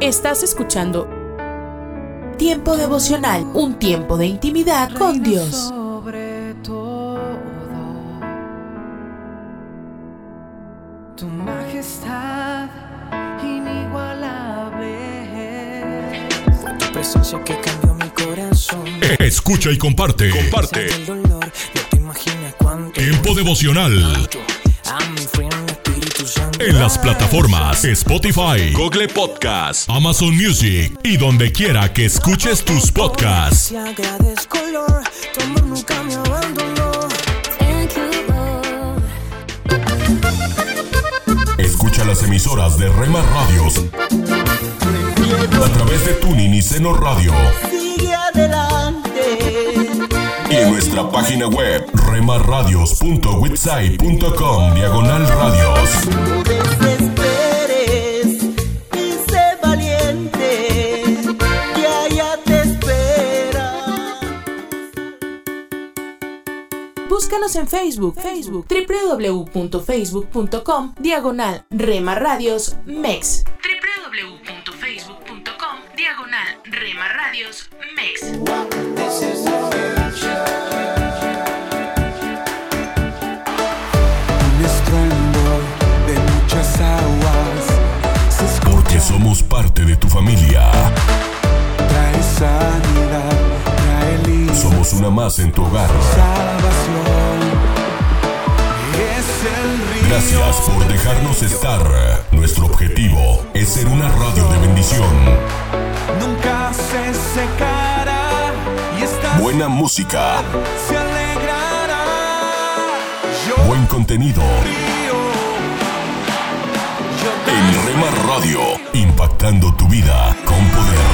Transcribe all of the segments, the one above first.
Estás escuchando Tiempo devocional, un tiempo de intimidad con Dios. Sobre todo, tu majestad inigualable. Fue tu presencia que cambió mi corazón. Escucha y comparte. Comparte. Tiempo devocional. En las plataformas Spotify, Google Podcast, Amazon Music y donde quiera que escuches tus podcasts. Escucha las emisoras de Rema Radios a través de Tuning y Seno Radio Sigue adelante. y en nuestra página web remarradios.witsai.com diagonal radios. Búscanos en Facebook, Facebook, www.facebook.com, diagonal Rema Radios MEX. www.facebook.com, diagonal Rema Radios MEX. Un estruendo de muchas aguas se escucha, Porque somos parte de tu familia. trae sanidad, trae Somos una más en tu hogar. salvación. Gracias por dejarnos estar. Nuestro objetivo es ser una radio de bendición. Nunca se secará y esta Buena música, se alegrará. Buen contenido. En Rema Radio, impactando tu vida con poder.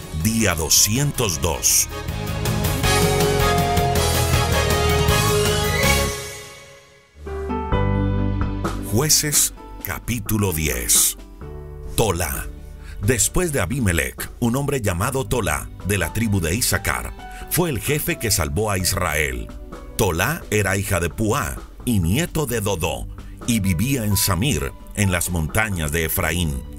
día 202. Jueces capítulo 10. Tola. Después de Abimelech, un hombre llamado Tola, de la tribu de Isaacar, fue el jefe que salvó a Israel. Tola era hija de Puá y nieto de Dodó, y vivía en Samir, en las montañas de Efraín.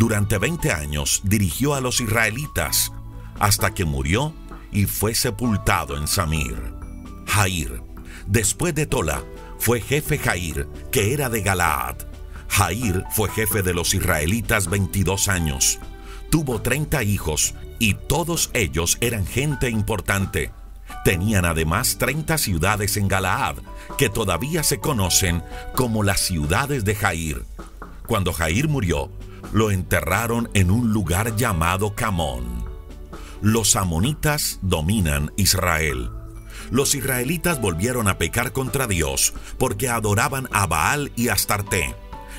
Durante 20 años dirigió a los israelitas, hasta que murió y fue sepultado en Samir. Jair. Después de Tola, fue jefe Jair, que era de Galaad. Jair fue jefe de los israelitas 22 años. Tuvo 30 hijos y todos ellos eran gente importante. Tenían además 30 ciudades en Galaad, que todavía se conocen como las ciudades de Jair. Cuando Jair murió, lo enterraron en un lugar llamado Camón. Los amonitas dominan Israel. Los israelitas volvieron a pecar contra Dios porque adoraban a Baal y Astarte,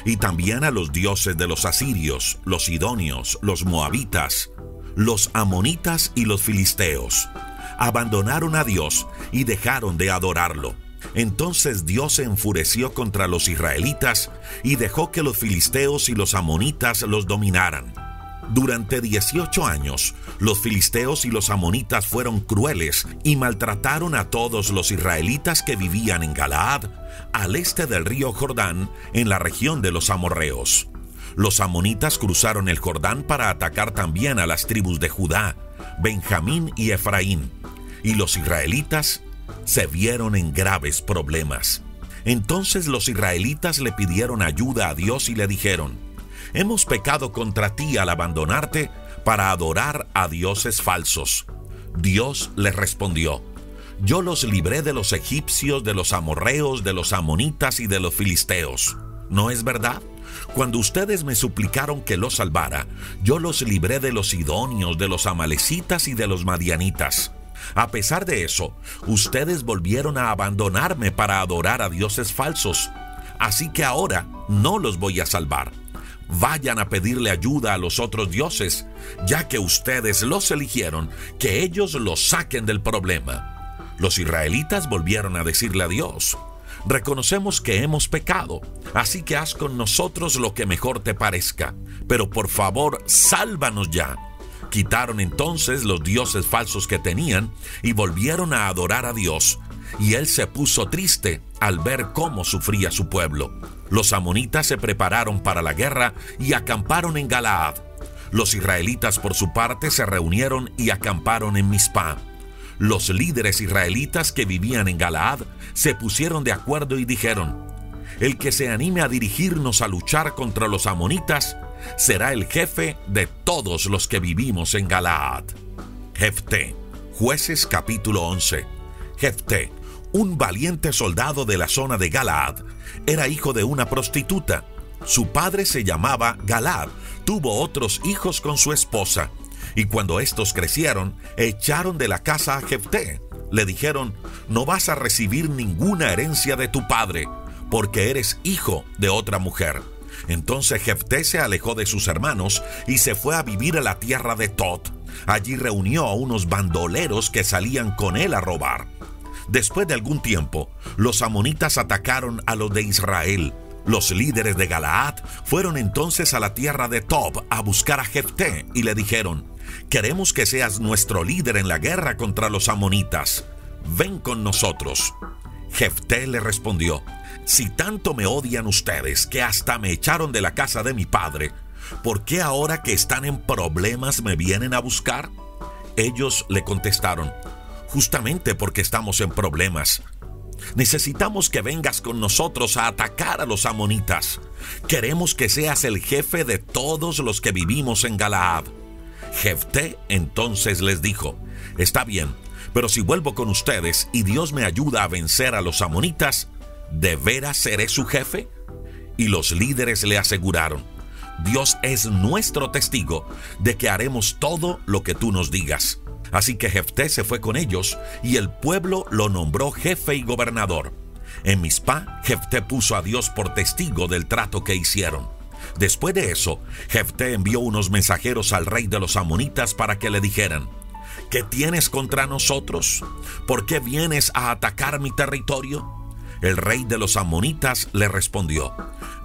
y también a los dioses de los asirios, los sidonios, los moabitas, los amonitas y los filisteos. Abandonaron a Dios y dejaron de adorarlo. Entonces Dios se enfureció contra los israelitas y dejó que los filisteos y los amonitas los dominaran. Durante 18 años, los filisteos y los amonitas fueron crueles y maltrataron a todos los israelitas que vivían en Galaad, al este del río Jordán, en la región de los amorreos. Los amonitas cruzaron el Jordán para atacar también a las tribus de Judá, Benjamín y Efraín, y los israelitas se vieron en graves problemas. Entonces los israelitas le pidieron ayuda a Dios y le dijeron, Hemos pecado contra ti al abandonarte para adorar a dioses falsos. Dios les respondió, Yo los libré de los egipcios, de los amorreos, de los amonitas y de los filisteos. ¿No es verdad? Cuando ustedes me suplicaron que los salvara, yo los libré de los sidonios, de los amalecitas y de los madianitas. A pesar de eso, ustedes volvieron a abandonarme para adorar a dioses falsos. así que ahora no los voy a salvar. Vayan a pedirle ayuda a los otros dioses, ya que ustedes los eligieron, que ellos los saquen del problema. Los israelitas volvieron a decirle a Dios, reconocemos que hemos pecado, así que haz con nosotros lo que mejor te parezca, pero por favor, sálvanos ya. Quitaron entonces los dioses falsos que tenían y volvieron a adorar a Dios, y él se puso triste al ver cómo sufría su pueblo. Los amonitas se prepararon para la guerra y acamparon en Galaad. Los israelitas por su parte se reunieron y acamparon en Mizpah. Los líderes israelitas que vivían en Galaad se pusieron de acuerdo y dijeron, el que se anime a dirigirnos a luchar contra los amonitas será el jefe de todos los que vivimos en Galaad. Jefté, jueces capítulo 11. Jefté, un valiente soldado de la zona de Galaad, era hijo de una prostituta. Su padre se llamaba Galaad, tuvo otros hijos con su esposa, y cuando estos crecieron, echaron de la casa a Jefté. Le dijeron, no vas a recibir ninguna herencia de tu padre, porque eres hijo de otra mujer. Entonces Jefté se alejó de sus hermanos y se fue a vivir a la tierra de Tot. Allí reunió a unos bandoleros que salían con él a robar. Después de algún tiempo, los amonitas atacaron a los de Israel. Los líderes de Galaad fueron entonces a la tierra de Tob a buscar a Jefté y le dijeron, queremos que seas nuestro líder en la guerra contra los amonitas. Ven con nosotros. Jefté le respondió, si tanto me odian ustedes que hasta me echaron de la casa de mi padre, ¿por qué ahora que están en problemas me vienen a buscar? Ellos le contestaron, justamente porque estamos en problemas. Necesitamos que vengas con nosotros a atacar a los amonitas. Queremos que seas el jefe de todos los que vivimos en Galaad. Jefté entonces les dijo, está bien, pero si vuelvo con ustedes y Dios me ayuda a vencer a los amonitas, ¿de veras seré su jefe? Y los líderes le aseguraron, Dios es nuestro testigo de que haremos todo lo que tú nos digas. Así que Jefté se fue con ellos y el pueblo lo nombró jefe y gobernador. En Mizpah, Jefté puso a Dios por testigo del trato que hicieron. Después de eso, Jefté envió unos mensajeros al rey de los amonitas para que le dijeran, ¿qué tienes contra nosotros? ¿Por qué vienes a atacar mi territorio? El rey de los amonitas le respondió,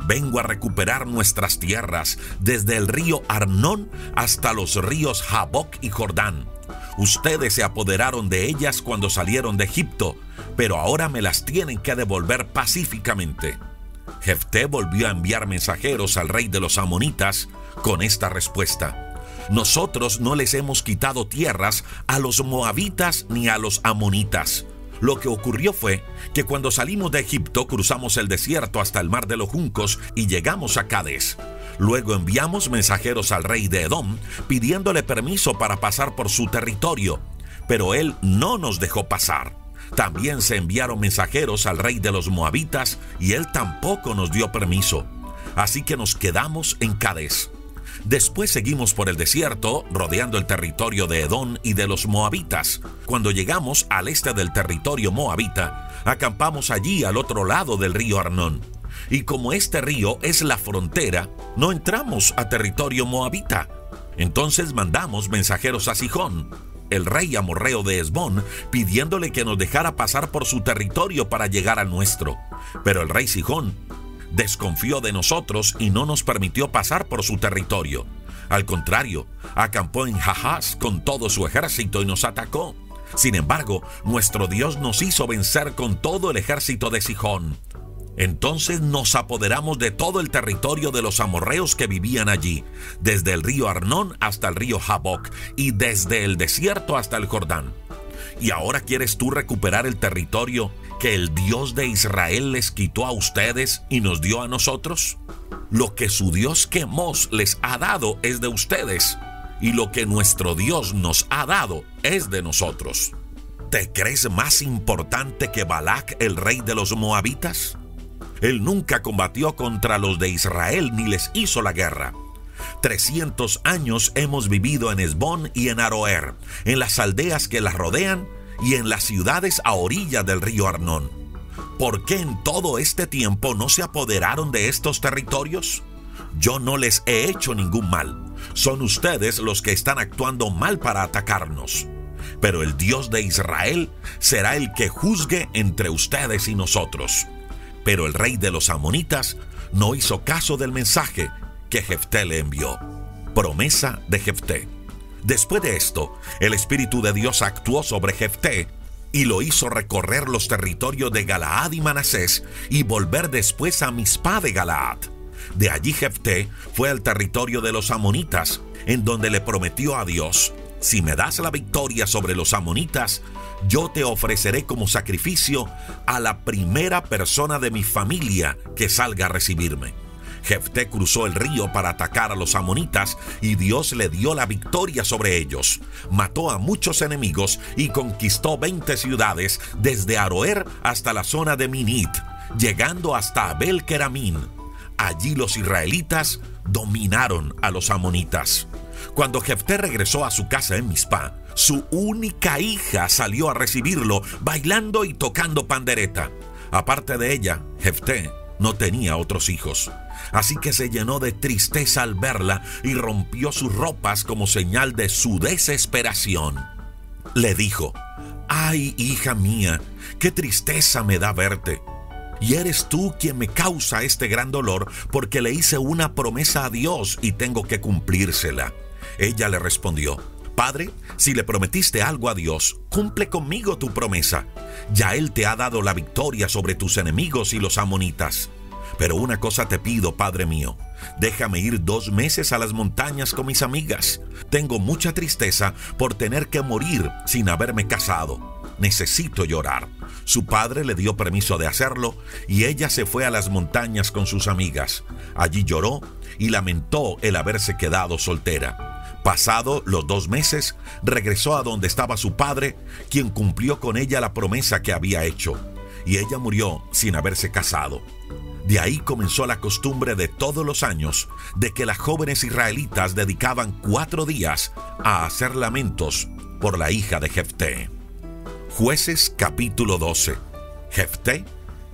vengo a recuperar nuestras tierras desde el río Arnón hasta los ríos Jaboc y Jordán. Ustedes se apoderaron de ellas cuando salieron de Egipto, pero ahora me las tienen que devolver pacíficamente. Jefté volvió a enviar mensajeros al rey de los amonitas con esta respuesta. Nosotros no les hemos quitado tierras a los moabitas ni a los amonitas. Lo que ocurrió fue que cuando salimos de Egipto cruzamos el desierto hasta el mar de los juncos y llegamos a Cades. Luego enviamos mensajeros al rey de Edom pidiéndole permiso para pasar por su territorio, pero él no nos dejó pasar. También se enviaron mensajeros al rey de los moabitas y él tampoco nos dio permiso. Así que nos quedamos en Cades. Después seguimos por el desierto, rodeando el territorio de Edom y de los moabitas. Cuando llegamos al este del territorio moabita, acampamos allí al otro lado del río Arnón. Y como este río es la frontera, no entramos a territorio moabita. Entonces mandamos mensajeros a Sijón, el rey amorreo de Esbón, pidiéndole que nos dejara pasar por su territorio para llegar al nuestro. Pero el rey Sijón desconfió de nosotros y no nos permitió pasar por su territorio. Al contrario, acampó en Jahaz con todo su ejército y nos atacó. Sin embargo, nuestro Dios nos hizo vencer con todo el ejército de Sijón. Entonces nos apoderamos de todo el territorio de los amorreos que vivían allí, desde el río Arnón hasta el río Jaboc y desde el desierto hasta el Jordán. ¿Y ahora quieres tú recuperar el territorio que el Dios de Israel les quitó a ustedes y nos dio a nosotros? Lo que su Dios Quemos les ha dado es de ustedes, y lo que nuestro Dios nos ha dado es de nosotros. ¿Te crees más importante que Balac, el rey de los moabitas? Él nunca combatió contra los de Israel ni les hizo la guerra. 300 años hemos vivido en Esbón y en Aroer, en las aldeas que las rodean y en las ciudades a orilla del río Arnón. ¿por qué en todo este tiempo no se apoderaron de estos territorios? Yo no les he hecho ningún mal. Son ustedes los que están actuando mal para atacarnos. Pero el Dios de Israel será el que juzgue entre ustedes y nosotros. Pero el rey de los amonitas no hizo caso del mensaje que Jefté le envió. Promesa de Jefté. Después de esto, el Espíritu de Dios actuó sobre Jefté y lo hizo recorrer los territorios de Galaad y Manasés y volver después a Mispa de Galaad. De allí Jefté fue al territorio de los amonitas, en donde le prometió a Dios, si me das la victoria sobre los amonitas, yo te ofreceré como sacrificio a la primera persona de mi familia que salga a recibirme. Jefté cruzó el río para atacar a los amonitas y Dios le dio la victoria sobre ellos. Mató a muchos enemigos y conquistó 20 ciudades desde Aroer hasta la zona de Minit, llegando hasta Abel Keramín. Allí los israelitas dominaron a los amonitas. Cuando Jefté regresó a su casa en Mizpah, su única hija salió a recibirlo, bailando y tocando pandereta. Aparte de ella, Jefté no tenía otros hijos. Así que se llenó de tristeza al verla y rompió sus ropas como señal de su desesperación. Le dijo, Ay, hija mía, qué tristeza me da verte. Y eres tú quien me causa este gran dolor porque le hice una promesa a Dios y tengo que cumplírsela. Ella le respondió, Padre, si le prometiste algo a Dios, cumple conmigo tu promesa. Ya Él te ha dado la victoria sobre tus enemigos y los amonitas. Pero una cosa te pido, Padre mío, déjame ir dos meses a las montañas con mis amigas. Tengo mucha tristeza por tener que morir sin haberme casado. Necesito llorar. Su padre le dio permiso de hacerlo y ella se fue a las montañas con sus amigas. Allí lloró y lamentó el haberse quedado soltera. Pasado los dos meses, regresó a donde estaba su padre, quien cumplió con ella la promesa que había hecho, y ella murió sin haberse casado. De ahí comenzó la costumbre de todos los años de que las jóvenes israelitas dedicaban cuatro días a hacer lamentos por la hija de Jefté. Jueces capítulo 12. Jefté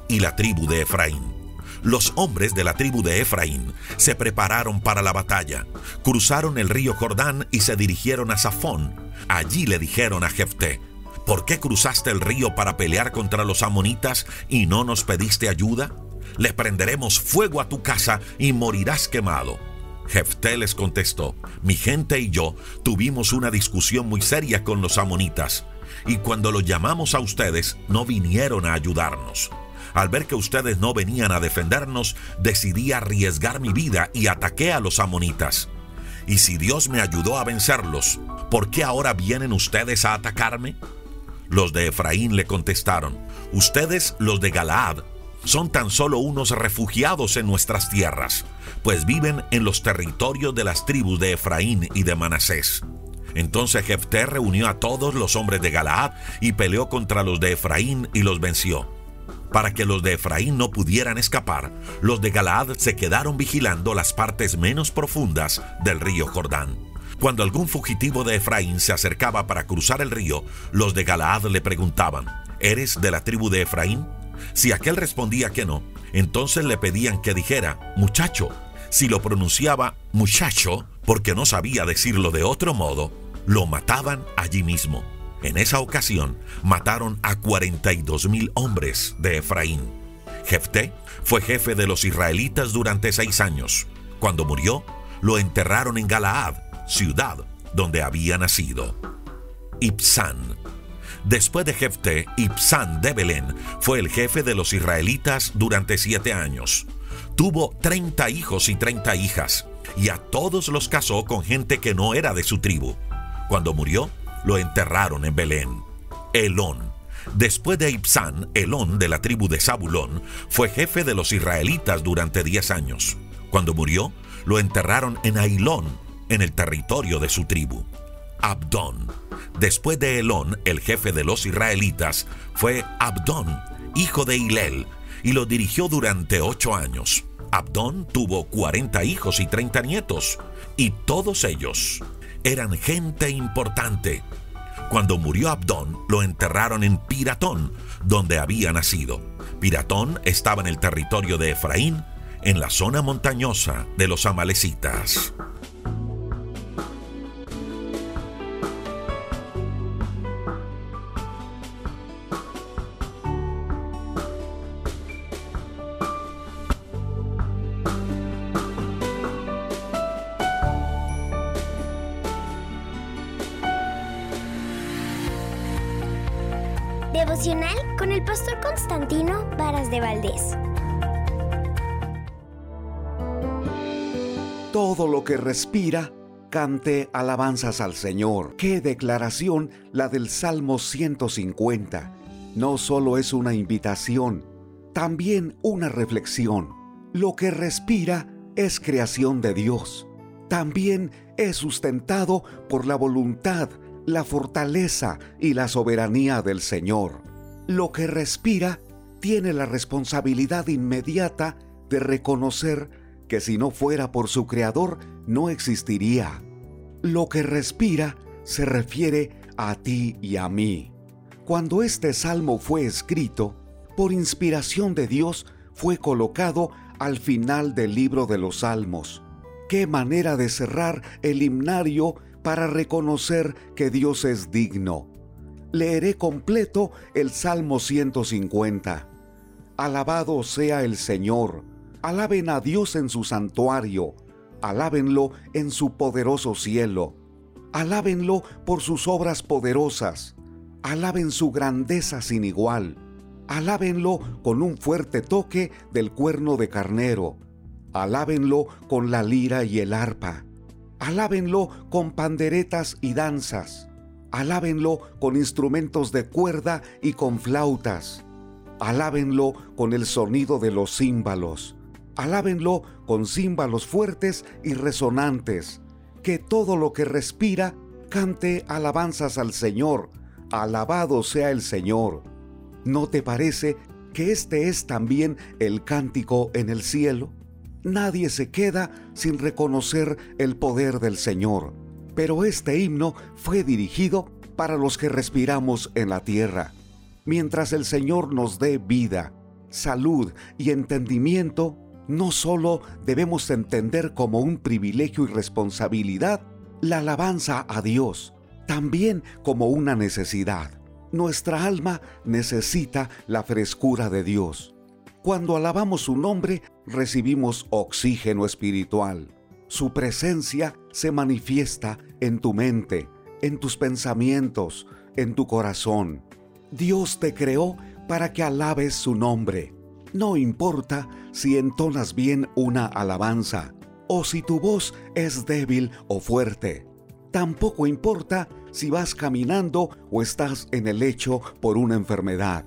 y la tribu de Efraín. Los hombres de la tribu de Efraín se prepararon para la batalla, cruzaron el río Jordán y se dirigieron a Safón. Allí le dijeron a Jefté, ¿por qué cruzaste el río para pelear contra los amonitas y no nos pediste ayuda? Le prenderemos fuego a tu casa y morirás quemado. Jefté les contestó, mi gente y yo tuvimos una discusión muy seria con los amonitas, y cuando los llamamos a ustedes no vinieron a ayudarnos. Al ver que ustedes no venían a defendernos, decidí arriesgar mi vida y ataqué a los amonitas. Y si Dios me ayudó a vencerlos, ¿por qué ahora vienen ustedes a atacarme? Los de Efraín le contestaron, ustedes los de Galaad son tan solo unos refugiados en nuestras tierras, pues viven en los territorios de las tribus de Efraín y de Manasés. Entonces Jefté reunió a todos los hombres de Galaad y peleó contra los de Efraín y los venció. Para que los de Efraín no pudieran escapar, los de Galaad se quedaron vigilando las partes menos profundas del río Jordán. Cuando algún fugitivo de Efraín se acercaba para cruzar el río, los de Galaad le preguntaban, ¿Eres de la tribu de Efraín? Si aquel respondía que no, entonces le pedían que dijera, muchacho. Si lo pronunciaba muchacho, porque no sabía decirlo de otro modo, lo mataban allí mismo. En esa ocasión mataron a 42 mil hombres de Efraín. Jefté fue jefe de los israelitas durante seis años. Cuando murió, lo enterraron en Galaad, ciudad donde había nacido. Ipsán. Después de Jefté, Ipsán de Belén fue el jefe de los israelitas durante siete años. Tuvo 30 hijos y 30 hijas, y a todos los casó con gente que no era de su tribu. Cuando murió, lo enterraron en Belén. Elón. Después de Ipsán, Elón de la tribu de Zabulón fue jefe de los israelitas durante 10 años. Cuando murió, lo enterraron en Ailón, en el territorio de su tribu. Abdón. Después de Elón, el jefe de los israelitas, fue Abdón, hijo de Hilel, y lo dirigió durante ocho años. Abdón tuvo 40 hijos y 30 nietos, y todos ellos eran gente importante. Cuando murió Abdón, lo enterraron en Piratón, donde había nacido. Piratón estaba en el territorio de Efraín, en la zona montañosa de los amalecitas. Pastor Constantino Varas de Valdés. Todo lo que respira, cante alabanzas al Señor. Qué declaración la del Salmo 150. No solo es una invitación, también una reflexión. Lo que respira es creación de Dios. También es sustentado por la voluntad, la fortaleza y la soberanía del Señor. Lo que respira tiene la responsabilidad inmediata de reconocer que si no fuera por su Creador no existiría. Lo que respira se refiere a ti y a mí. Cuando este salmo fue escrito, por inspiración de Dios, fue colocado al final del libro de los salmos. Qué manera de cerrar el himnario para reconocer que Dios es digno. Leeré completo el Salmo 150. Alabado sea el Señor. Alaben a Dios en su santuario. Alábenlo en su poderoso cielo. Alábenlo por sus obras poderosas. Alaben su grandeza sin igual. Alábenlo con un fuerte toque del cuerno de carnero. Alábenlo con la lira y el arpa. Alábenlo con panderetas y danzas. Alábenlo con instrumentos de cuerda y con flautas. Alábenlo con el sonido de los címbalos. Alábenlo con címbalos fuertes y resonantes. Que todo lo que respira cante alabanzas al Señor. Alabado sea el Señor. ¿No te parece que este es también el cántico en el cielo? Nadie se queda sin reconocer el poder del Señor. Pero este himno fue dirigido para los que respiramos en la tierra. Mientras el Señor nos dé vida, salud y entendimiento, no solo debemos entender como un privilegio y responsabilidad la alabanza a Dios, también como una necesidad. Nuestra alma necesita la frescura de Dios. Cuando alabamos su nombre, recibimos oxígeno espiritual. Su presencia se manifiesta en tu mente, en tus pensamientos, en tu corazón. Dios te creó para que alabes su nombre. No importa si entonas bien una alabanza o si tu voz es débil o fuerte. Tampoco importa si vas caminando o estás en el lecho por una enfermedad.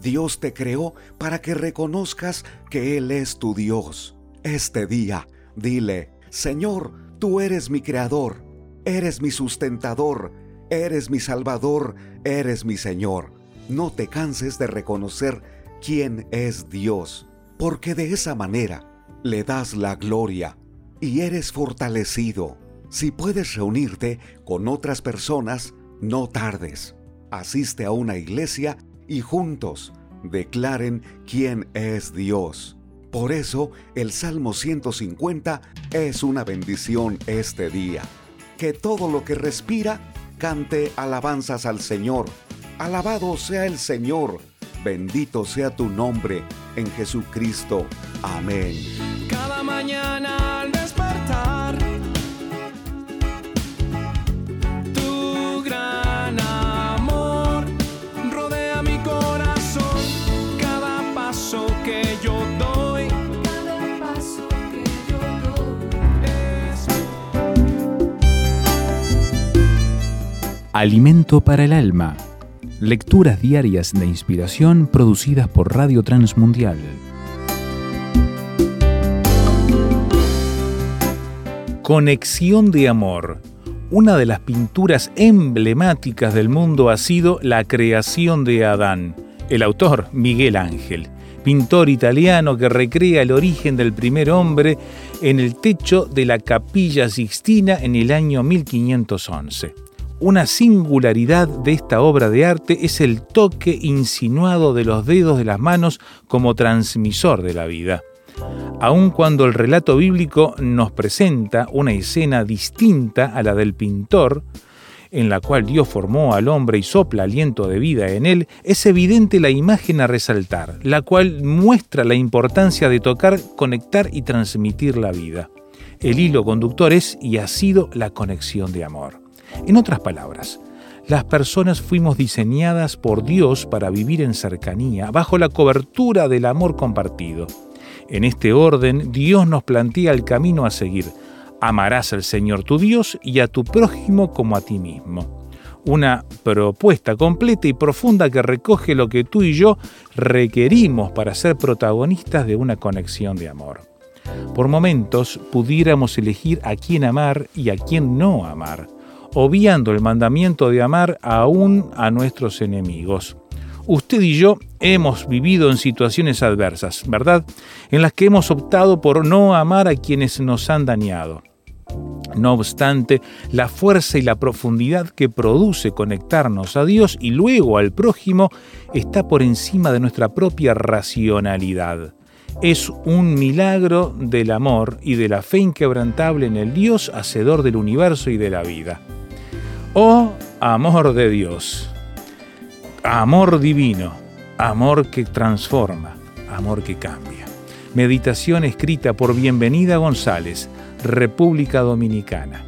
Dios te creó para que reconozcas que Él es tu Dios. Este día, dile, Señor, tú eres mi creador, eres mi sustentador, eres mi salvador, eres mi Señor. No te canses de reconocer quién es Dios, porque de esa manera le das la gloria y eres fortalecido. Si puedes reunirte con otras personas, no tardes. Asiste a una iglesia y juntos declaren quién es Dios. Por eso el Salmo 150 es una bendición este día. Que todo lo que respira cante alabanzas al Señor. Alabado sea el Señor. Bendito sea tu nombre en Jesucristo. Amén. Cada mañana al Alimento para el alma. Lecturas diarias de inspiración producidas por Radio Transmundial. Conexión de amor. Una de las pinturas emblemáticas del mundo ha sido La creación de Adán. El autor, Miguel Ángel, pintor italiano que recrea el origen del primer hombre en el techo de la Capilla Sixtina en el año 1511 Una singularidad de esta obra de arte es el toque insinuado de los dedos de las manos como transmisor de la vida. Aun cuando el relato bíblico nos presenta una escena distinta a la del pintor, en la cual Dios formó al hombre y sopla aliento de vida en él, es evidente la imagen a resaltar, la cual muestra la importancia de tocar, conectar y transmitir la vida. El hilo conductor es y ha sido la conexión de amor. En otras palabras, las personas fuimos diseñadas por Dios para vivir en cercanía, bajo la cobertura del amor compartido. En este orden, Dios nos plantea el camino a seguir. Amarás al Señor tu Dios y a tu prójimo como a ti mismo. Una propuesta completa y profunda que recoge lo que tú y yo requerimos para ser protagonistas de una conexión de amor. Por momentos pudiéramos elegir a quién amar y a quién no amar obviando el mandamiento de amar aún a nuestros enemigos. Usted y yo hemos vivido en situaciones adversas, ¿verdad? En las que hemos optado por no amar a quienes nos han dañado. No obstante, la fuerza y la profundidad que produce conectarnos a Dios y luego al prójimo está por encima de nuestra propia racionalidad. Es un milagro del amor y de la fe inquebrantable en el Dios hacedor del universo y de la vida. Oh amor de Dios, amor divino, amor que transforma, amor que cambia. Meditación escrita por Bienvenida González, República Dominicana.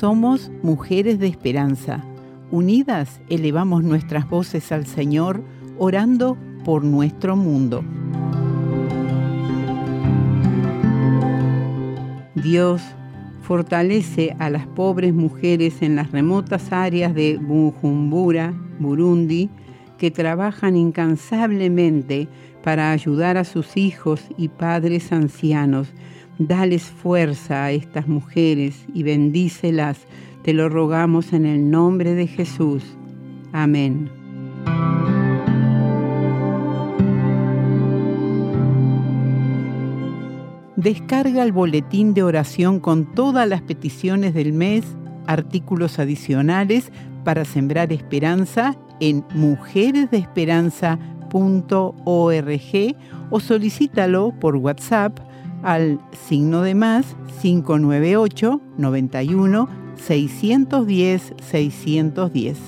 Somos mujeres de esperanza. Unidas elevamos nuestras voces al Señor, orando por nuestro mundo. Dios fortalece a las pobres mujeres en las remotas áreas de Bujumbura, Burundi, que trabajan incansablemente para ayudar a sus hijos y padres ancianos Dales fuerza a estas mujeres y bendícelas, te lo rogamos en el nombre de Jesús. Amén. Descarga el boletín de oración con todas las peticiones del mes, artículos adicionales para sembrar esperanza en mujeresdeesperanza.org o solicítalo por WhatsApp al signo de más 598 91 610 610.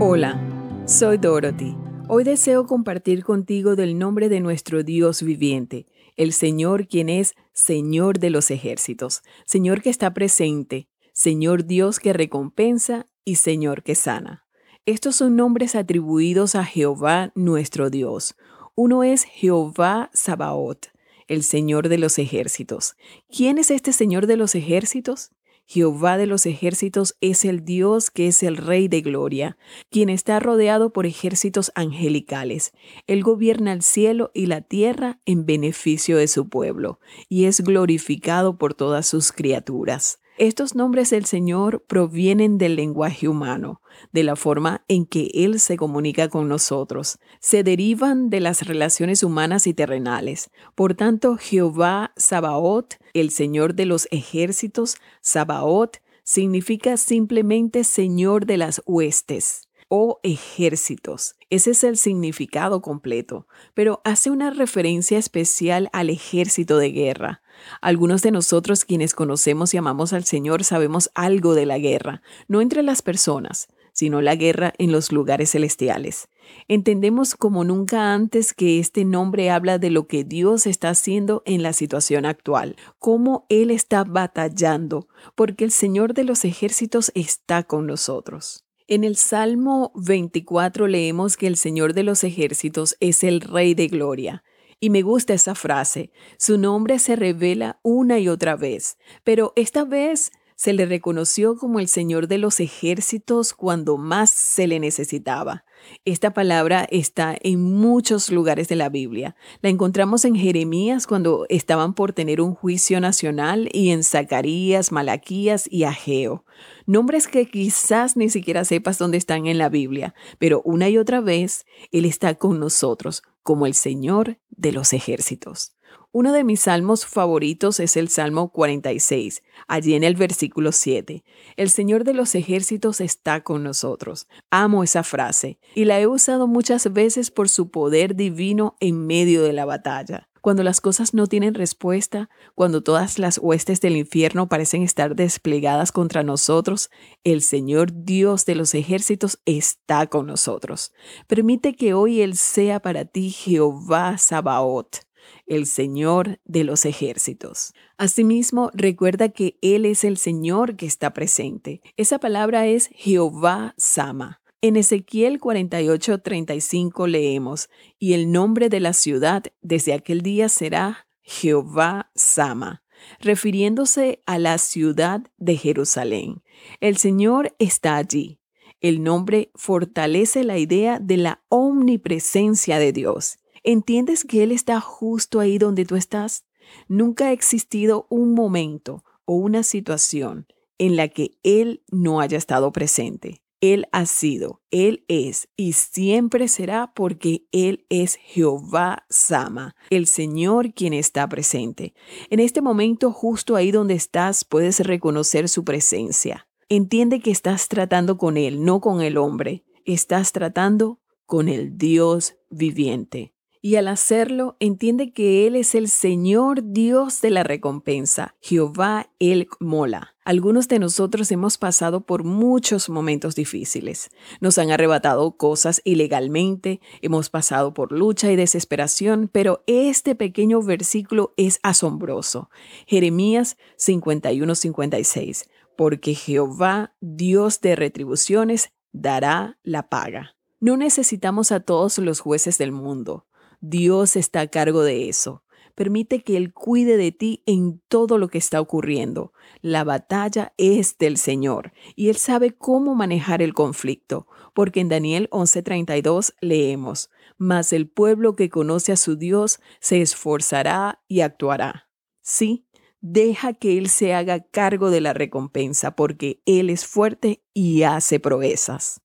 Hola, soy Dorothy. Hoy deseo compartir contigo del nombre de nuestro Dios viviente, el Señor quien es Señor de los ejércitos, Señor que está presente, Señor Dios que recompensa y Señor que sana. Estos son nombres atribuidos a Jehová nuestro Dios. Uno es Jehová Sabaoth, el Señor de los ejércitos. ¿Quién es este Señor de los ejércitos? Jehová de los ejércitos es el Dios que es el Rey de Gloria, quien está rodeado por ejércitos angelicales. Él gobierna el cielo y la tierra en beneficio de su pueblo, y es glorificado por todas sus criaturas. Estos nombres del Señor provienen del lenguaje humano, de la forma en que Él se comunica con nosotros. Se derivan de las relaciones humanas y terrenales. Por tanto, Jehová Sabaoth, el Señor de los ejércitos, Sabaoth, significa simplemente Señor de las huestes o ejércitos. Ese es el significado completo, pero hace una referencia especial al ejército de guerra. Algunos de nosotros quienes conocemos y amamos al Señor sabemos algo de la guerra, no entre las personas, sino la guerra en los lugares celestiales. Entendemos como nunca antes que este nombre habla de lo que Dios está haciendo en la situación actual, cómo Él está batallando, porque el Señor de los ejércitos está con nosotros. En el Salmo 24 leemos que el Señor de los ejércitos es el Rey de Gloria. Y me gusta esa frase. Su nombre se revela una y otra vez, pero esta vez se le reconoció como el Señor de los ejércitos cuando más se le necesitaba. Esta palabra está en muchos lugares de la Biblia. La encontramos en Jeremías cuando estaban por tener un juicio nacional y en Zacarías, Malaquías y Ageo. Nombres que quizás ni siquiera sepas dónde están en la Biblia, pero una y otra vez Él está con nosotros como el Señor de los ejércitos. Uno de mis salmos favoritos es el Salmo 46, allí en el versículo 7. El Señor de los ejércitos está con nosotros. Amo esa frase y la he usado muchas veces por su poder divino en medio de la batalla. Cuando las cosas no tienen respuesta, cuando todas las huestes del infierno parecen estar desplegadas contra nosotros, el Señor Dios de los ejércitos está con nosotros. Permite que hoy Él sea para ti Jehová Sabaoth el Señor de los ejércitos. Asimismo, recuerda que Él es el Señor que está presente. Esa palabra es Jehová Sama. En Ezequiel 48:35 leemos, y el nombre de la ciudad desde aquel día será Jehová Sama, refiriéndose a la ciudad de Jerusalén. El Señor está allí. El nombre fortalece la idea de la omnipresencia de Dios. ¿Entiendes que Él está justo ahí donde tú estás? Nunca ha existido un momento o una situación en la que Él no haya estado presente. Él ha sido, Él es y siempre será porque Él es Jehová Sama, el Señor quien está presente. En este momento, justo ahí donde estás, puedes reconocer su presencia. Entiende que estás tratando con Él, no con el hombre. Estás tratando con el Dios viviente y al hacerlo entiende que Él es el Señor Dios de la recompensa, Jehová el Mola. Algunos de nosotros hemos pasado por muchos momentos difíciles. Nos han arrebatado cosas ilegalmente, hemos pasado por lucha y desesperación, pero este pequeño versículo es asombroso. Jeremías 51-56. Porque Jehová, Dios de retribuciones, dará la paga. No necesitamos a todos los jueces del mundo. Dios está a cargo de eso. Permite que Él cuide de ti en todo lo que está ocurriendo. La batalla es del Señor y Él sabe cómo manejar el conflicto, porque en Daniel 11:32 leemos, Mas el pueblo que conoce a su Dios se esforzará y actuará. Sí, deja que Él se haga cargo de la recompensa, porque Él es fuerte y hace proezas.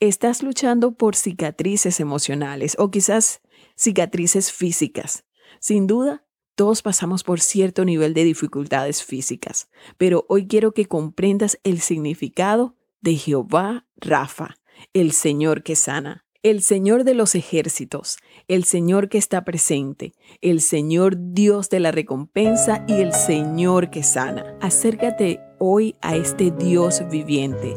Estás luchando por cicatrices emocionales o quizás cicatrices físicas. Sin duda, todos pasamos por cierto nivel de dificultades físicas, pero hoy quiero que comprendas el significado de Jehová Rafa, el Señor que sana, el Señor de los ejércitos, el Señor que está presente, el Señor Dios de la recompensa y el Señor que sana. Acércate hoy a este Dios viviente.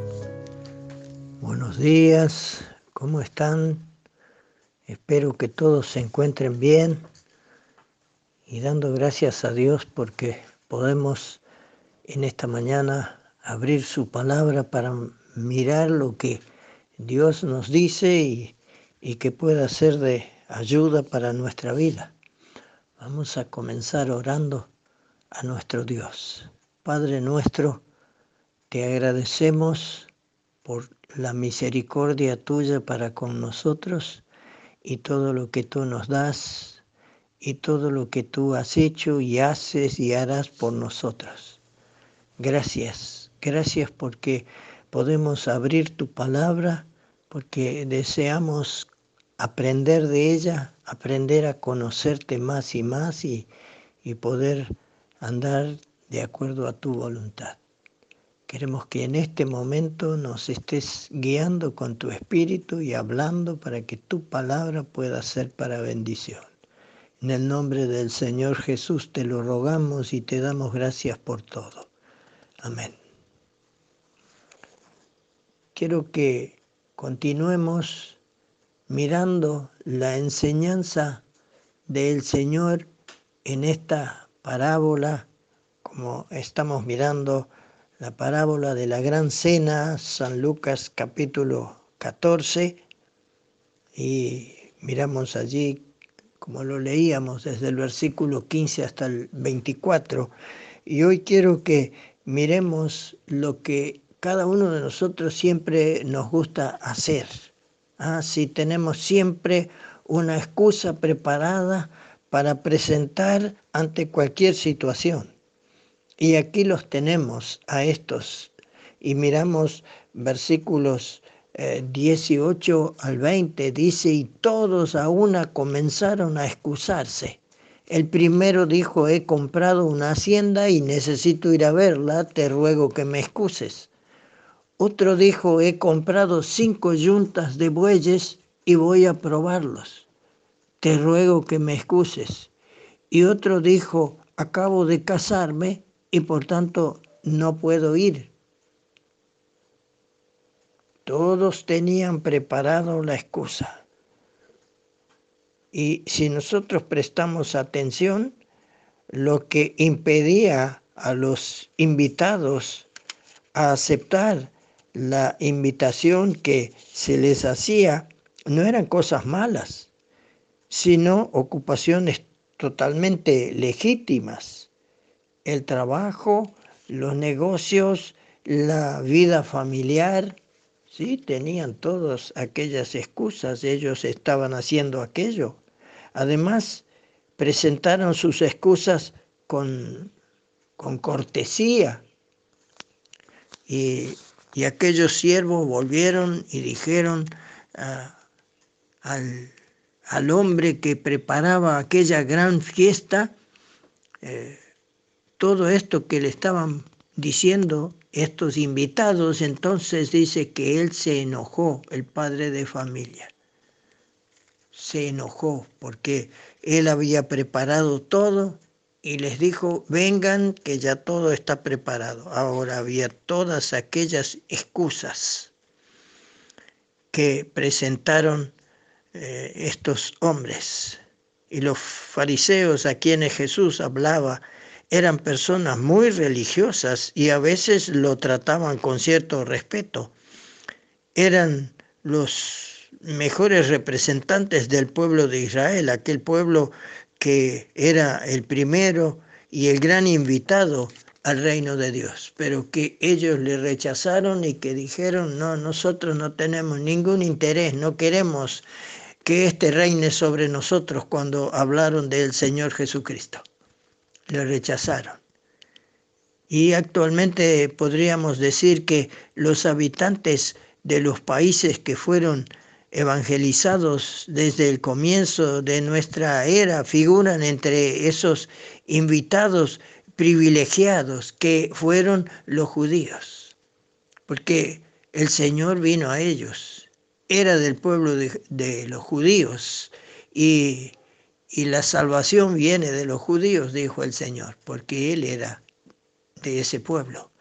Buenos días, ¿cómo están? Espero que todos se encuentren bien y dando gracias a Dios porque podemos en esta mañana abrir su palabra para mirar lo que Dios nos dice y, y que pueda ser de ayuda para nuestra vida. Vamos a comenzar orando a nuestro Dios. Padre nuestro, te agradecemos por la misericordia tuya para con nosotros y todo lo que tú nos das y todo lo que tú has hecho y haces y harás por nosotros. Gracias, gracias porque podemos abrir tu palabra, porque deseamos aprender de ella, aprender a conocerte más y más y, y poder andar de acuerdo a tu voluntad. Queremos que en este momento nos estés guiando con tu espíritu y hablando para que tu palabra pueda ser para bendición. En el nombre del Señor Jesús te lo rogamos y te damos gracias por todo. Amén. Quiero que continuemos mirando la enseñanza del Señor en esta parábola, como estamos mirando la parábola de la gran cena, San Lucas capítulo 14, y miramos allí, como lo leíamos desde el versículo 15 hasta el 24, y hoy quiero que miremos lo que cada uno de nosotros siempre nos gusta hacer. ¿ah? Si tenemos siempre una excusa preparada para presentar ante cualquier situación. Y aquí los tenemos a estos. Y miramos versículos 18 eh, al 20, dice, y todos a una comenzaron a excusarse. El primero dijo, he comprado una hacienda y necesito ir a verla, te ruego que me excuses. Otro dijo, he comprado cinco yuntas de bueyes y voy a probarlos. Te ruego que me excuses. Y otro dijo, acabo de casarme y por tanto no puedo ir. Todos tenían preparado la excusa. Y si nosotros prestamos atención, lo que impedía a los invitados a aceptar la invitación que se les hacía no eran cosas malas, sino ocupaciones totalmente legítimas. El trabajo, los negocios, la vida familiar, sí, tenían todas aquellas excusas, ellos estaban haciendo aquello. Además, presentaron sus excusas con, con cortesía. Y y aquellos siervos volvieron y dijeron ah, al, hombre que preparaba aquella gran fiesta, eh, todo esto que le estaban diciendo estos invitados, entonces dice que él se enojó, el padre de familia. Se enojó porque él había preparado todo y les dijo, vengan que ya todo está preparado. Ahora había todas aquellas excusas que presentaron eh, estos hombres. Y los fariseos a quienes Jesús hablaba eran personas muy religiosas y a veces lo trataban con cierto respeto. Eran los mejores representantes del pueblo de Israel, aquel pueblo que era el primero y el gran invitado al reino de Dios, pero que ellos le rechazaron y que dijeron, no, nosotros no tenemos ningún interés, no queremos que éste reine sobre nosotros cuando hablaron del Señor Jesucristo. Le rechazaron. Y actualmente podríamos decir que los habitantes de los países que fueron evangelizados desde el comienzo de nuestra era figuran entre esos invitados privilegiados que fueron los judíos, porque el Señor vino a ellos, era del pueblo de, los judíos y, y la salvación viene de los judíos, dijo el Señor, porque Él era de ese pueblo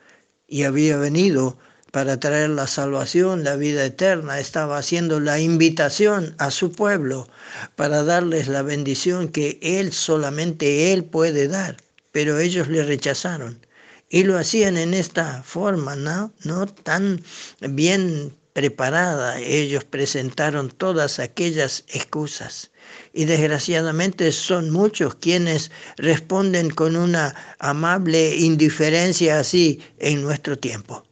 y había venido para traer la salvación, la vida eterna, estaba haciendo la invitación a su pueblo para darles la bendición que Él solamente Él puede dar, pero ellos le rechazaron. Y lo hacían en esta forma, ¿no? No tan bien preparada. Ellos presentaron todas aquellas excusas. Y desgraciadamente son muchos quienes responden con una amable indiferencia así en nuestro tiempo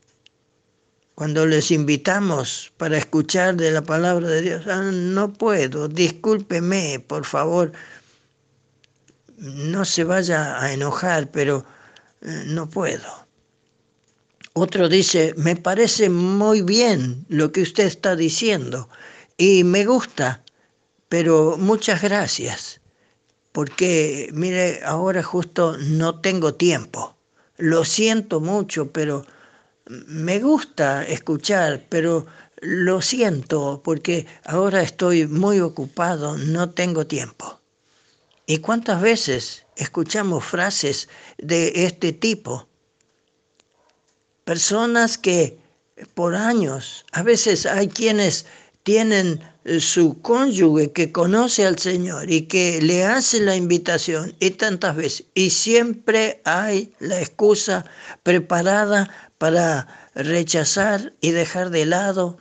cuando les invitamos para escuchar de la palabra de Dios, ah, no puedo, discúlpeme, por favor, no se vaya a enojar, pero eh, no puedo. Otro dice, me parece muy bien lo que usted está diciendo y me gusta, pero muchas gracias, porque mire, ahora justo no tengo tiempo. Lo siento mucho, pero me gusta escuchar, pero lo siento porque ahora estoy muy ocupado, no tengo tiempo. ¿Y cuántas veces escuchamos frases de este tipo? Personas que por años. A veces hay quienes tienen eh, su cónyuge que conoce al Señor y que le hace la invitación y tantas veces. Y siempre hay la excusa preparada para rechazar y dejar de lado,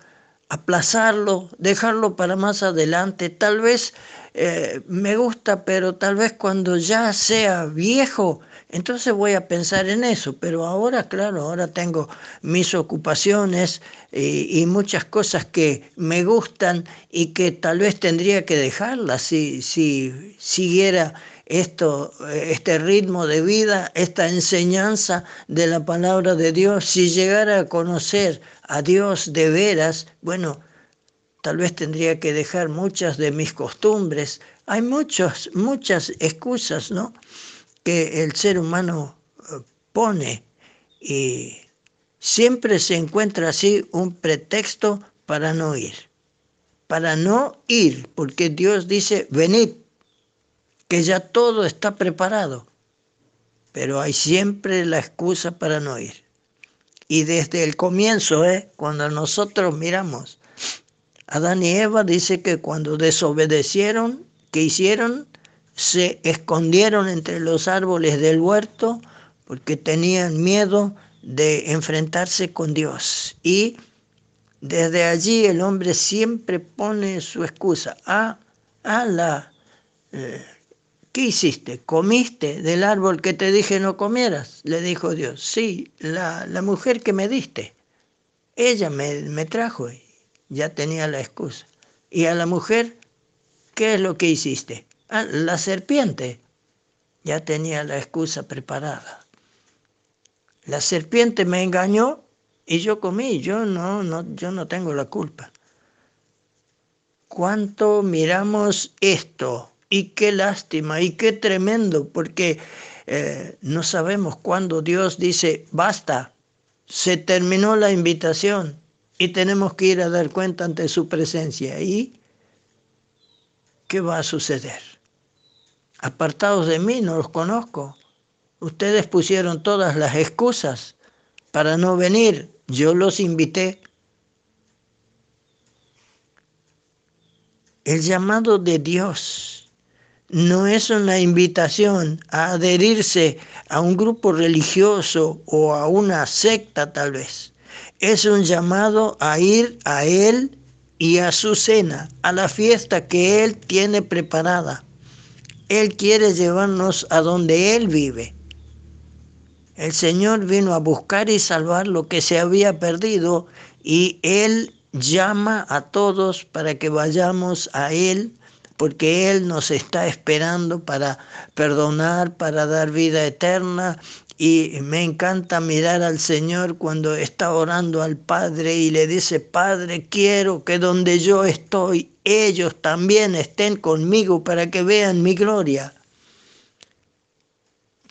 aplazarlo, dejarlo para más adelante. Tal vez eh, me gusta, pero tal vez cuando ya sea viejo, entonces voy a pensar en eso, pero ahora, claro, ahora tengo mis ocupaciones y, y, muchas cosas que me gustan y que tal vez tendría que dejarlas si, si siguiera esto, este ritmo de vida, esta enseñanza de la palabra de Dios, si llegara a conocer a Dios de veras, bueno, tal vez tendría que dejar muchas de mis costumbres. Hay muchas, muchas excusas, ¿no? Que el ser humano eh, pone y siempre se encuentra así un pretexto para no ir, para no ir, porque Dios dice, venid, que ya todo está preparado, pero hay siempre la excusa para no ir. Y desde el comienzo, ¿eh? cuando nosotros miramos, Adán y Eva dice que cuando desobedecieron, ¿qué hicieron? Se escondieron entre los árboles del huerto porque tenían miedo de enfrentarse con Dios. Y desde allí el hombre siempre pone su excusa. Ah, ah la, eh, ¿qué hiciste? ¿Comiste del árbol que te dije no comieras? Le dijo Dios. Sí, la, la mujer que me diste. Ella me, me trajo y ya tenía la excusa. Y a la mujer, ¿qué es lo que hiciste? Ah, la serpiente ya tenía la excusa preparada. La serpiente me engañó y yo comí, yo no, no, yo no tengo la culpa. ¿Cuánto miramos esto? Y qué lástima, y qué tremendo, porque eh, no sabemos cuándo Dios dice, basta, se terminó la invitación y tenemos que ir a dar cuenta ante su presencia. ¿Y qué va a suceder? Apartados de mí, no los conozco. Ustedes pusieron todas las excusas para no venir, yo los invité. El llamado de Dios no es una invitación a adherirse a un grupo religioso o a una secta tal vez. Es un llamado a ir a Él y a su cena, a la fiesta que Él tiene preparada. Él quiere llevarnos a donde Él vive. El Señor vino a buscar y salvar lo que se había perdido y Él llama a todos para que vayamos a Él porque Él nos está esperando para perdonar, para dar vida eterna y me encanta mirar al Señor cuando está orando al Padre y le dice, Padre, quiero que donde yo estoy, ellos también estén conmigo para que vean mi gloria.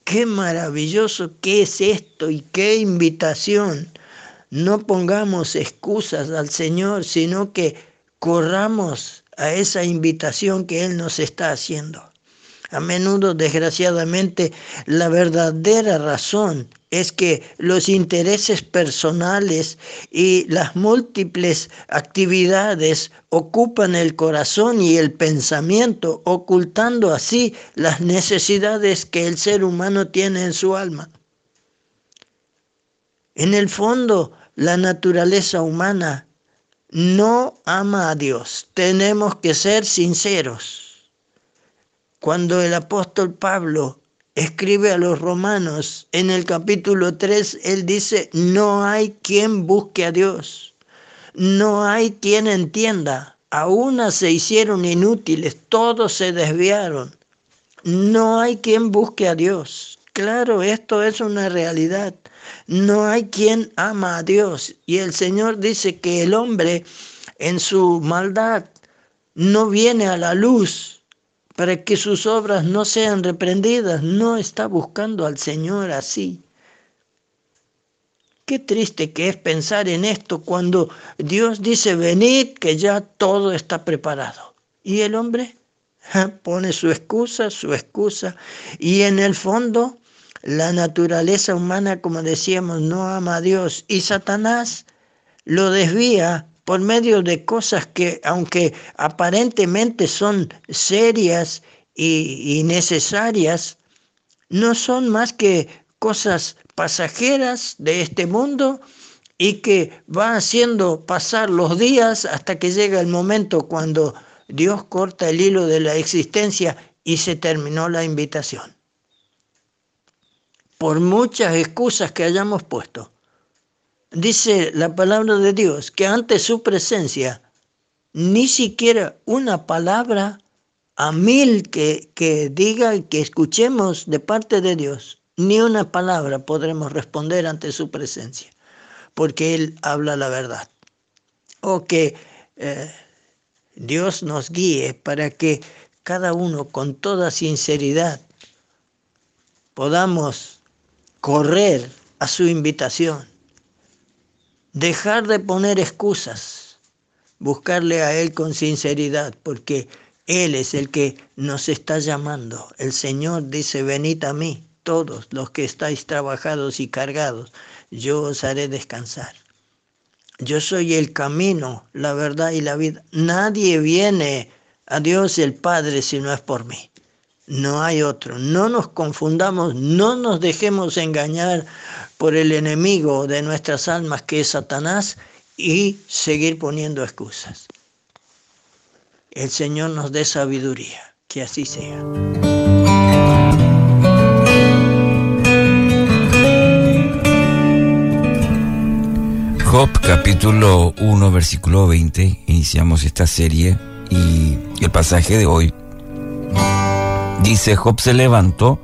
Qué maravilloso que es esto y qué invitación. No pongamos excusas al Señor, sino que corramos a esa invitación que Él nos está haciendo. A menudo, desgraciadamente, la verdadera razón es que los intereses personales y las múltiples actividades ocupan el corazón y el pensamiento, ocultando así las necesidades que el ser humano tiene en su alma. En el fondo, la naturaleza humana no ama a Dios. Tenemos que ser sinceros. Cuando el apóstol Pablo escribe a los romanos en el capítulo 3, él dice, no hay quien busque a Dios, no hay quien entienda, a una se hicieron inútiles, todos se desviaron, no hay quien busque a Dios. Claro, esto es una realidad. No hay quien ama a Dios. Y el Señor dice que el hombre en su maldad no viene a la luz para que sus obras no sean reprendidas. No está buscando al Señor así. Qué triste que es pensar en esto cuando Dios dice, venid, que ya todo está preparado. Y el hombre pone su excusa, su excusa, y en el fondo la naturaleza humana, como decíamos, no ama a Dios. Y Satanás lo desvía por medio de cosas que, aunque aparentemente son serias y, necesarias, no son más que cosas pasajeras de este mundo y que va haciendo pasar los días hasta que llega el momento cuando Dios corta el hilo de la existencia y se terminó la invitación. Por muchas excusas que hayamos puesto, dice la palabra de Dios que ante su presencia ni siquiera una palabra a mil que, que diga y que escuchemos de parte de Dios, ni una palabra podremos responder ante su presencia, porque Él habla la verdad. O que eh, Dios nos guíe para que cada uno con toda sinceridad podamos correr a su invitación, dejar de poner excusas, buscarle a Él con sinceridad, porque Él es el que nos está llamando. El Señor dice, venid a mí, todos los que estáis trabajados y cargados, yo os haré descansar. Yo soy el camino, la verdad y la vida. Nadie viene a Dios el Padre si no es por mí. No hay otro. No nos confundamos, no nos dejemos engañar por el enemigo de nuestras almas que es Satanás y seguir poniendo excusas. El Señor nos dé sabiduría, que así sea. Job capítulo 1 versículo 20, iniciamos esta serie y el pasaje de hoy dice, Job se levantó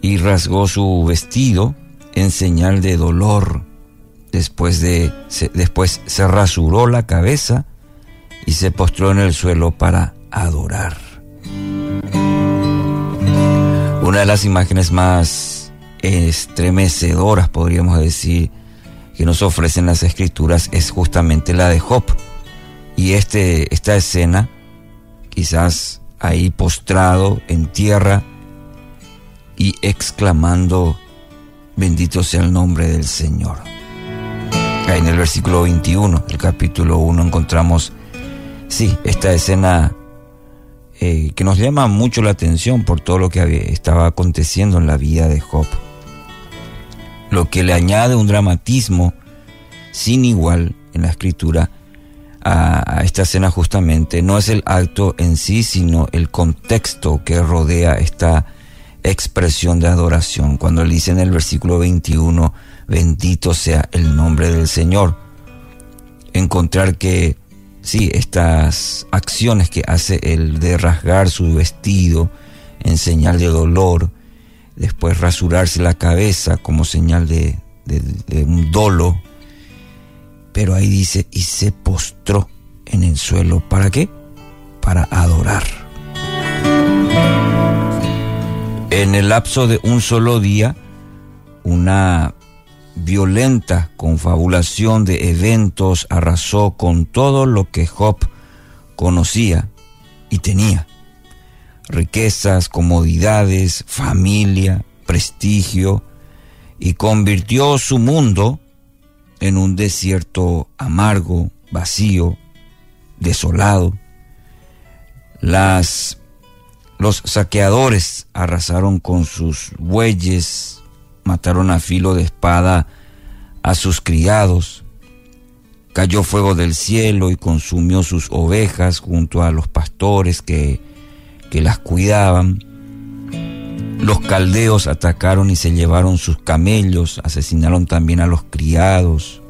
y rasgó su vestido en señal de dolor. Después, de, se, después se rasuró la cabeza y se postró en el suelo para adorar. Una de las imágenes más estremecedoras, podríamos decir, que nos ofrecen las escrituras es justamente la de Job. Y este, esta escena, quizás ahí postrado en tierra y exclamando, bendito sea el nombre del Señor. En el versículo 21 del capítulo 1 encontramos, sí, esta escena eh, que nos llama mucho la atención por todo lo que estaba aconteciendo en la vida de Job lo que le añade un dramatismo sin igual en la escritura a, esta escena justamente no es el acto en sí, sino el contexto que rodea esta expresión de adoración. Cuando le dice en el versículo 21, bendito sea el nombre del Señor, encontrar que sí, estas acciones que hace el de rasgar su vestido en señal de dolor, después rasurarse la cabeza como señal de, de, un dolo, pero ahí dice, y se postró en el suelo. ¿Para qué? Para adorar. En el lapso de un solo día, una violenta confabulación de eventos arrasó con todo lo que Job conocía y tenía riquezas, comodidades, familia, prestigio, y convirtió su mundo en un desierto amargo, vacío, desolado. Las, los saqueadores arrasaron con sus bueyes, mataron a filo de espada a sus criados. Cayó fuego del cielo y consumió sus ovejas junto a los pastores que que las cuidaban. Los caldeos atacaron y se llevaron sus camellos, asesinaron también a los criados.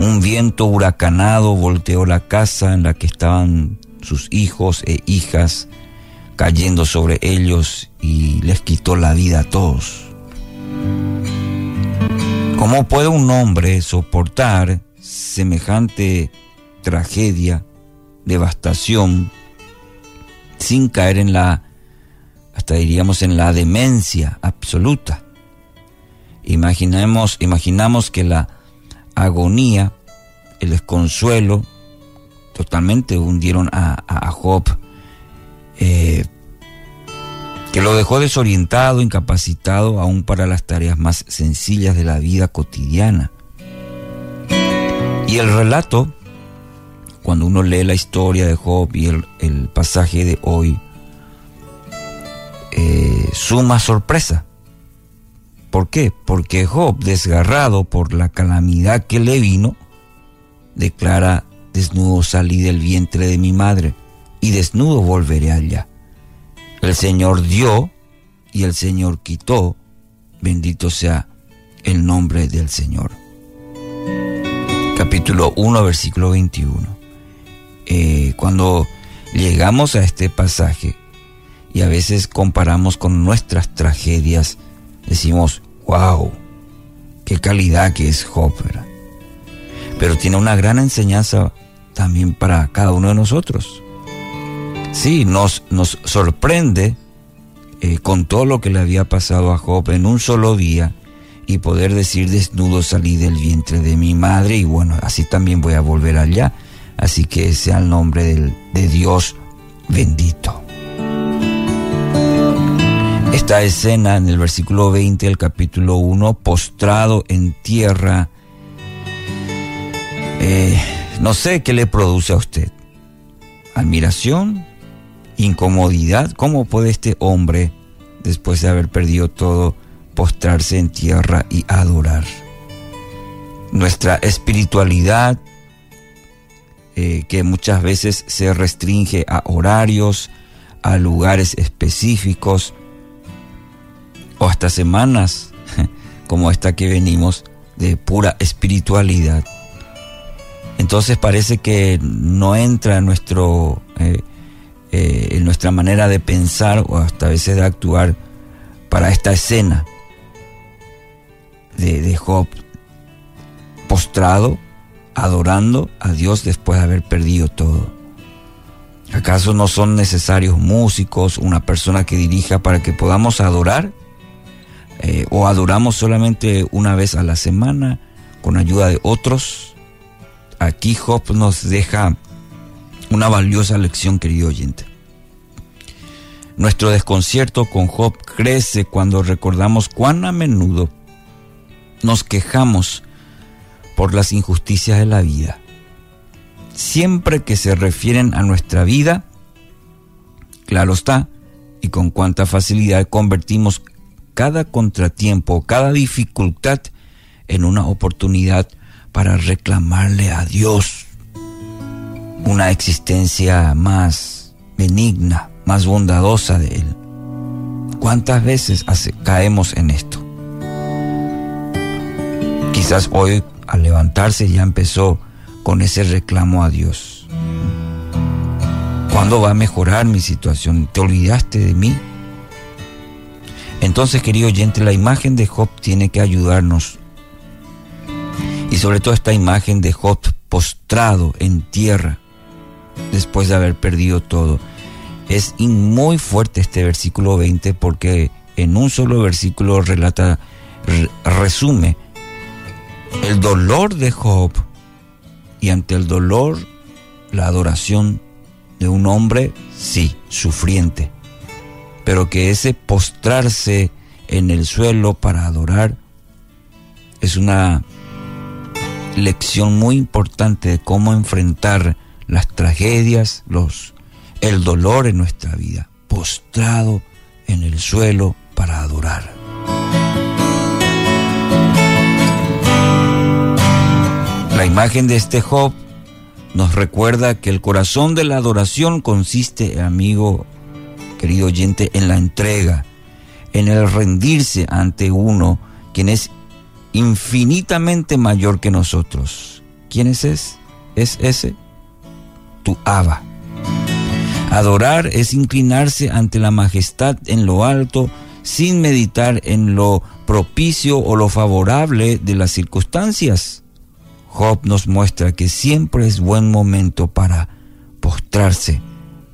Un viento huracanado volteó la casa en la que estaban sus hijos e hijas, cayendo sobre ellos y les quitó la vida a todos. ¿Cómo puede un hombre soportar semejante tragedia, devastación, sin caer en la, hasta diríamos, en la demencia absoluta. Imaginemos, imaginamos que la agonía, el desconsuelo, totalmente hundieron a, a, Job, eh, que lo dejó desorientado, incapacitado aún para las tareas más sencillas de la vida cotidiana. Y el relato, cuando uno lee la historia de Job y el, pasaje de hoy, eh, suma sorpresa. ¿Por qué? Porque Job, desgarrado por la calamidad que le vino, declara, desnudo salí del vientre de mi madre y desnudo volveré allá. El Señor dio y el Señor quitó, bendito sea el nombre del Señor. Capítulo 1, versículo 21. Eh, cuando llegamos a este pasaje y a veces comparamos con nuestras tragedias, decimos, wow, qué calidad que es Job. Pero tiene una gran enseñanza también para cada uno de nosotros. Sí, nos, nos sorprende eh, con todo lo que le había pasado a Job en un solo día y poder decir desnudo salí del vientre de mi madre y bueno, así también voy a volver allá. Así que sea el nombre del, de Dios bendito. Esta escena en el versículo 20 del capítulo 1, postrado en tierra, eh, no sé qué le produce a usted. Admiración, incomodidad. ¿Cómo puede este hombre, después de haber perdido todo, postrarse en tierra y adorar? Nuestra espiritualidad, eh, que muchas veces se restringe a horarios, a lugares específicos, o hasta semanas como esta que venimos de pura espiritualidad. Entonces parece que no entra en, nuestro, eh, eh, en nuestra manera de pensar o hasta a veces de actuar para esta escena de, de Job postrado, adorando a Dios después de haber perdido todo. ¿Acaso no son necesarios músicos, una persona que dirija para que podamos adorar? Eh, ¿O adoramos solamente una vez a la semana con ayuda de otros? Aquí Job nos deja una valiosa lección, querido oyente. Nuestro desconcierto con Job crece cuando recordamos cuán a menudo nos quejamos por las injusticias de la vida. Siempre que se refieren a nuestra vida, claro está, y con cuánta facilidad convertimos cada contratiempo, cada dificultad en una oportunidad para reclamarle a Dios una existencia más benigna, más bondadosa de Él. ¿Cuántas veces caemos en esto? Quizás hoy al levantarse ya empezó con ese reclamo a Dios. ¿Cuándo va a mejorar mi situación? ¿Te olvidaste de mí? Entonces, querido oyente, la imagen de Job tiene que ayudarnos. Y sobre todo esta imagen de Job postrado en tierra después de haber perdido todo. Es muy fuerte este versículo 20 porque en un solo versículo relata, resume el dolor de Job y ante el dolor la adoración de un hombre, sí, sufriente, pero que ese postrarse en el suelo para adorar es una lección muy importante de cómo enfrentar las tragedias, los el dolor en nuestra vida, postrado en el suelo para adorar. La imagen de este Job nos recuerda que el corazón de la adoración consiste, amigo, querido oyente, en la entrega, en el rendirse ante uno quien es infinitamente mayor que nosotros. ¿Quién es ese? Es ese, tu Abba. Adorar es inclinarse ante la majestad en lo alto sin meditar en lo propicio o lo favorable de las circunstancias. Job nos muestra que siempre es buen momento para postrarse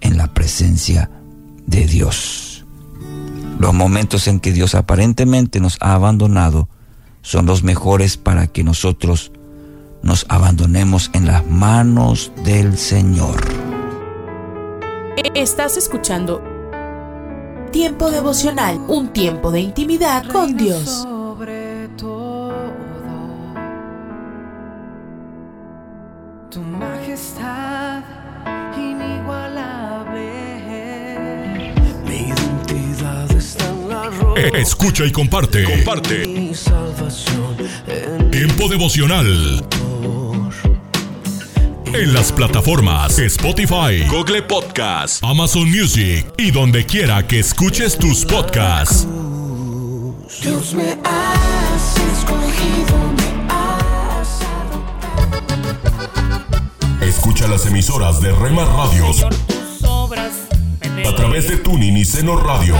en la presencia de Dios. Los momentos en que Dios aparentemente nos ha abandonado son los mejores para que nosotros nos abandonemos en las manos del Señor. Estás escuchando Tiempo devocional, un tiempo de intimidad con Dios. Tu majestad inigualable. Mi identidad está en la roca. Eh, Escucha y comparte. Comparte. Mi salvación en Tiempo devocional. En las plataformas Spotify, Google Podcast, Amazon Music y donde quiera que escuches tus podcasts. Dios me has escogido, me has Escucha las emisoras de Rema Radios a través de Tuning y Seno Radio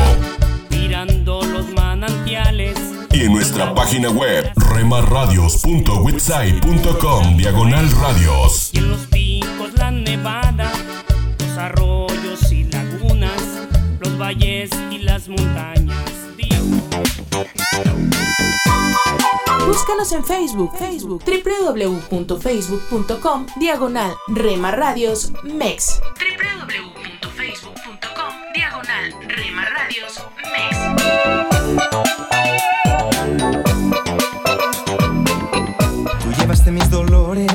mirando los manantiales. Y en nuestra página web remarradios.witsai.com diagonal radios. Y en los picos la nevada, los arroyos y lagunas, los valles y las montañas. Búscanos en Facebook, Facebook, www.facebook.com, diagonal Rema Radios MEX. www.facebook.com, diagonal Rema Radios Tú llevaste mis dolores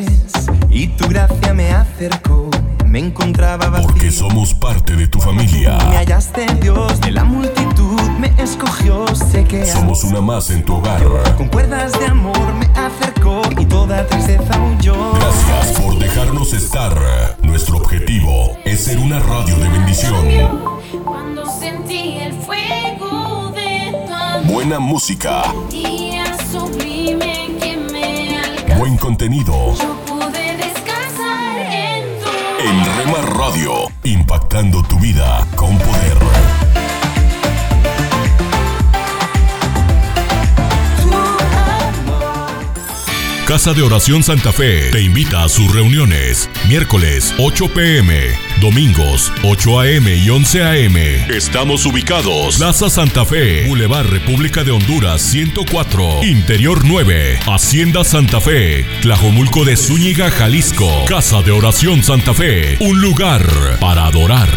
y tu gracia me acercó. Me encontraba vacío. Porque somos parte de tu familia. Me hallaste Dios de la multitud, me escogió, sé que Somos una más en tu hogar. con cuerdas de amor me acercó y toda tristeza huyó. Gracias por dejarnos estar. Nuestro objetivo es ser una radio de bendición. Cuando sentí el fuego de tu amor, Buena música, día sublime buen contenido. pude descansar en tu En Rema Radio, impactando tu vida con poder. Casa de Oración Santa Fe te invita a sus reuniones. Miércoles 8 pm, domingos 8 am y 11 am. Estamos ubicados. Plaza Santa Fe, Boulevard República de Honduras 104, Interior 9, Hacienda Santa Fe, Tlajomulco de Zúñiga, Jalisco. Casa de Oración Santa Fe, un lugar para adorar.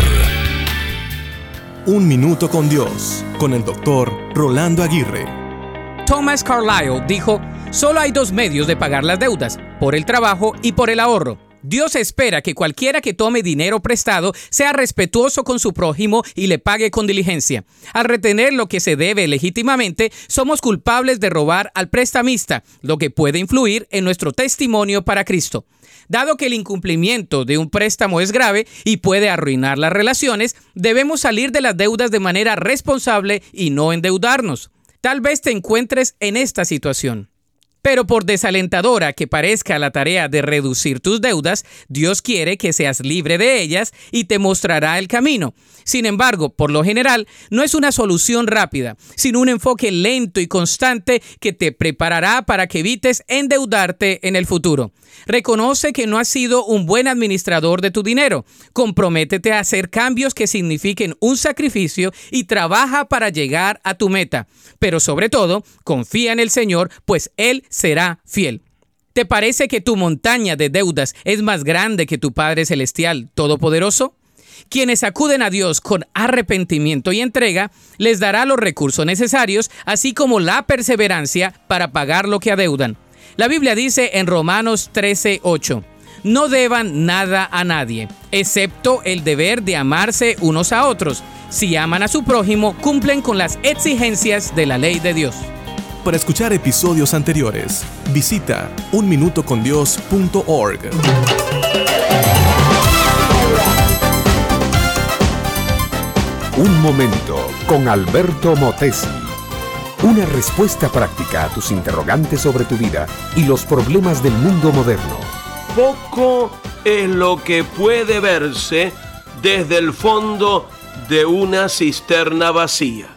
Un minuto con Dios, con el doctor Rolando Aguirre. Thomas Carlyle dijo, solo hay dos medios de pagar las deudas, por el trabajo y por el ahorro. Dios espera que cualquiera que tome dinero prestado sea respetuoso con su prójimo y le pague con diligencia. Al retener lo que se debe legítimamente, somos culpables de robar al prestamista, lo que puede influir en nuestro testimonio para Cristo. Dado que el incumplimiento de un préstamo es grave y puede arruinar las relaciones, debemos salir de las deudas de manera responsable y no endeudarnos. Tal vez te encuentres en esta situación. Pero por desalentadora que parezca la tarea de reducir tus deudas, Dios quiere que seas libre de ellas y te mostrará el camino. Sin embargo, por lo general, no es una solución rápida, sino un enfoque lento y constante que te preparará para que evites endeudarte en el futuro. Reconoce que no has sido un buen administrador de tu dinero. Comprométete a hacer cambios que signifiquen un sacrificio y trabaja para llegar a tu meta. Pero sobre todo, confía en el Señor, pues Él será fiel. ¿Te parece que tu montaña de deudas es más grande que tu Padre Celestial Todopoderoso? Quienes acuden a Dios con arrepentimiento y entrega, les dará los recursos necesarios, así como la perseverancia para pagar lo que adeudan. La Biblia dice en Romanos 13:8, no deban nada a nadie, excepto el deber de amarse unos a otros. Si aman a su prójimo, cumplen con las exigencias de la ley de Dios. Para escuchar episodios anteriores, visita unminutocondios.org. Un momento con Alberto Motesi. Una respuesta práctica a tus interrogantes sobre tu vida y los problemas del mundo moderno. Poco es lo que puede verse desde el fondo de una cisterna vacía.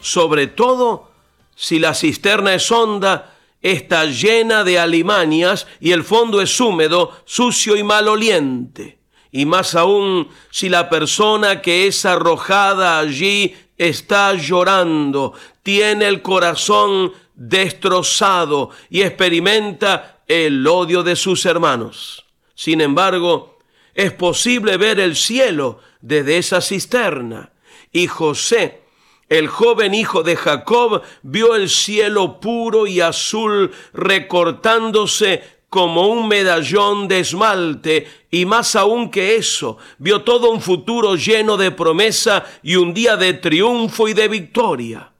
Sobre todo si la cisterna es honda, está llena de alimañas y el fondo es húmedo, sucio y maloliente. Y más aún si la persona que es arrojada allí está llorando, tiene el corazón destrozado y experimenta el odio de sus hermanos. Sin embargo, es posible ver el cielo desde esa cisterna. Y José, el joven hijo de Jacob, vio el cielo puro y azul recortándose como un medallón de esmalte y más aún que eso, vio todo un futuro lleno de promesa y un día de triunfo y de victoria.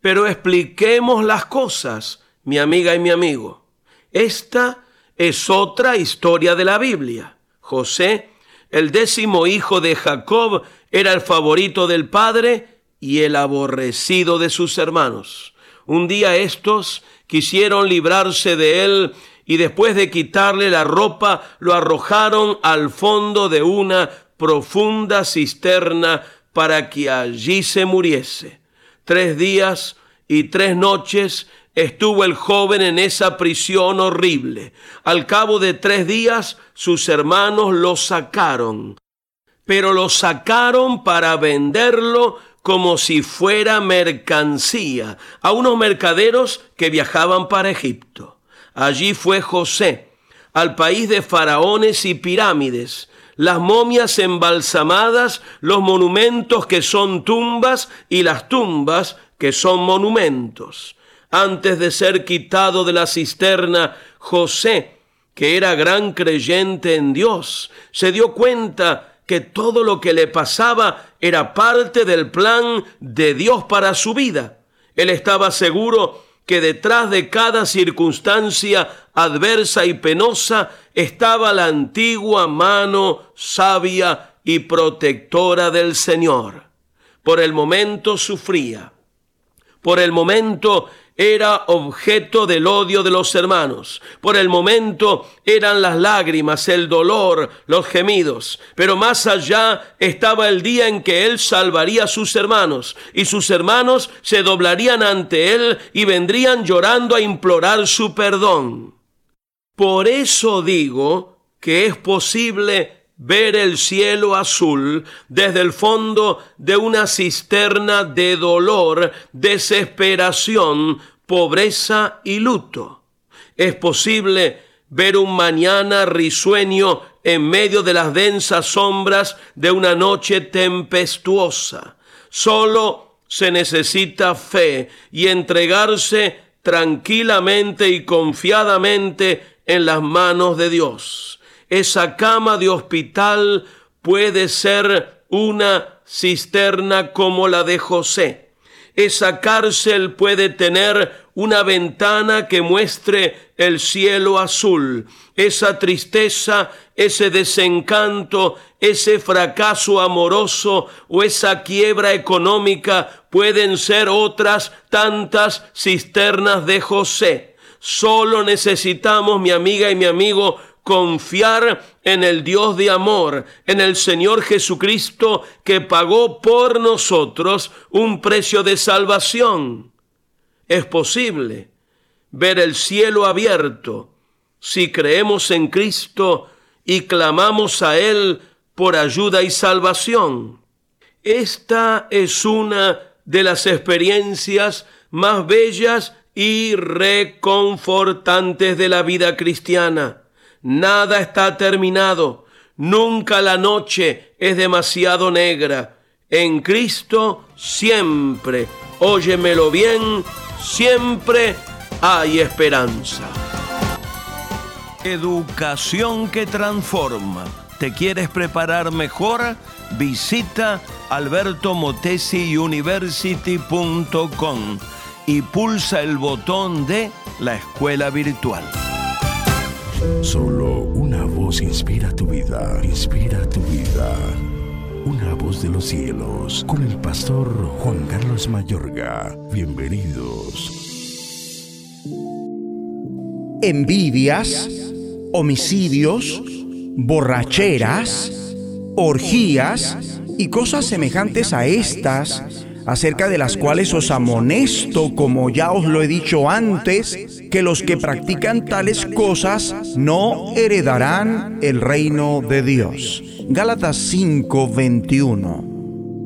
Pero expliquemos las cosas, mi amiga y mi amigo. Esta es otra historia de la Biblia. José, el décimo hijo de Jacob, era el favorito del padre y el aborrecido de sus hermanos. Un día estos quisieron librarse de él y después de quitarle la ropa lo arrojaron al fondo de una profunda cisterna para que allí se muriese. Tres días y tres noches estuvo el joven en esa prisión horrible. Al cabo de tres días sus hermanos lo sacaron, pero lo sacaron para venderlo como si fuera mercancía a unos mercaderos que viajaban para Egipto. Allí fue José, al país de faraones y pirámides, las momias embalsamadas, los monumentos que son tumbas y las tumbas que son monumentos. Antes de ser quitado de la cisterna, José, que era gran creyente en Dios, se dio cuenta que todo lo que le pasaba era parte del plan de Dios para su vida. Él estaba seguro que detrás de cada circunstancia adversa y penosa estaba la antigua mano sabia y protectora del Señor. Por el momento sufría. Por el momento era objeto del odio de los hermanos. Por el momento eran las lágrimas, el dolor, los gemidos. Pero más allá estaba el día en que él salvaría a sus hermanos y sus hermanos se doblarían ante él y vendrían llorando a implorar su perdón. Por eso digo que es posible ver el cielo azul desde el fondo de una cisterna de dolor, desesperación, pobreza y luto. Es posible ver un mañana risueño en medio de las densas sombras de una noche tempestuosa. Solo se necesita fe y entregarse tranquilamente y confiadamente en las manos de Dios esa cama de hospital puede ser una cisterna como la de José. Esa cárcel puede tener una ventana que muestre el cielo azul. Esa tristeza, ese desencanto, ese fracaso amoroso o esa quiebra económica pueden ser otras tantas cisternas de José. Solo necesitamos, mi amiga y mi amigo, confiar en el Dios de amor, en el Señor Jesucristo que pagó por nosotros un precio de salvación. Es posible ver el cielo abierto si creemos en Cristo y clamamos a Él por ayuda y salvación. Esta es una de las experiencias más bellas y reconfortantes de la vida cristiana Nada está terminado. Nunca la noche es demasiado negra. En Cristo siempre, óyemelo bien, siempre hay esperanza. Educación que transforma. ¿Te quieres preparar mejor? Visita albertomotesiuniversity.com y pulsa el botón de la escuela virtual. Solo una voz inspira tu vida, inspira tu vida. Una voz de los cielos, con el pastor Juan Carlos Mayorga. Bienvenidos. Envidias, homicidios, borracheras, orgías y cosas semejantes a estas acerca de las cuales os amonesto, como ya os lo he dicho antes, que los que practican tales cosas no heredarán el reino de Dios. Gálatas 5:21.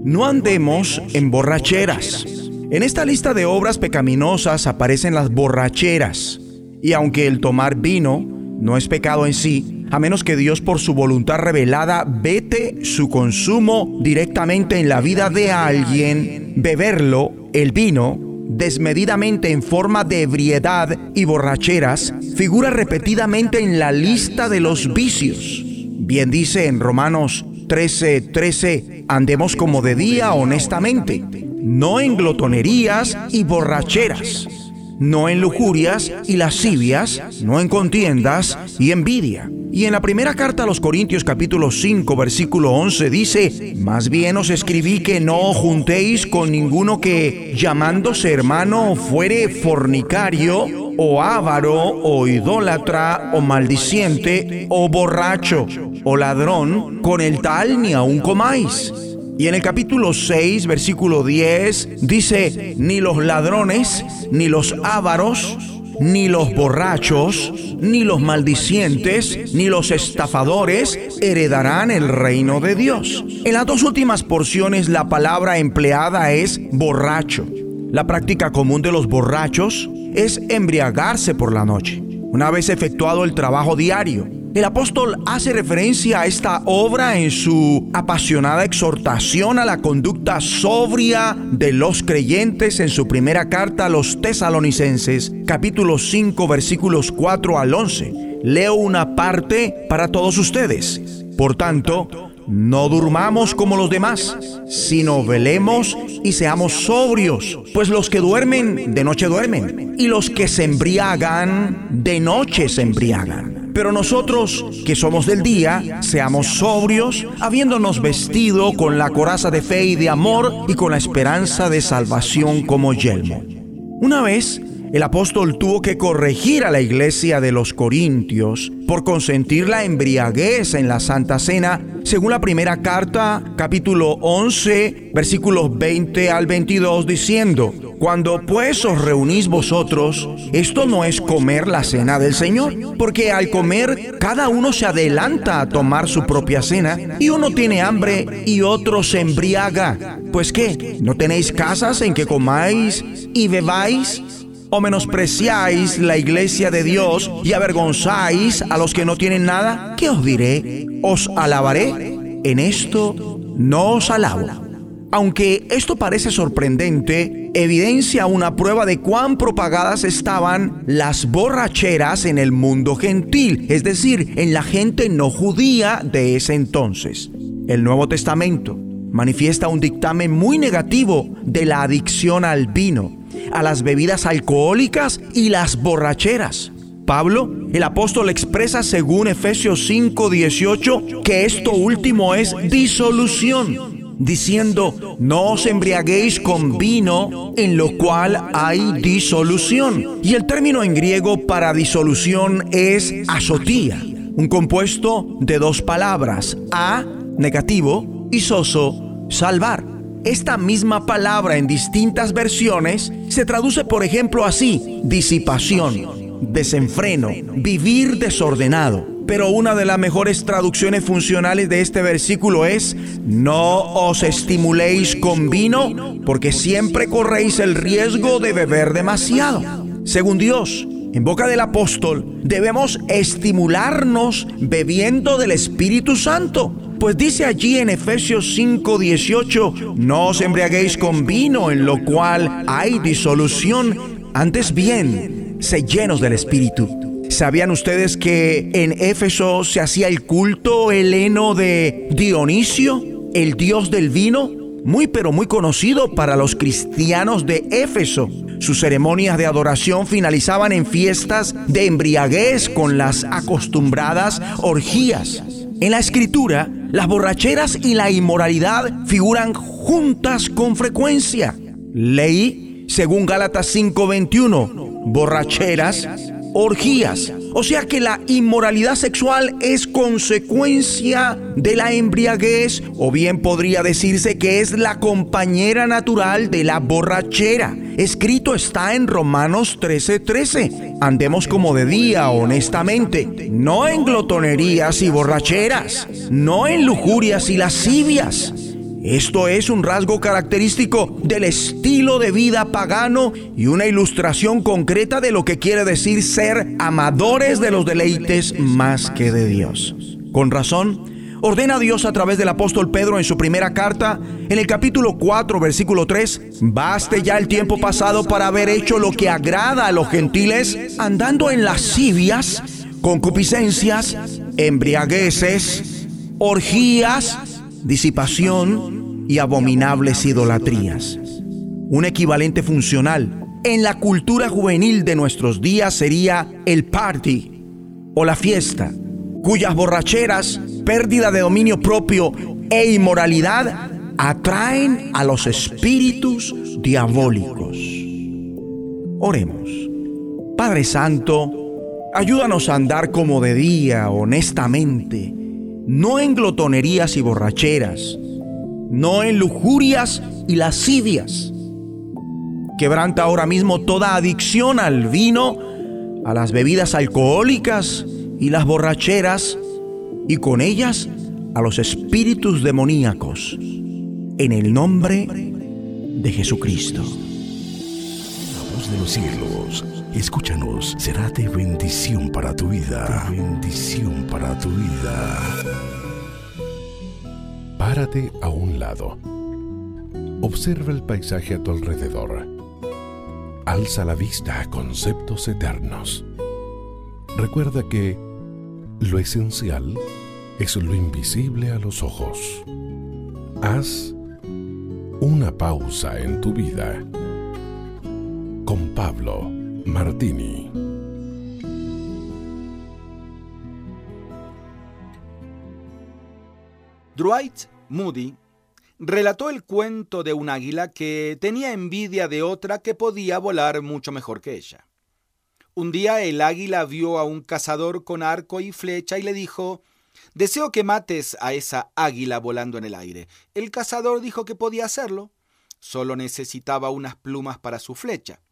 No andemos en borracheras. En esta lista de obras pecaminosas aparecen las borracheras, y aunque el tomar vino no es pecado en sí, a menos que Dios por su voluntad revelada vete su consumo directamente en la vida de alguien, beberlo, el vino, desmedidamente en forma de ebriedad y borracheras figura repetidamente en la lista de los vicios. Bien dice en Romanos 13, 13, andemos como de día honestamente, no en glotonerías y borracheras, no en lujurias y lascivias, no en contiendas y envidia. Y en la primera carta a los Corintios capítulo 5 versículo 11 dice, más bien os escribí que no juntéis con ninguno que llamándose hermano fuere fornicario o avaro o idólatra o maldiciente o borracho o ladrón, con el tal ni aun comáis. Y en el capítulo 6, versículo 10, dice, ni los ladrones, ni los ávaros, ni los borrachos, ni los maldicientes, ni los estafadores heredarán el reino de Dios. En las dos últimas porciones la palabra empleada es borracho. La práctica común de los borrachos es embriagarse por la noche, una vez efectuado el trabajo diario. El apóstol hace referencia a esta obra en su apasionada exhortación a la conducta sobria de los creyentes en su primera carta a los tesalonicenses, capítulo 5, versículos 4 al 11. Leo una parte para todos ustedes. Por tanto, no durmamos como los demás, sino velemos y seamos sobrios, pues los que duermen de noche duermen, y los que se embriagan de noche se embriagan. Pero nosotros, que somos del día, seamos sobrios, habiéndonos vestido con la coraza de fe y de amor y con la esperanza de salvación como yelmo. Una vez, el apóstol tuvo que corregir a la iglesia de los Corintios por consentir la embriaguez en la Santa Cena, según la primera carta, capítulo 11, versículos 20 al 22, diciendo, Cuando pues os reunís vosotros, esto no es comer la cena del Señor, porque al comer cada uno se adelanta a tomar su propia cena, y uno tiene hambre y otro se embriaga. Pues qué, ¿no tenéis casas en que comáis y bebáis? ¿O menospreciáis la iglesia de Dios y avergonzáis a los que no tienen nada? ¿Qué os diré? ¿Os alabaré? En esto no os alabo. Aunque esto parece sorprendente, evidencia una prueba de cuán propagadas estaban las borracheras en el mundo gentil, es decir, en la gente no judía de ese entonces. El Nuevo Testamento manifiesta un dictamen muy negativo de la adicción al vino a las bebidas alcohólicas y las borracheras. Pablo, el apóstol expresa según Efesios 5:18 que esto último es disolución, diciendo, no os embriaguéis con vino en lo cual hay disolución. Y el término en griego para disolución es azotía, un compuesto de dos palabras, a, negativo, y soso, salvar. Esta misma palabra en distintas versiones se traduce, por ejemplo, así, disipación, desenfreno, vivir desordenado. Pero una de las mejores traducciones funcionales de este versículo es, no os estimuléis con vino, porque siempre corréis el riesgo de beber demasiado. Según Dios, en boca del apóstol, debemos estimularnos bebiendo del Espíritu Santo. Pues dice allí en Efesios 5:18, no os embriaguéis con vino en lo cual hay disolución, antes bien, se llenos del Espíritu. ¿Sabían ustedes que en Éfeso se hacía el culto heleno de Dionisio, el dios del vino? Muy pero muy conocido para los cristianos de Éfeso. Sus ceremonias de adoración finalizaban en fiestas de embriaguez con las acostumbradas orgías. En la escritura, las borracheras y la inmoralidad figuran juntas con frecuencia. Leí, según Gálatas 5:21, borracheras, orgías. O sea que la inmoralidad sexual es consecuencia de la embriaguez o bien podría decirse que es la compañera natural de la borrachera. Escrito está en Romanos 13:13. Andemos como de día honestamente, no en glotonerías y borracheras, no en lujurias y lascivias esto es un rasgo característico del estilo de vida pagano y una ilustración concreta de lo que quiere decir ser amadores de los deleites más que de Dios. Con razón, Ordena Dios a través del apóstol Pedro en su primera carta, en el capítulo 4, versículo 3, baste ya el tiempo pasado para haber hecho lo que agrada a los gentiles, andando en lascivias, concupiscencias, embriagueces, orgías, disipación y abominables idolatrías. Un equivalente funcional en la cultura juvenil de nuestros días sería el party o la fiesta, cuyas borracheras, pérdida de dominio propio e inmoralidad atraen a los espíritus diabólicos. Oremos. Padre Santo, ayúdanos a andar como de día, honestamente, no en glotonerías y borracheras, no en lujurias y lascivias. Quebranta ahora mismo toda adicción al vino, a las bebidas alcohólicas y las borracheras, y con ellas a los espíritus demoníacos, en el nombre de Jesucristo. La voz de los cielos, escúchanos, será de bendición para tu vida. De bendición para tu vida. Párate a un lado. Observa el paisaje a tu alrededor. Alza la vista a conceptos eternos. Recuerda que lo esencial es lo invisible a los ojos. Haz una pausa en tu vida con Pablo Martini. Dwight Moody relató el cuento de un águila que tenía envidia de otra que podía volar mucho mejor que ella. Un día el águila vio a un cazador con arco y flecha y le dijo, Deseo que mates a esa águila volando en el aire. El cazador dijo que podía hacerlo, solo necesitaba unas plumas para su flecha.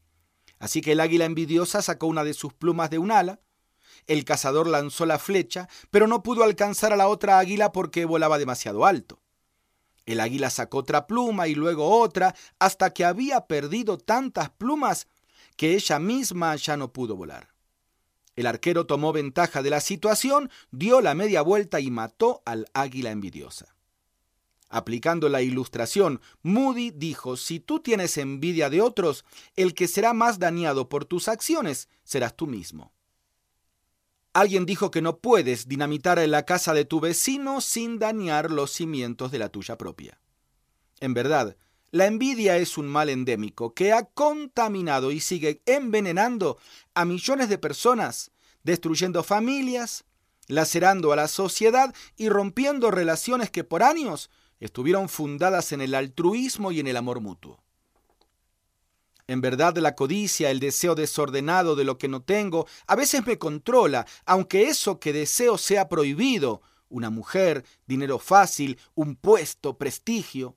Así que el águila envidiosa sacó una de sus plumas de un ala, el cazador lanzó la flecha, pero no pudo alcanzar a la otra águila porque volaba demasiado alto. El águila sacó otra pluma y luego otra, hasta que había perdido tantas plumas que ella misma ya no pudo volar. El arquero tomó ventaja de la situación, dio la media vuelta y mató al águila envidiosa. Aplicando la ilustración, Moody dijo, si tú tienes envidia de otros, el que será más dañado por tus acciones serás tú mismo. Alguien dijo que no puedes dinamitar la casa de tu vecino sin dañar los cimientos de la tuya propia. En verdad, la envidia es un mal endémico que ha contaminado y sigue envenenando a millones de personas, destruyendo familias, lacerando a la sociedad y rompiendo relaciones que por años estuvieron fundadas en el altruismo y en el amor mutuo. En verdad la codicia, el deseo desordenado de lo que no tengo, a veces me controla, aunque eso que deseo sea prohibido, una mujer, dinero fácil, un puesto, prestigio.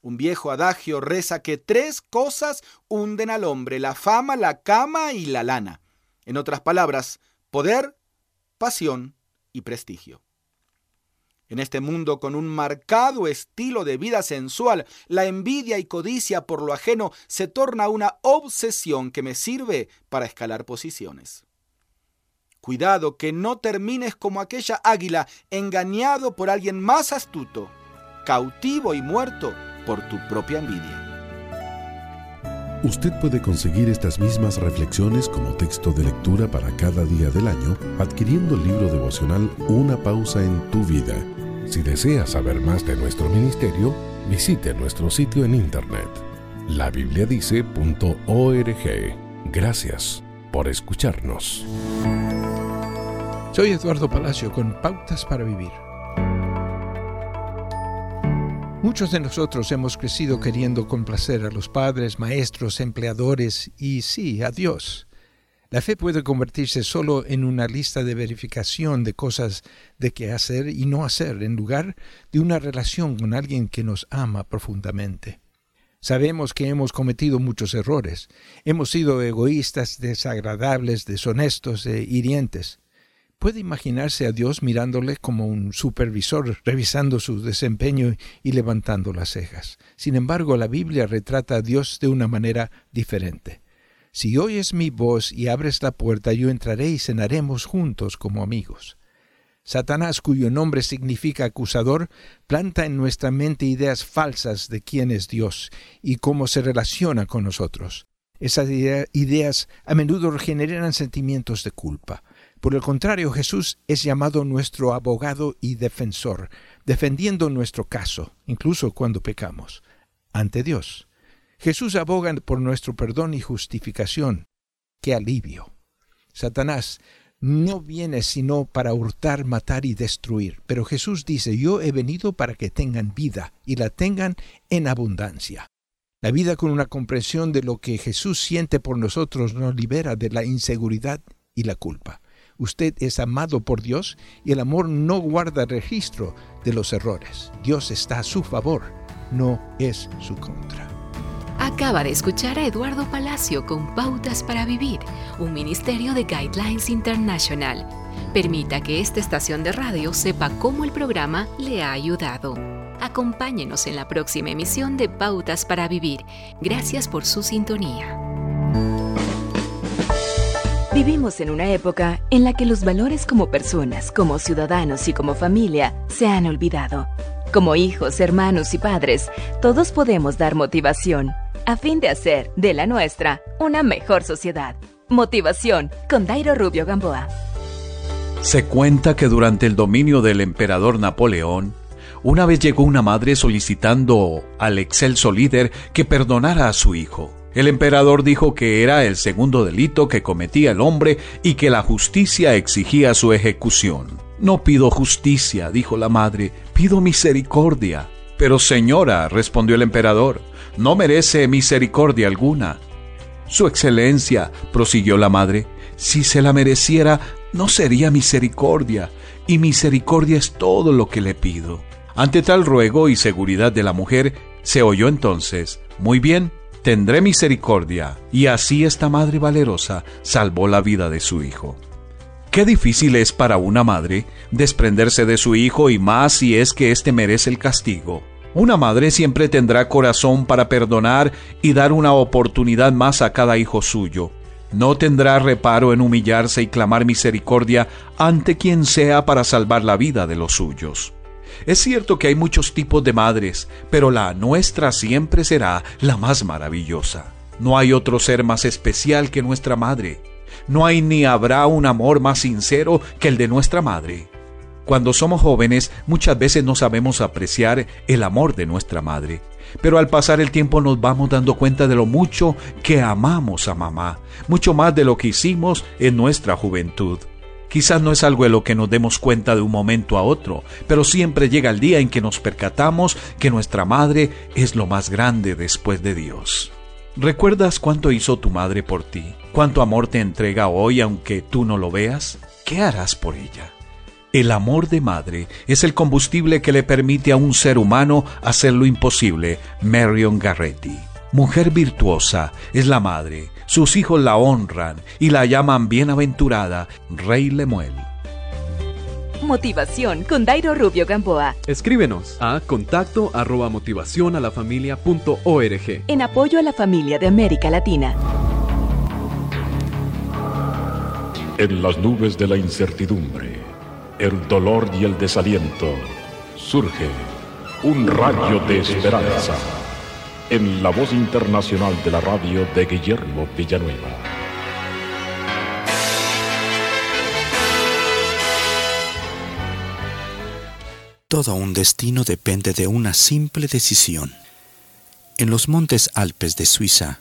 Un viejo adagio reza que tres cosas hunden al hombre, la fama, la cama y la lana. En otras palabras, poder, pasión y prestigio. En este mundo con un marcado estilo de vida sensual, la envidia y codicia por lo ajeno se torna una obsesión que me sirve para escalar posiciones. Cuidado que no termines como aquella águila engañado por alguien más astuto, cautivo y muerto por tu propia envidia. Usted puede conseguir estas mismas reflexiones como texto de lectura para cada día del año adquiriendo el libro devocional Una pausa en tu vida si desea saber más de nuestro ministerio, visite nuestro sitio en internet labibliadice.org. Gracias por escucharnos. Soy Eduardo Palacio con Pautas para Vivir. Muchos de nosotros hemos crecido queriendo complacer a los padres, maestros, empleadores y sí, a Dios. La fe puede convertirse solo en una lista de verificación de cosas de qué hacer y no hacer, en lugar de una relación con alguien que nos ama profundamente. Sabemos que hemos cometido muchos errores. Hemos sido egoístas, desagradables, deshonestos e hirientes. Puede imaginarse a Dios mirándole como un supervisor, revisando su desempeño y levantando las cejas. Sin embargo, la Biblia retrata a Dios de una manera diferente. Si oyes mi voz y abres la puerta, yo entraré y cenaremos juntos como amigos. Satanás, cuyo nombre significa acusador, planta en nuestra mente ideas falsas de quién es Dios y cómo se relaciona con nosotros. Esas ideas a menudo generan sentimientos de culpa. Por el contrario, Jesús es llamado nuestro abogado y defensor, defendiendo nuestro caso, incluso cuando pecamos, ante Dios. Jesús aboga por nuestro perdón y justificación. ¡Qué alivio! Satanás no viene sino para hurtar, matar y destruir, pero Jesús dice, yo he venido para que tengan vida y la tengan en abundancia. La vida con una comprensión de lo que Jesús siente por nosotros nos libera de la inseguridad y la culpa. Usted es amado por Dios y el amor no guarda registro de los errores. Dios está a su favor, no es su contra. Acaba de escuchar a Eduardo Palacio con Pautas para Vivir, un ministerio de Guidelines International. Permita que esta estación de radio sepa cómo el programa le ha ayudado. Acompáñenos en la próxima emisión de Pautas para Vivir. Gracias por su sintonía. Vivimos en una época en la que los valores como personas, como ciudadanos y como familia se han olvidado. Como hijos, hermanos y padres, todos podemos dar motivación a fin de hacer de la nuestra una mejor sociedad. Motivación con Dairo Rubio Gamboa. Se cuenta que durante el dominio del emperador Napoleón, una vez llegó una madre solicitando al excelso líder que perdonara a su hijo. El emperador dijo que era el segundo delito que cometía el hombre y que la justicia exigía su ejecución. No pido justicia, dijo la madre, pido misericordia. Pero señora, respondió el emperador, no merece misericordia alguna. Su excelencia, prosiguió la madre, si se la mereciera, no sería misericordia, y misericordia es todo lo que le pido. Ante tal ruego y seguridad de la mujer, se oyó entonces, muy bien, tendré misericordia. Y así esta madre valerosa salvó la vida de su hijo. Qué difícil es para una madre desprenderse de su hijo y más si es que éste merece el castigo. Una madre siempre tendrá corazón para perdonar y dar una oportunidad más a cada hijo suyo. No tendrá reparo en humillarse y clamar misericordia ante quien sea para salvar la vida de los suyos. Es cierto que hay muchos tipos de madres, pero la nuestra siempre será la más maravillosa. No hay otro ser más especial que nuestra madre. No hay ni habrá un amor más sincero que el de nuestra madre. Cuando somos jóvenes muchas veces no sabemos apreciar el amor de nuestra madre, pero al pasar el tiempo nos vamos dando cuenta de lo mucho que amamos a mamá, mucho más de lo que hicimos en nuestra juventud. Quizás no es algo de lo que nos demos cuenta de un momento a otro, pero siempre llega el día en que nos percatamos que nuestra madre es lo más grande después de Dios. ¿Recuerdas cuánto hizo tu madre por ti? ¿Cuánto amor te entrega hoy aunque tú no lo veas? ¿Qué harás por ella? El amor de madre es el combustible que le permite a un ser humano hacer lo imposible. Marion Garretti. Mujer virtuosa es la madre, sus hijos la honran y la llaman bienaventurada Rey Lemuel. Motivación con Dairo Rubio Gamboa. Escríbenos a contacto arroba motivación a la familia punto org. En apoyo a la familia de América Latina. En las nubes de la incertidumbre, el dolor y el desaliento, surge un rayo de esperanza en la voz internacional de la radio de Guillermo Villanueva. Todo un destino depende de una simple decisión. En los montes Alpes de Suiza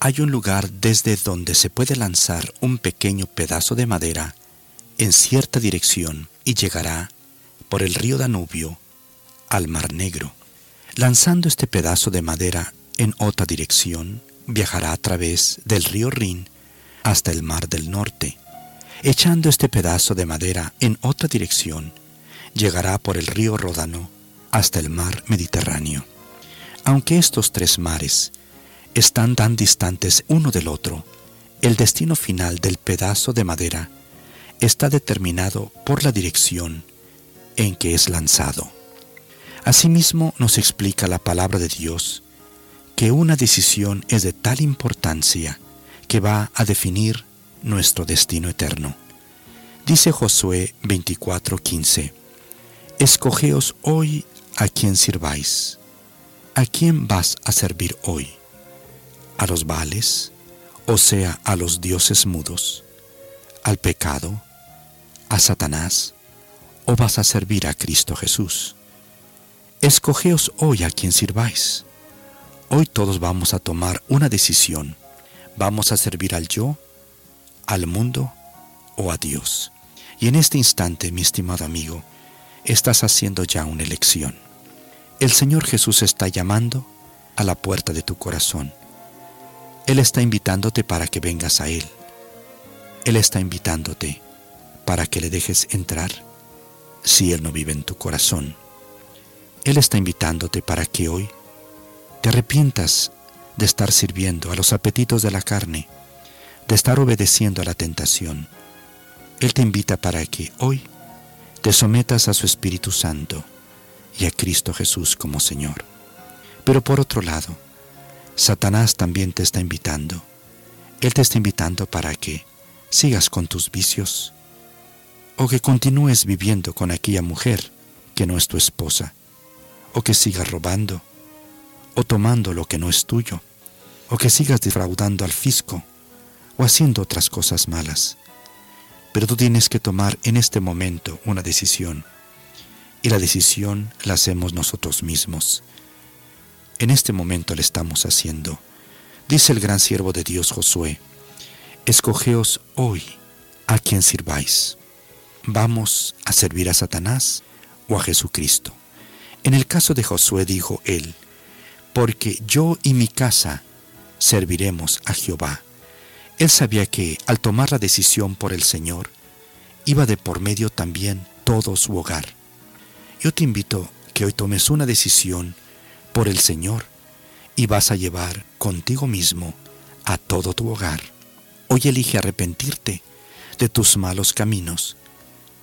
hay un lugar desde donde se puede lanzar un pequeño pedazo de madera en cierta dirección y llegará por el río Danubio al Mar Negro. Lanzando este pedazo de madera en otra dirección, viajará a través del río Rin hasta el Mar del Norte. Echando este pedazo de madera en otra dirección, llegará por el río Ródano hasta el Mar Mediterráneo. Aunque estos tres mares están tan distantes uno del otro, el destino final del pedazo de madera está determinado por la dirección en que es lanzado. Asimismo nos explica la palabra de Dios que una decisión es de tal importancia que va a definir nuestro destino eterno. Dice Josué 24:15, Escogeos hoy a quien sirváis. ¿A quién vas a servir hoy? ¿A los vales? O sea, a los dioses mudos, al pecado, a Satanás, o vas a servir a Cristo Jesús. Escogeos hoy a quien sirváis. Hoy todos vamos a tomar una decisión. ¿Vamos a servir al yo, al mundo o a Dios? Y en este instante, mi estimado amigo, estás haciendo ya una elección. El Señor Jesús está llamando a la puerta de tu corazón. Él está invitándote para que vengas a Él. Él está invitándote para que le dejes entrar si Él no vive en tu corazón. Él está invitándote para que hoy te arrepientas de estar sirviendo a los apetitos de la carne, de estar obedeciendo a la tentación. Él te invita para que hoy te sometas a su Espíritu Santo y a Cristo Jesús como Señor. Pero por otro lado, Satanás también te está invitando. Él te está invitando para que sigas con tus vicios o que continúes viviendo con aquella mujer que no es tu esposa, o que sigas robando, o tomando lo que no es tuyo, o que sigas defraudando al fisco, o haciendo otras cosas malas. Pero tú tienes que tomar en este momento una decisión, y la decisión la hacemos nosotros mismos. En este momento la estamos haciendo. Dice el gran siervo de Dios Josué, escogeos hoy a quien sirváis. ¿Vamos a servir a Satanás o a Jesucristo? En el caso de Josué dijo él, porque yo y mi casa serviremos a Jehová. Él sabía que al tomar la decisión por el Señor, iba de por medio también todo su hogar. Yo te invito que hoy tomes una decisión por el Señor y vas a llevar contigo mismo a todo tu hogar. Hoy elige arrepentirte de tus malos caminos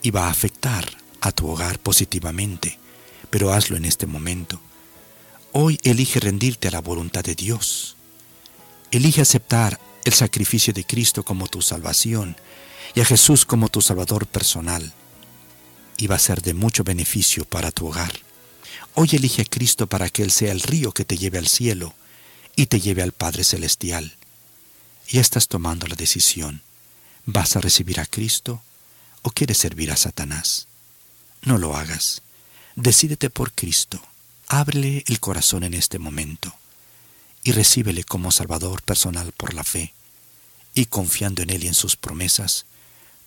y va a afectar a tu hogar positivamente, pero hazlo en este momento. Hoy elige rendirte a la voluntad de Dios. Elige aceptar el sacrificio de Cristo como tu salvación y a Jesús como tu Salvador personal. Y va a ser de mucho beneficio para tu hogar. Hoy elige a Cristo para que Él sea el río que te lleve al cielo y te lleve al Padre Celestial. Y estás tomando la decisión. ¿Vas a recibir a Cristo o quieres servir a Satanás? No lo hagas. Decídete por Cristo. Ábrele el corazón en este momento y recíbele como Salvador personal por la fe. Y confiando en Él y en sus promesas,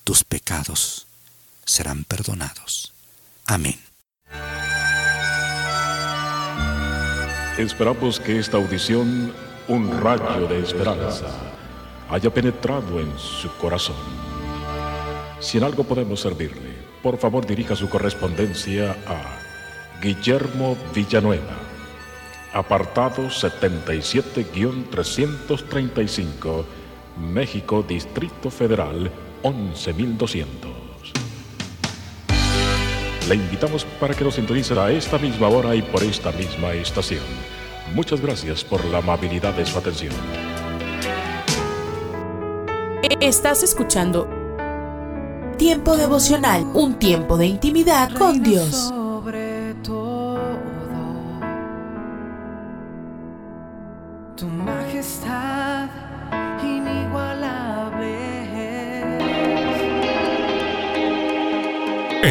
tus pecados serán perdonados. Amén. Esperamos que esta audición, un rayo de esperanza, haya penetrado en su corazón. Si en algo podemos servirle, por favor dirija su correspondencia a Guillermo Villanueva, apartado 77-335, México, Distrito Federal, 11200. Le invitamos para que nos sintonice a esta misma hora y por esta misma estación. Muchas gracias por la amabilidad de su atención. Estás escuchando Tiempo devocional, un tiempo de intimidad con Dios.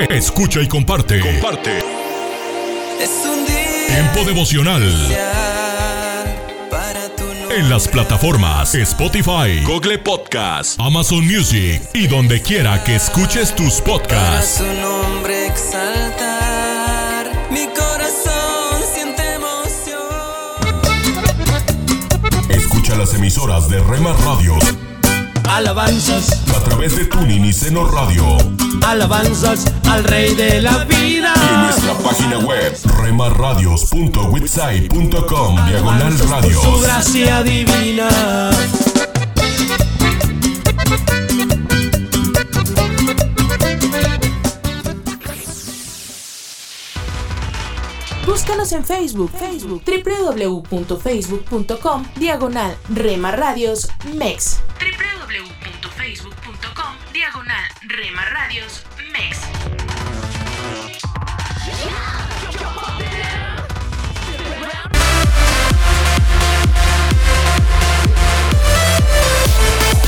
Escucha y comparte. Comparte. Es un día Tiempo devocional. para tu nombre. En las plataformas Spotify, Google Podcast, Amazon Music y donde quiera que escuches tus Para podcasts. su nombre exaltar. Mi corazón siente emoción. Escucha las emisoras de Rema Radios Alabanzas, a través de Tuning y Seno Radio alabanzas al Rey de la vida. y en nuestra página web remarradios.witsai.com diagonal Su radios. gracia divina. Búscanos en Facebook, Facebook, www.facebook.com, diagonal Rema Radios MEX. www.facebook.com, diagonal Rema Radios MEX.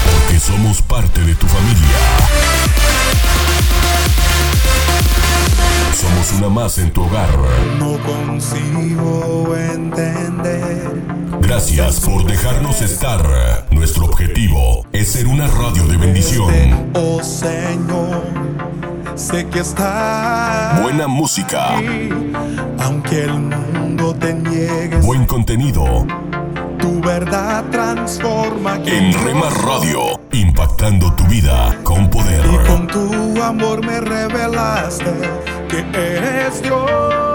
Porque somos parte de tu familia. Somos una más en tu hogar. No consigo entender. Gracias por dejarnos estar. Nuestro objetivo es ser una radio de bendición. Oh Señor, sé que estás. Buena música. Aunque el mundo te niegue, Buen contenido. Tu verdad transforma. En Rema Radio, impactando tu vida con poder. Con tu amor me revelaste que eres Dios.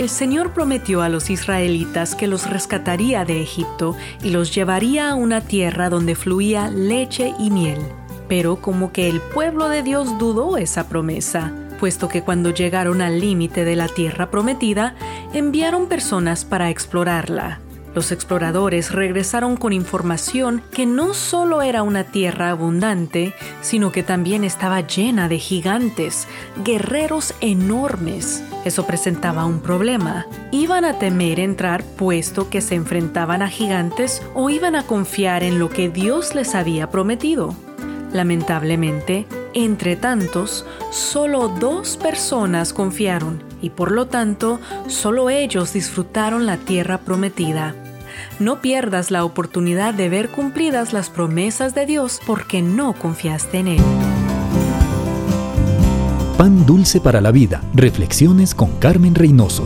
El Señor prometió a los israelitas que los rescataría de Egipto y los llevaría a una tierra donde fluía leche y miel. Pero como que el pueblo de Dios dudó esa promesa, puesto que cuando llegaron al límite de la tierra prometida, enviaron personas para explorarla. Los exploradores regresaron con información que no solo era una tierra abundante, sino que también estaba llena de gigantes, guerreros enormes. Eso presentaba un problema. ¿Iban a temer entrar puesto que se enfrentaban a gigantes o iban a confiar en lo que Dios les había prometido? Lamentablemente, entre tantos, solo dos personas confiaron y por lo tanto, solo ellos disfrutaron la tierra prometida. No pierdas la oportunidad de ver cumplidas las promesas de Dios porque no confiaste en Él. Pan dulce para la vida. Reflexiones con Carmen Reynoso.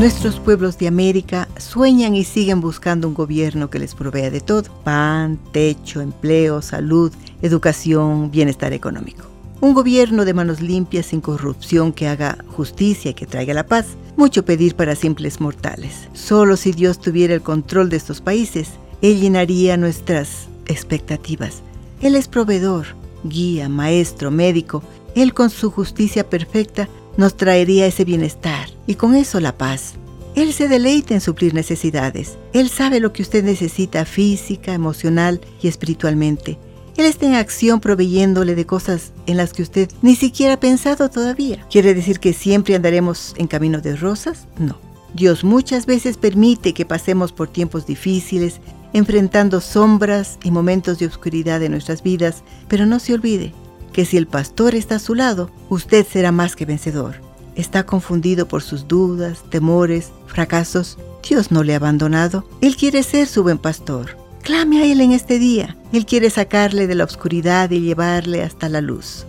Nuestros pueblos de América sueñan y siguen buscando un gobierno que les provea de todo. Pan, techo, empleo, salud, educación, bienestar económico. Un gobierno de manos limpias, sin corrupción, que haga justicia y que traiga la paz. Mucho pedir para simples mortales. Solo si Dios tuviera el control de estos países, Él llenaría nuestras expectativas. Él es proveedor, guía, maestro, médico. Él con su justicia perfecta nos traería ese bienestar y con eso la paz. Él se deleita en suplir necesidades. Él sabe lo que usted necesita física, emocional y espiritualmente. Él está en acción proveyéndole de cosas en las que usted ni siquiera ha pensado todavía. ¿Quiere decir que siempre andaremos en camino de rosas? No. Dios muchas veces permite que pasemos por tiempos difíciles, enfrentando sombras y momentos de oscuridad en nuestras vidas, pero no se olvide que si el pastor está a su lado, usted será más que vencedor. Está confundido por sus dudas, temores, fracasos. Dios no le ha abandonado. Él quiere ser su buen pastor. Clame a Él en este día. Él quiere sacarle de la oscuridad y llevarle hasta la luz.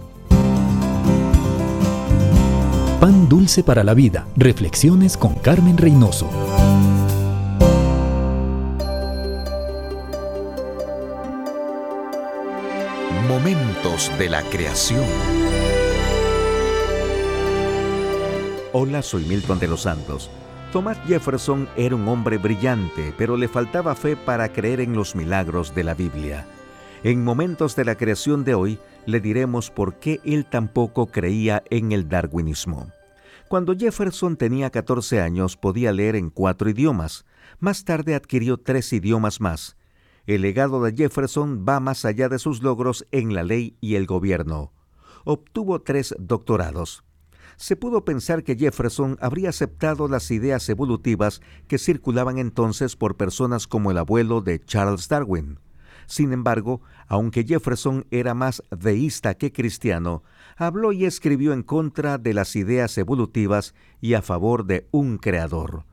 Pan dulce para la vida. Reflexiones con Carmen Reynoso. Momentos de la creación. Hola, soy Milton de los Santos. Thomas Jefferson era un hombre brillante, pero le faltaba fe para creer en los milagros de la Biblia. En momentos de la creación de hoy, le diremos por qué él tampoco creía en el darwinismo. Cuando Jefferson tenía 14 años podía leer en cuatro idiomas. Más tarde adquirió tres idiomas más. El legado de Jefferson va más allá de sus logros en la ley y el gobierno. Obtuvo tres doctorados se pudo pensar que Jefferson habría aceptado las ideas evolutivas que circulaban entonces por personas como el abuelo de Charles Darwin. Sin embargo, aunque Jefferson era más deísta que cristiano, habló y escribió en contra de las ideas evolutivas y a favor de un creador.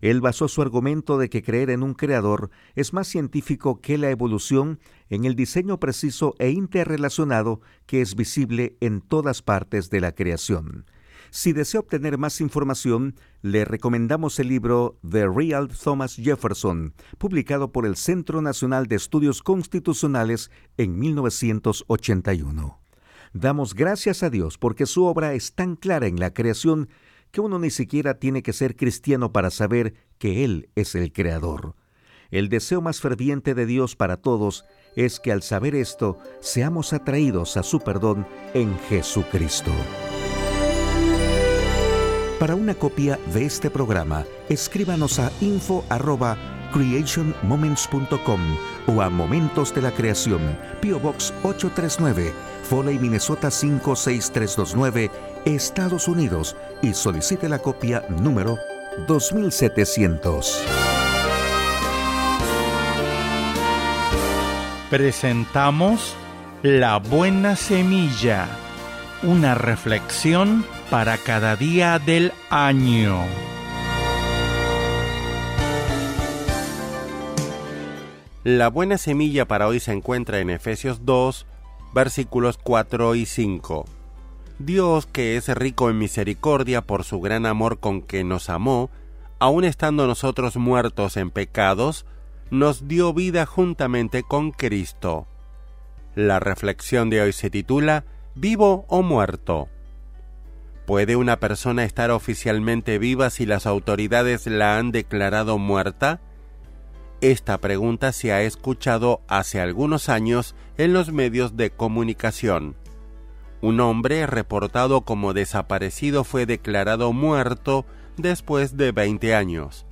Él basó su argumento de que creer en un creador es más científico que la evolución en el diseño preciso e interrelacionado que es visible en todas partes de la creación. Si desea obtener más información, le recomendamos el libro The Real Thomas Jefferson, publicado por el Centro Nacional de Estudios Constitucionales en 1981. Damos gracias a Dios porque su obra es tan clara en la creación que uno ni siquiera tiene que ser cristiano para saber que Él es el Creador. El deseo más ferviente de Dios para todos es que al saber esto seamos atraídos a su perdón en Jesucristo. Para una copia de este programa, escríbanos a info@creationmoments.com o a Momentos de la Creación, PO Box 839, Foley, Minnesota 56329, Estados Unidos y solicite la copia número 2700. Presentamos La Buena Semilla, una reflexión para cada día del año. La buena semilla para hoy se encuentra en Efesios 2, versículos 4 y 5. Dios, que es rico en misericordia por su gran amor con que nos amó, aun estando nosotros muertos en pecados, nos dio vida juntamente con Cristo. La reflexión de hoy se titula ¿Vivo o muerto? ¿Puede una persona estar oficialmente viva si las autoridades la han declarado muerta? Esta pregunta se ha escuchado hace algunos años en los medios de comunicación. Un hombre reportado como desaparecido fue declarado muerto después de 20 años.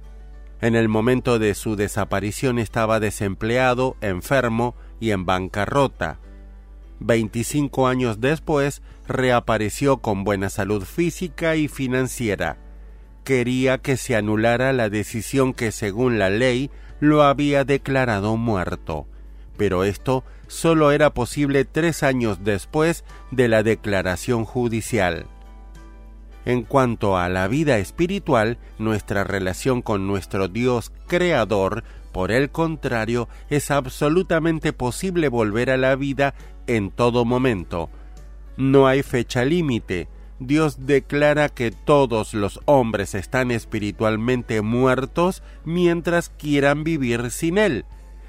En el momento de su desaparición estaba desempleado, enfermo y en bancarrota. 25 años después reapareció con buena salud física y financiera. Quería que se anulara la decisión que según la ley lo había declarado muerto, pero esto solo era posible tres años después de la declaración judicial. En cuanto a la vida espiritual, nuestra relación con nuestro Dios Creador, por el contrario, es absolutamente posible volver a la vida en todo momento. No hay fecha límite, Dios declara que todos los hombres están espiritualmente muertos mientras quieran vivir sin Él.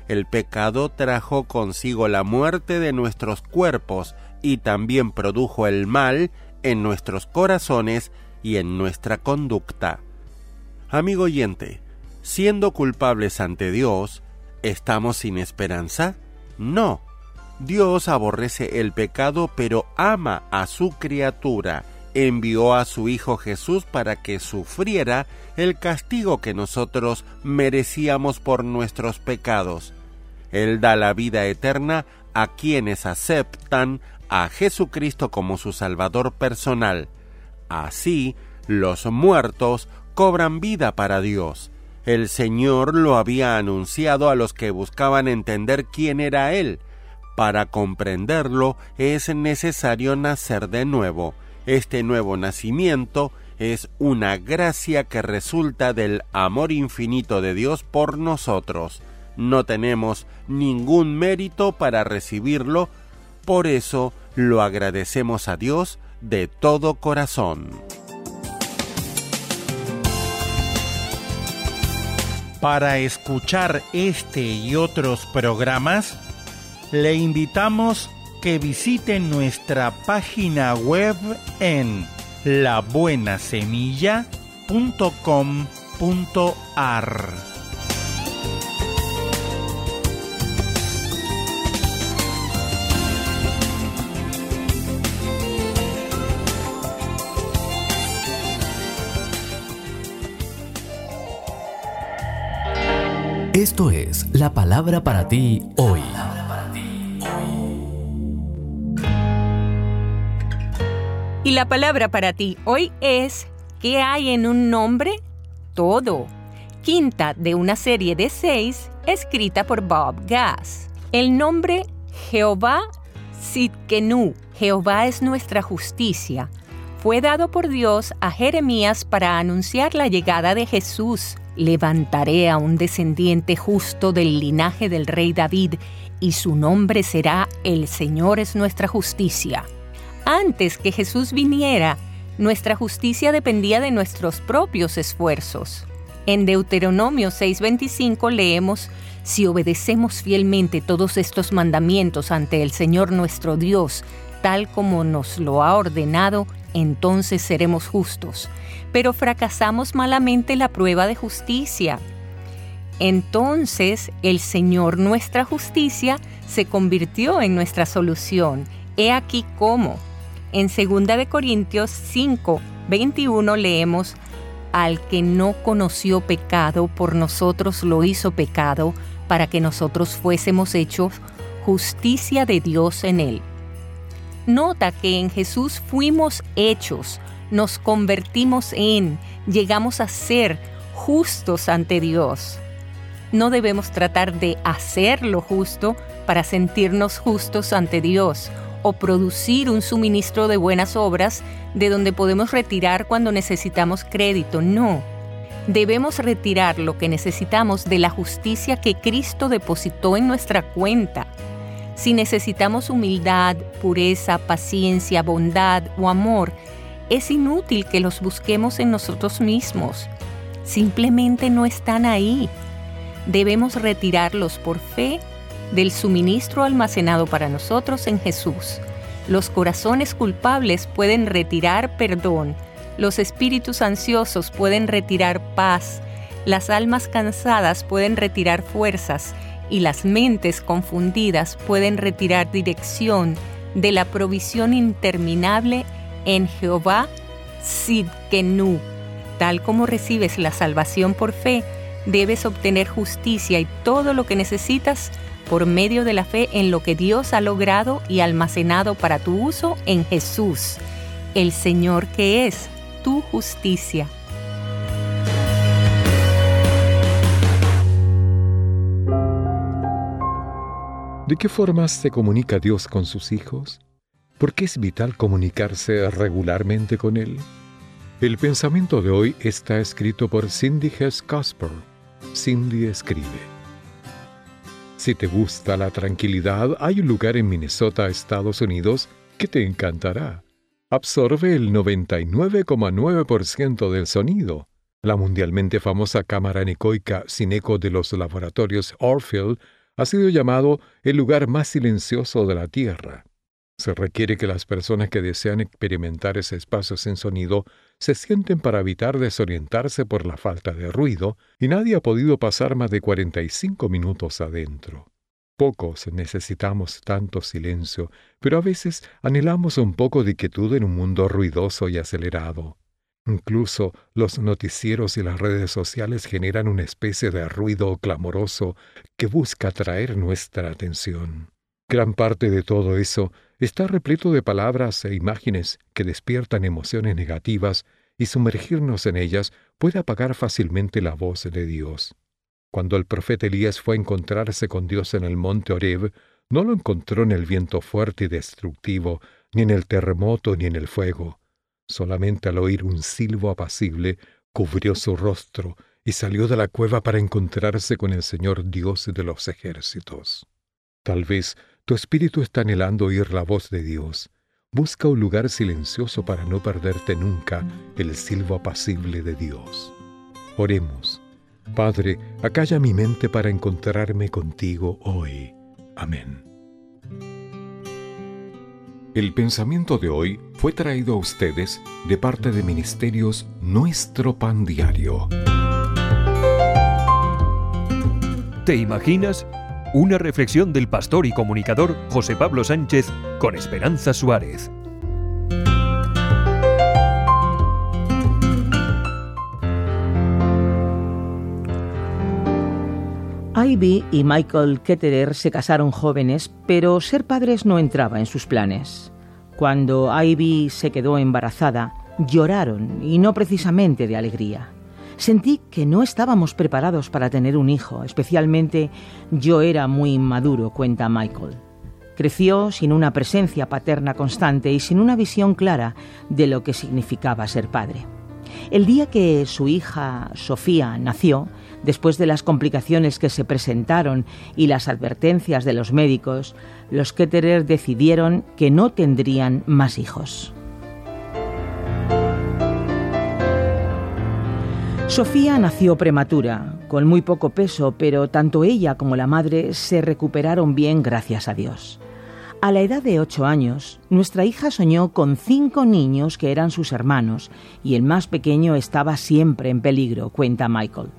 El pecado trajo consigo la muerte de nuestros cuerpos y también produjo el mal en nuestros corazones y en nuestra conducta. Amigo oyente, siendo culpables ante Dios, ¿estamos sin esperanza? No. Dios aborrece el pecado pero ama a su criatura envió a su Hijo Jesús para que sufriera el castigo que nosotros merecíamos por nuestros pecados. Él da la vida eterna a quienes aceptan a Jesucristo como su Salvador personal. Así, los muertos cobran vida para Dios. El Señor lo había anunciado a los que buscaban entender quién era Él. Para comprenderlo es necesario nacer de nuevo este nuevo nacimiento es una gracia que resulta del amor infinito de Dios por nosotros. No tenemos ningún mérito para recibirlo, por eso lo agradecemos a Dios de todo corazón. Para escuchar este y otros programas, le invitamos que visiten nuestra página web en labuenasemilla.com.ar. Esto es la palabra para ti hoy. Y la palabra para ti hoy es ¿qué hay en un nombre? Todo. Quinta de una serie de seis escrita por Bob Gass. El nombre Jehová Sitkenu, Jehová es nuestra justicia, fue dado por Dios a Jeremías para anunciar la llegada de Jesús. Levantaré a un descendiente justo del linaje del rey David, y su nombre será El Señor es nuestra justicia. Antes que Jesús viniera, nuestra justicia dependía de nuestros propios esfuerzos. En Deuteronomio 6:25 leemos, Si obedecemos fielmente todos estos mandamientos ante el Señor nuestro Dios, tal como nos lo ha ordenado, entonces seremos justos. Pero fracasamos malamente la prueba de justicia. Entonces el Señor nuestra justicia se convirtió en nuestra solución. He aquí cómo. En 2 de Corintios 5, 21 leemos, al que no conoció pecado, por nosotros lo hizo pecado, para que nosotros fuésemos hechos justicia de Dios en él. Nota que en Jesús fuimos hechos, nos convertimos en, llegamos a ser justos ante Dios. No debemos tratar de hacer lo justo para sentirnos justos ante Dios o producir un suministro de buenas obras de donde podemos retirar cuando necesitamos crédito. No. Debemos retirar lo que necesitamos de la justicia que Cristo depositó en nuestra cuenta. Si necesitamos humildad, pureza, paciencia, bondad o amor, es inútil que los busquemos en nosotros mismos. Simplemente no están ahí. Debemos retirarlos por fe del suministro almacenado para nosotros en Jesús. Los corazones culpables pueden retirar perdón, los espíritus ansiosos pueden retirar paz, las almas cansadas pueden retirar fuerzas y las mentes confundidas pueden retirar dirección de la provisión interminable en Jehová Sidkenu. Tal como recibes la salvación por fe, debes obtener justicia y todo lo que necesitas por medio de la fe en lo que Dios ha logrado y almacenado para tu uso en Jesús, el Señor que es tu justicia. ¿De qué forma se comunica Dios con sus hijos? ¿Por qué es vital comunicarse regularmente con Él? El pensamiento de hoy está escrito por Cindy Hess Casper. Cindy escribe. Si te gusta la tranquilidad, hay un lugar en Minnesota, Estados Unidos, que te encantará. Absorbe el 99,9% del sonido. La mundialmente famosa cámara anecoica sin eco de los laboratorios Orfield ha sido llamado el lugar más silencioso de la Tierra. Se requiere que las personas que desean experimentar ese espacio sin sonido se sienten para evitar desorientarse por la falta de ruido, y nadie ha podido pasar más de 45 minutos adentro. Pocos necesitamos tanto silencio, pero a veces anhelamos un poco de quietud en un mundo ruidoso y acelerado. Incluso los noticieros y las redes sociales generan una especie de ruido clamoroso que busca atraer nuestra atención. Gran parte de todo eso está repleto de palabras e imágenes que despiertan emociones negativas y sumergirnos en ellas puede apagar fácilmente la voz de Dios. Cuando el profeta Elías fue a encontrarse con Dios en el monte Oreb, no lo encontró en el viento fuerte y destructivo, ni en el terremoto, ni en el fuego. Solamente al oír un silbo apacible, cubrió su rostro y salió de la cueva para encontrarse con el Señor Dios de los ejércitos. Tal vez tu espíritu está anhelando oír la voz de Dios. Busca un lugar silencioso para no perderte nunca el silbo apacible de Dios. Oremos. Padre, acalla mi mente para encontrarme contigo hoy. Amén. El pensamiento de hoy fue traído a ustedes de parte de Ministerios Nuestro Pan Diario. ¿Te imaginas? Una reflexión del pastor y comunicador José Pablo Sánchez con Esperanza Suárez. Ivy y Michael Ketterer se casaron jóvenes, pero ser padres no entraba en sus planes. Cuando Ivy se quedó embarazada, lloraron, y no precisamente de alegría. Sentí que no estábamos preparados para tener un hijo, especialmente yo era muy inmaduro, cuenta Michael. Creció sin una presencia paterna constante y sin una visión clara de lo que significaba ser padre. El día que su hija Sofía nació, después de las complicaciones que se presentaron y las advertencias de los médicos, los Ketterer decidieron que no tendrían más hijos. Sofía nació prematura, con muy poco peso, pero tanto ella como la madre se recuperaron bien gracias a Dios. A la edad de ocho años, nuestra hija soñó con cinco niños que eran sus hermanos y el más pequeño estaba siempre en peligro, cuenta Michael.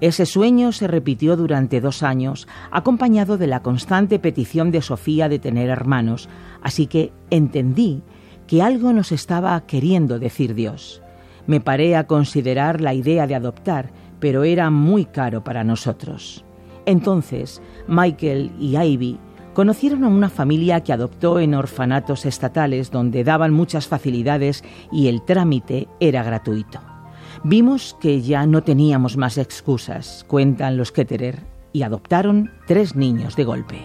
Ese sueño se repitió durante dos años, acompañado de la constante petición de Sofía de tener hermanos, así que entendí que algo nos estaba queriendo decir Dios. Me paré a considerar la idea de adoptar, pero era muy caro para nosotros. Entonces, Michael y Ivy conocieron a una familia que adoptó en orfanatos estatales donde daban muchas facilidades y el trámite era gratuito. Vimos que ya no teníamos más excusas, cuentan los Ketterer, y adoptaron tres niños de golpe.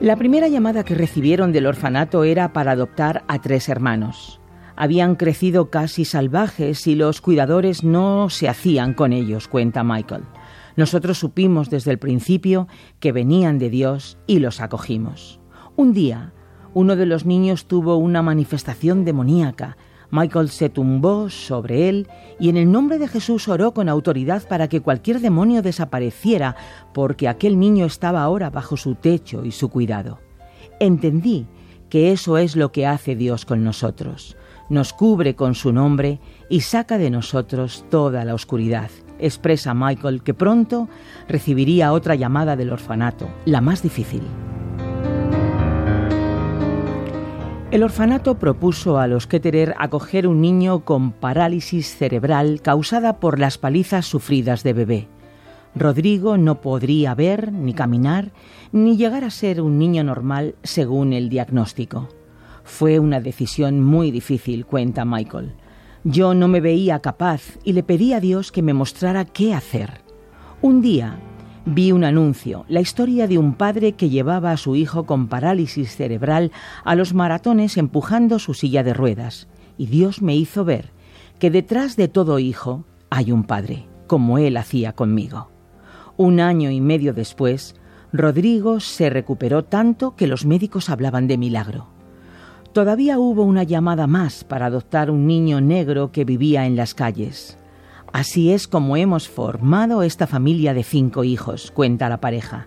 La primera llamada que recibieron del orfanato era para adoptar a tres hermanos. Habían crecido casi salvajes y los cuidadores no se hacían con ellos, cuenta Michael. Nosotros supimos desde el principio que venían de Dios y los acogimos. Un día, uno de los niños tuvo una manifestación demoníaca. Michael se tumbó sobre él y en el nombre de Jesús oró con autoridad para que cualquier demonio desapareciera, porque aquel niño estaba ahora bajo su techo y su cuidado. Entendí que eso es lo que hace Dios con nosotros. Nos cubre con su nombre y saca de nosotros toda la oscuridad. Expresa Michael que pronto recibiría otra llamada del orfanato, la más difícil. El orfanato propuso a los Ketterer acoger un niño con parálisis cerebral causada por las palizas sufridas de bebé. Rodrigo no podría ver, ni caminar, ni llegar a ser un niño normal según el diagnóstico. Fue una decisión muy difícil, cuenta Michael. Yo no me veía capaz y le pedí a Dios que me mostrara qué hacer. Un día vi un anuncio, la historia de un padre que llevaba a su hijo con parálisis cerebral a los maratones empujando su silla de ruedas, y Dios me hizo ver que detrás de todo hijo hay un padre, como él hacía conmigo. Un año y medio después, Rodrigo se recuperó tanto que los médicos hablaban de milagro. Todavía hubo una llamada más para adoptar un niño negro que vivía en las calles. Así es como hemos formado esta familia de cinco hijos, cuenta la pareja.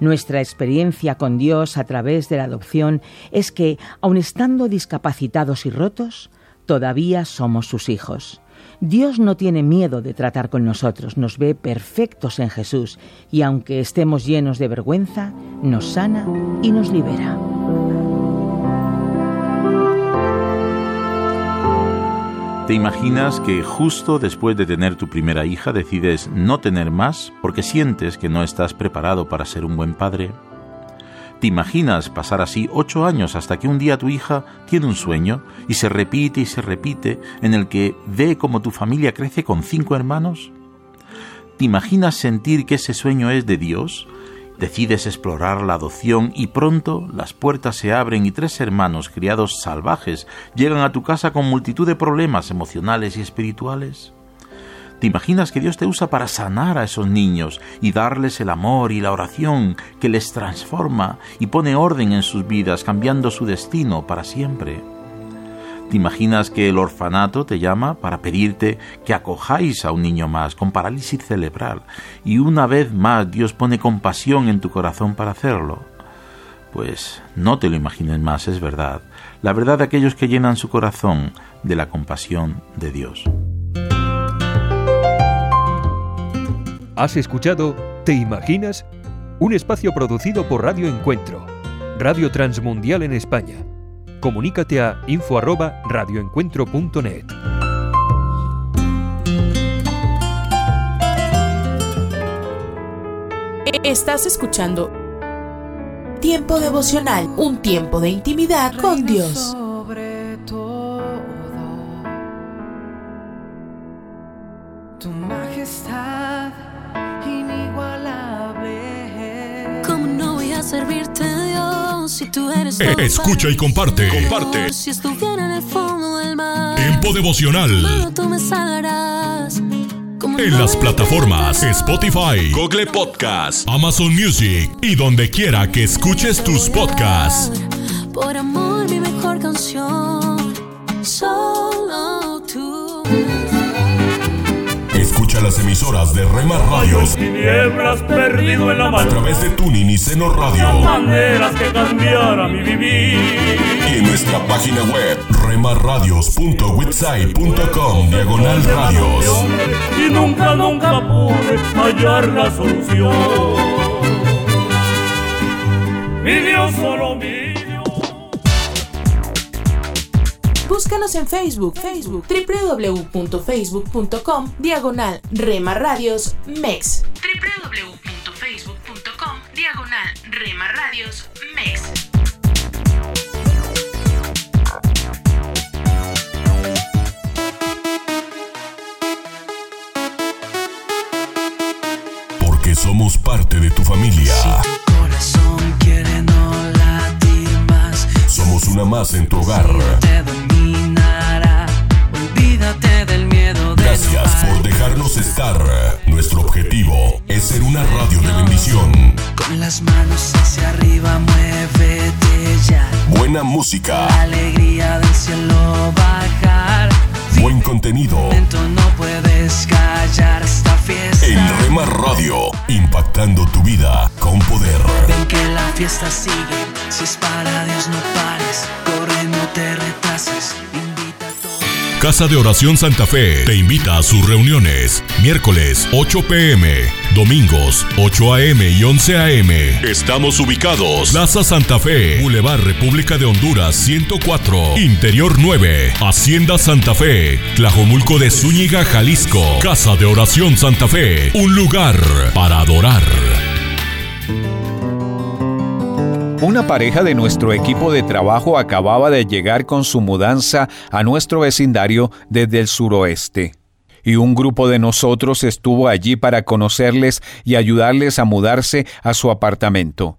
Nuestra experiencia con Dios a través de la adopción es que, aun estando discapacitados y rotos, todavía somos sus hijos. Dios no tiene miedo de tratar con nosotros, nos ve perfectos en Jesús y aunque estemos llenos de vergüenza, nos sana y nos libera. ¿Te imaginas que justo después de tener tu primera hija decides no tener más porque sientes que no estás preparado para ser un buen padre? ¿Te imaginas pasar así ocho años hasta que un día tu hija tiene un sueño y se repite y se repite en el que ve cómo tu familia crece con cinco hermanos? ¿Te imaginas sentir que ese sueño es de Dios Decides explorar la adopción y pronto las puertas se abren y tres hermanos criados salvajes llegan a tu casa con multitud de problemas emocionales y espirituales. ¿Te imaginas que Dios te usa para sanar a esos niños y darles el amor y la oración que les transforma y pone orden en sus vidas, cambiando su destino para siempre? ¿Te imaginas que el orfanato te llama para pedirte que acojáis a un niño más con parálisis cerebral y una vez más Dios pone compasión en tu corazón para hacerlo? Pues no te lo imagines más, es verdad. La verdad de aquellos que llenan su corazón de la compasión de Dios. ¿Has escuchado ¿Te imaginas? Un espacio producido por Radio Encuentro, Radio Transmundial en España comunícate a info@radioencuentro.net. Estás escuchando Tiempo devocional, un tiempo de intimidad con Dios. Escucha y comparte. Comparte. Si estuviera en el fondo del mar, Tiempo devocional. mano, tú me salvarás. ¿Cómo En las plataformas Spotify, Google Podcast, Amazon Music y donde quiera que escuches tus podcasts. Por amor, mi mejor canción. Solo tú. Escucha las emisoras de Rema Radios tinieblas perdido en la a través de Tuning y Seno Radio maneras que cambiara mi vivir. y en nuestra página web remarradios.witsai.com diagonal radios. Y nunca, nunca pude hallar la solución. Mi Dios solo mi Búscanos en Facebook, Facebook, www.facebook.com, diagonal Rema Radios MEX. www.facebook.com, diagonal Rema Radios MEX. Porque somos parte de tu familia. Una más en tu hogar. Te dominará. Olvídate del miedo de Gracias por dejarnos estar. Nuestro objetivo es ser una radio de bendición. Con las manos hacia arriba, muévete ya. Buena música, La alegría del cielo bajar. Buen contenido. No puedes callar esta fiesta. En Rema Radio, impactando tu vida con poder. Ven que la fiesta sigue. Si es para Dios, no pares. Corre, no te retrases. Casa de Oración Santa Fe te invita a sus reuniones. Miércoles 8 pm, domingos 8 am y 11 am. Estamos ubicados. Plaza Santa Fe, Boulevard República de Honduras 104, Interior 9, Hacienda Santa Fe, Tlajomulco de Zúñiga, Jalisco. Casa de Oración Santa Fe, un lugar para adorar. Una pareja de nuestro equipo de trabajo acababa de llegar con su mudanza a nuestro vecindario desde el suroeste. Y un grupo de nosotros estuvo allí para conocerles y ayudarles a mudarse a su apartamento.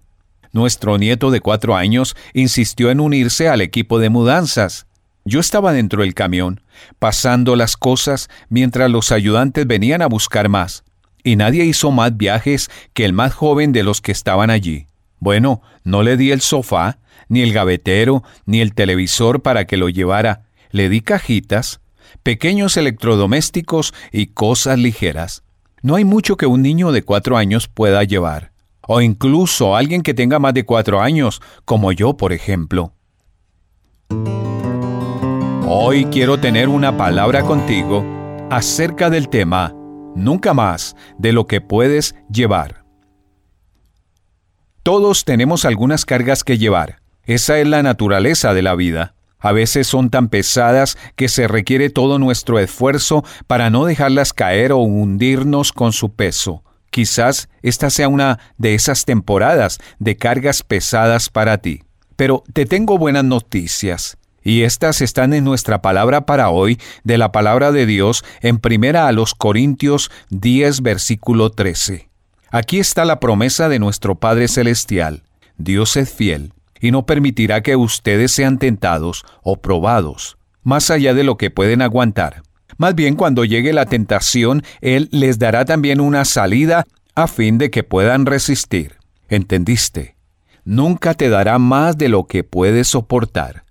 Nuestro nieto de cuatro años insistió en unirse al equipo de mudanzas. Yo estaba dentro del camión, pasando las cosas mientras los ayudantes venían a buscar más. Y nadie hizo más viajes que el más joven de los que estaban allí. Bueno, no le di el sofá, ni el gavetero, ni el televisor para que lo llevara. Le di cajitas, pequeños electrodomésticos y cosas ligeras. No hay mucho que un niño de cuatro años pueda llevar. O incluso alguien que tenga más de cuatro años, como yo, por ejemplo. Hoy quiero tener una palabra contigo acerca del tema Nunca más de lo que puedes llevar. Todos tenemos algunas cargas que llevar. Esa es la naturaleza de la vida. A veces son tan pesadas que se requiere todo nuestro esfuerzo para no dejarlas caer o hundirnos con su peso. Quizás esta sea una de esas temporadas de cargas pesadas para ti. Pero te tengo buenas noticias. Y estas están en nuestra palabra para hoy de la palabra de Dios en primera a los Corintios 10 versículo 13. Aquí está la promesa de nuestro Padre Celestial. Dios es fiel y no permitirá que ustedes sean tentados o probados, más allá de lo que pueden aguantar. Más bien cuando llegue la tentación, Él les dará también una salida a fin de que puedan resistir. ¿Entendiste? Nunca te dará más de lo que puedes soportar.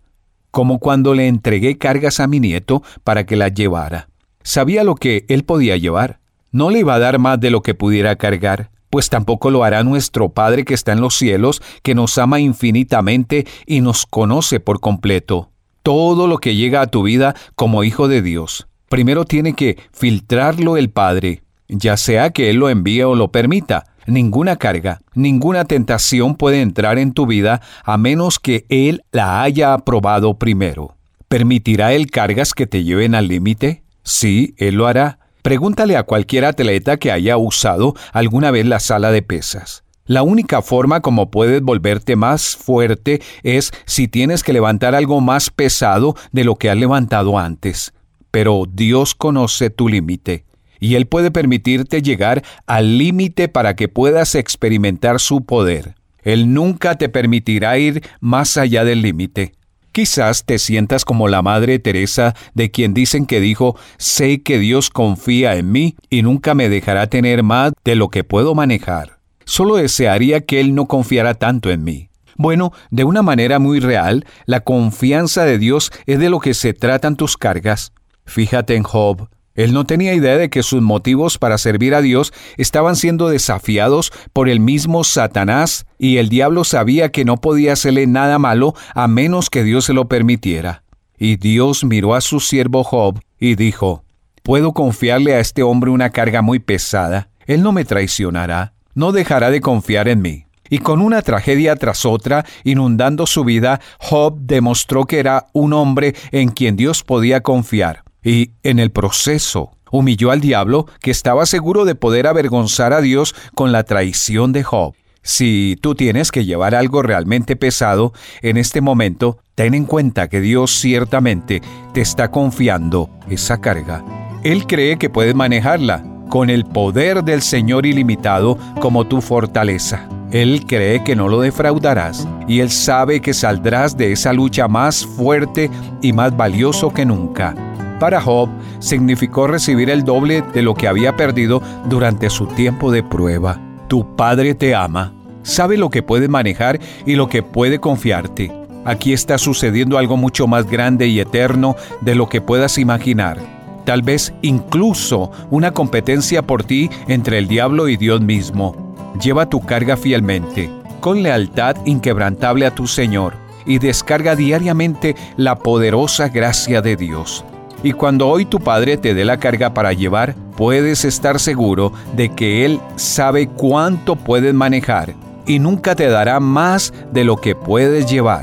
Como cuando le entregué cargas a mi nieto para que las llevara. Sabía lo que él podía llevar. No le iba a dar más de lo que pudiera cargar, pues tampoco lo hará nuestro Padre que está en los cielos, que nos ama infinitamente y nos conoce por completo. Todo lo que llega a tu vida como hijo de Dios, primero tiene que filtrarlo el Padre, ya sea que Él lo envíe o lo permita. Ninguna carga, ninguna tentación puede entrar en tu vida a menos que Él la haya aprobado primero. ¿Permitirá Él cargas que te lleven al límite? Sí, Él lo hará. Pregúntale a cualquier atleta que haya usado alguna vez la sala de pesas. La única forma como puedes volverte más fuerte es si tienes que levantar algo más pesado de lo que has levantado antes. Pero Dios conoce tu límite y Él puede permitirte llegar al límite para que puedas experimentar su poder. Él nunca te permitirá ir más allá del límite. Quizás te sientas como la Madre Teresa de quien dicen que dijo, sé que Dios confía en mí y nunca me dejará tener más de lo que puedo manejar. Solo desearía que Él no confiara tanto en mí. Bueno, de una manera muy real, la confianza de Dios es de lo que se tratan tus cargas. Fíjate en Job. Él no tenía idea de que sus motivos para servir a Dios estaban siendo desafiados por el mismo Satanás y el diablo sabía que no podía hacerle nada malo a menos que Dios se lo permitiera. Y Dios miró a su siervo Job y dijo, ¿Puedo confiarle a este hombre una carga muy pesada? Él no me traicionará, no dejará de confiar en mí. Y con una tragedia tras otra inundando su vida, Job demostró que era un hombre en quien Dios podía confiar y, en el proceso, humilló al diablo que estaba seguro de poder avergonzar a Dios con la traición de Job. Si tú tienes que llevar algo realmente pesado en este momento, ten en cuenta que Dios ciertamente te está confiando esa carga. Él cree que puedes manejarla con el poder del Señor ilimitado como tu fortaleza. Él cree que no lo defraudarás y Él sabe que saldrás de esa lucha más fuerte y más valioso que nunca. Para Job significó recibir el doble de lo que había perdido durante su tiempo de prueba. Tu Padre te ama, sabe lo que puede manejar y lo que puede confiarte. Aquí está sucediendo algo mucho más grande y eterno de lo que puedas imaginar. Tal vez incluso una competencia por ti entre el diablo y Dios mismo. Lleva tu carga fielmente, con lealtad inquebrantable a tu Señor, y descarga diariamente la poderosa gracia de Dios. Y cuando hoy tu Padre te dé la carga para llevar, puedes estar seguro de que Él sabe cuánto puedes manejar y nunca te dará más de lo que puedes llevar.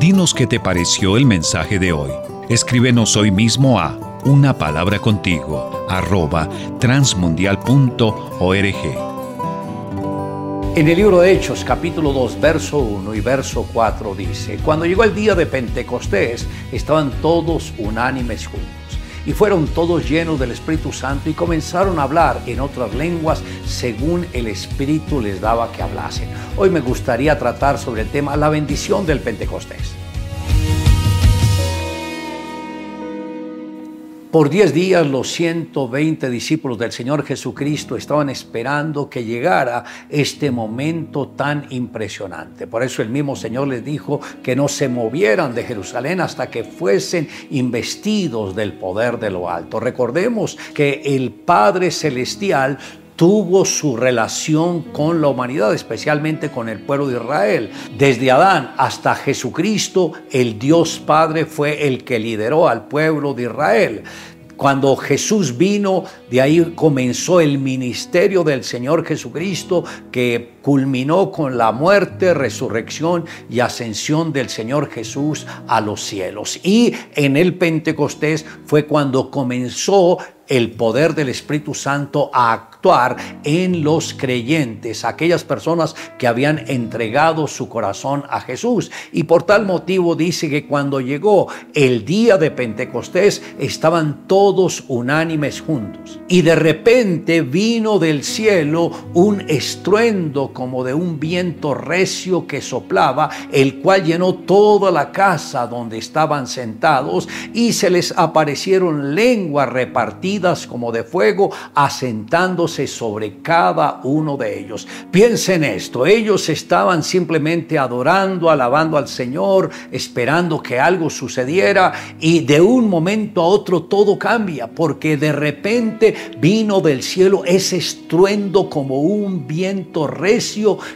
Dinos qué te pareció el mensaje de hoy. Escríbenos hoy mismo a una palabra contigo arroba transmundial.org. En el libro de Hechos, capítulo 2, verso 1 y verso 4 dice, Cuando llegó el día de Pentecostés, estaban todos unánimes juntos. Y fueron todos llenos del Espíritu Santo y comenzaron a hablar en otras lenguas según el Espíritu les daba que hablasen. Hoy me gustaría tratar sobre el tema la bendición del Pentecostés. Por diez días los 120 discípulos del Señor Jesucristo estaban esperando que llegara este momento tan impresionante. Por eso el mismo Señor les dijo que no se movieran de Jerusalén hasta que fuesen investidos del poder de lo alto. Recordemos que el Padre Celestial tuvo su relación con la humanidad, especialmente con el pueblo de Israel. Desde Adán hasta Jesucristo, el Dios Padre fue el que lideró al pueblo de Israel. Cuando Jesús vino, de ahí comenzó el ministerio del Señor Jesucristo que culminó con la muerte, resurrección y ascensión del Señor Jesús a los cielos. Y en el Pentecostés fue cuando comenzó el poder del Espíritu Santo a actuar en los creyentes, aquellas personas que habían entregado su corazón a Jesús. Y por tal motivo dice que cuando llegó el día de Pentecostés estaban todos unánimes juntos. Y de repente vino del cielo un estruendo como de un viento recio que soplaba, el cual llenó toda la casa donde estaban sentados y se les aparecieron lenguas repartidas como de fuego, asentándose sobre cada uno de ellos. Piensen esto, ellos estaban simplemente adorando, alabando al Señor, esperando que algo sucediera y de un momento a otro todo cambia, porque de repente vino del cielo ese estruendo como un viento recio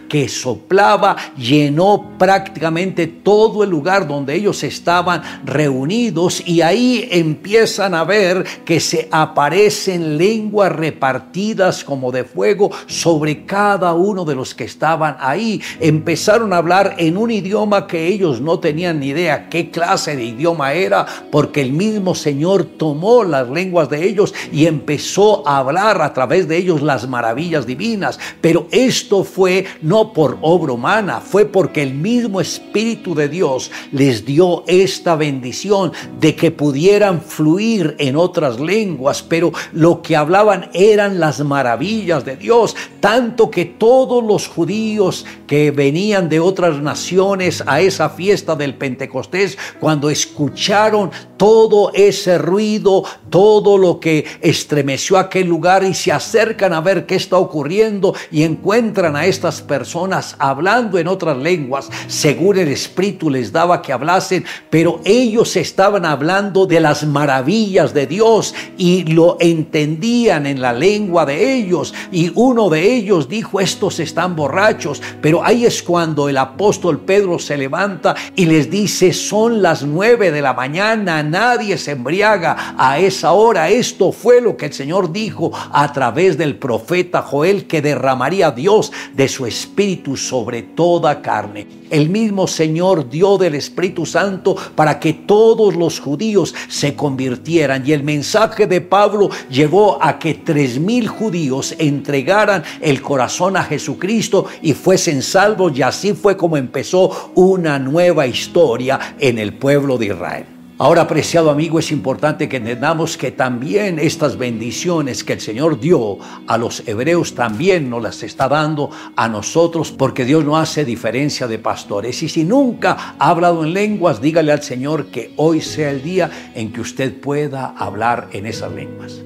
que soplaba, llenó prácticamente todo el lugar donde ellos estaban reunidos y ahí empiezan a ver que se aparecen lenguas repartidas como de fuego sobre cada uno de los que estaban ahí. Empezaron a hablar en un idioma que ellos no tenían ni idea qué clase de idioma era, porque el mismo Señor tomó las lenguas de ellos y empezó a hablar a través de ellos las maravillas divinas. Pero esto fue no por obra humana, fue porque el mismo Espíritu de Dios les dio esta bendición de que pudieran fluir en otras lenguas pero lo que hablaban eran las maravillas de Dios, tanto que todos los judíos que venían de otras naciones a esa fiesta del Pentecostés, cuando escucharon todo ese ruido, todo lo que estremeció aquel lugar y se acercan a ver qué está ocurriendo y encuentran a estas personas hablando en otras lenguas, según el Espíritu les daba que hablasen, pero ellos estaban hablando de las maravillas de Dios y lo entendían en la lengua de ellos. Y uno de ellos dijo, estos están borrachos, pero ahí es cuando el apóstol Pedro se levanta y les dice, son las nueve de la mañana, nadie se embriaga a esa hora. Esto fue lo que el Señor dijo a través del profeta Joel que derramaría Dios de su espíritu sobre toda carne. El mismo Señor dio del Espíritu Santo para que todos los judíos se convirtieran. Y el mensaje de Pablo llevó a que tres mil judíos entregaran el corazón a Jesucristo y fuesen salvos. Y así fue como empezó una nueva historia en el pueblo de Israel. Ahora, apreciado amigo, es importante que entendamos que también estas bendiciones que el Señor dio a los hebreos también nos las está dando a nosotros porque Dios no hace diferencia de pastores. Y si nunca ha hablado en lenguas, dígale al Señor que hoy sea el día en que usted pueda hablar en esas lenguas.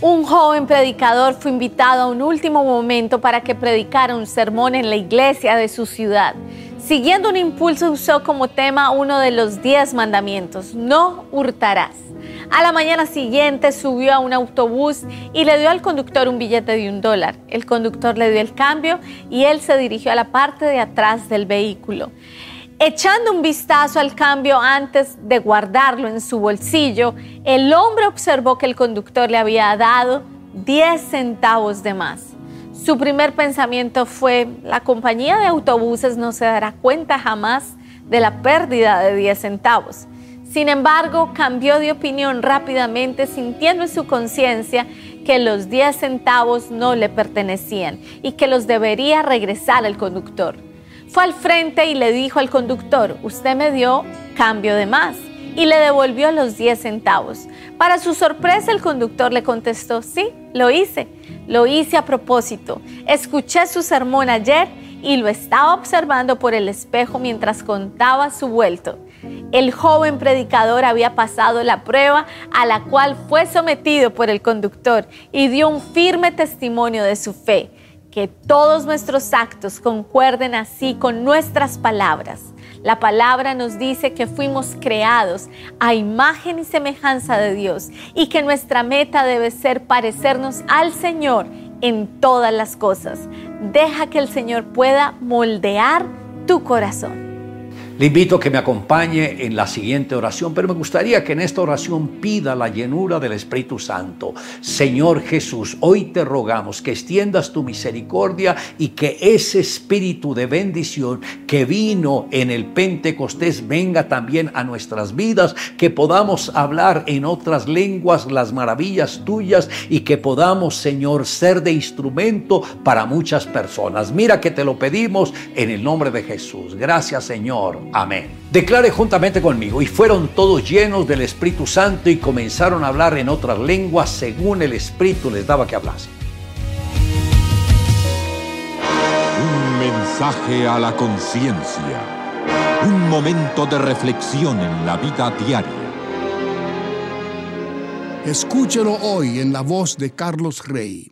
Un joven predicador fue invitado a un último momento para que predicara un sermón en la iglesia de su ciudad. Siguiendo un impulso usó como tema uno de los diez mandamientos, no hurtarás. A la mañana siguiente subió a un autobús y le dio al conductor un billete de un dólar. El conductor le dio el cambio y él se dirigió a la parte de atrás del vehículo. Echando un vistazo al cambio antes de guardarlo en su bolsillo, el hombre observó que el conductor le había dado 10 centavos de más. Su primer pensamiento fue, la compañía de autobuses no se dará cuenta jamás de la pérdida de 10 centavos. Sin embargo, cambió de opinión rápidamente, sintiendo en su conciencia que los 10 centavos no le pertenecían y que los debería regresar al conductor. Fue al frente y le dijo al conductor, usted me dio cambio de más y le devolvió los 10 centavos. Para su sorpresa, el conductor le contestó, sí, lo hice, lo hice a propósito. Escuché su sermón ayer y lo estaba observando por el espejo mientras contaba su vuelto. El joven predicador había pasado la prueba a la cual fue sometido por el conductor y dio un firme testimonio de su fe. Que todos nuestros actos concuerden así con nuestras palabras. La palabra nos dice que fuimos creados a imagen y semejanza de Dios y que nuestra meta debe ser parecernos al Señor en todas las cosas. Deja que el Señor pueda moldear tu corazón. Le invito a que me acompañe en la siguiente oración, pero me gustaría que en esta oración pida la llenura del Espíritu Santo. Señor Jesús, hoy te rogamos que extiendas tu misericordia y que ese espíritu de bendición que vino en el Pentecostés venga también a nuestras vidas, que podamos hablar en otras lenguas las maravillas tuyas y que podamos, Señor, ser de instrumento para muchas personas. Mira que te lo pedimos en el nombre de Jesús. Gracias, Señor. Amén. Declare juntamente conmigo, y fueron todos llenos del Espíritu Santo y comenzaron a hablar en otras lenguas según el Espíritu les daba que hablasen. Un mensaje a la conciencia. Un momento de reflexión en la vida diaria. Escúchelo hoy en la voz de Carlos Rey.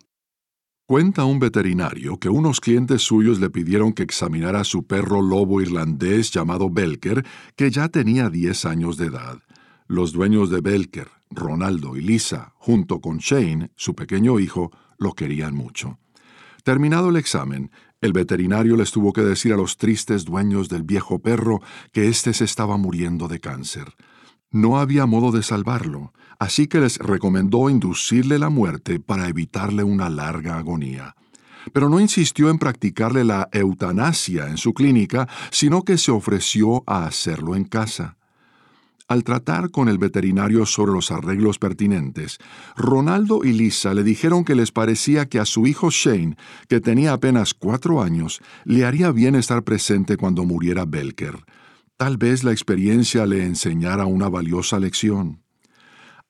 Cuenta un veterinario que unos clientes suyos le pidieron que examinara a su perro lobo irlandés llamado Belker, que ya tenía 10 años de edad. Los dueños de Belker, Ronaldo y Lisa, junto con Shane, su pequeño hijo, lo querían mucho. Terminado el examen, el veterinario les tuvo que decir a los tristes dueños del viejo perro que éste se estaba muriendo de cáncer. No había modo de salvarlo, así que les recomendó inducirle la muerte para evitarle una larga agonía. Pero no insistió en practicarle la eutanasia en su clínica, sino que se ofreció a hacerlo en casa. Al tratar con el veterinario sobre los arreglos pertinentes, Ronaldo y Lisa le dijeron que les parecía que a su hijo Shane, que tenía apenas cuatro años, le haría bien estar presente cuando muriera Belker. Tal vez la experiencia le enseñara una valiosa lección.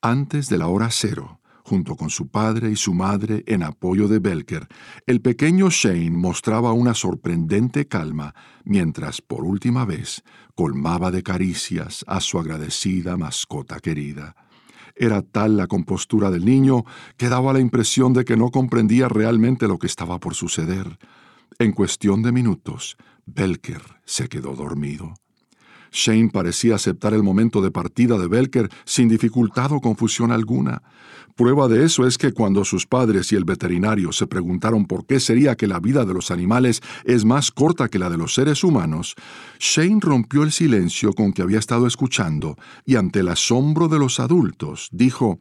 Antes de la hora cero, junto con su padre y su madre en apoyo de Belker, el pequeño Shane mostraba una sorprendente calma mientras, por última vez, colmaba de caricias a su agradecida mascota querida. Era tal la compostura del niño que daba la impresión de que no comprendía realmente lo que estaba por suceder. En cuestión de minutos, Belker se quedó dormido. Shane parecía aceptar el momento de partida de Belker sin dificultad o confusión alguna. Prueba de eso es que cuando sus padres y el veterinario se preguntaron por qué sería que la vida de los animales es más corta que la de los seres humanos, Shane rompió el silencio con que había estado escuchando y ante el asombro de los adultos dijo,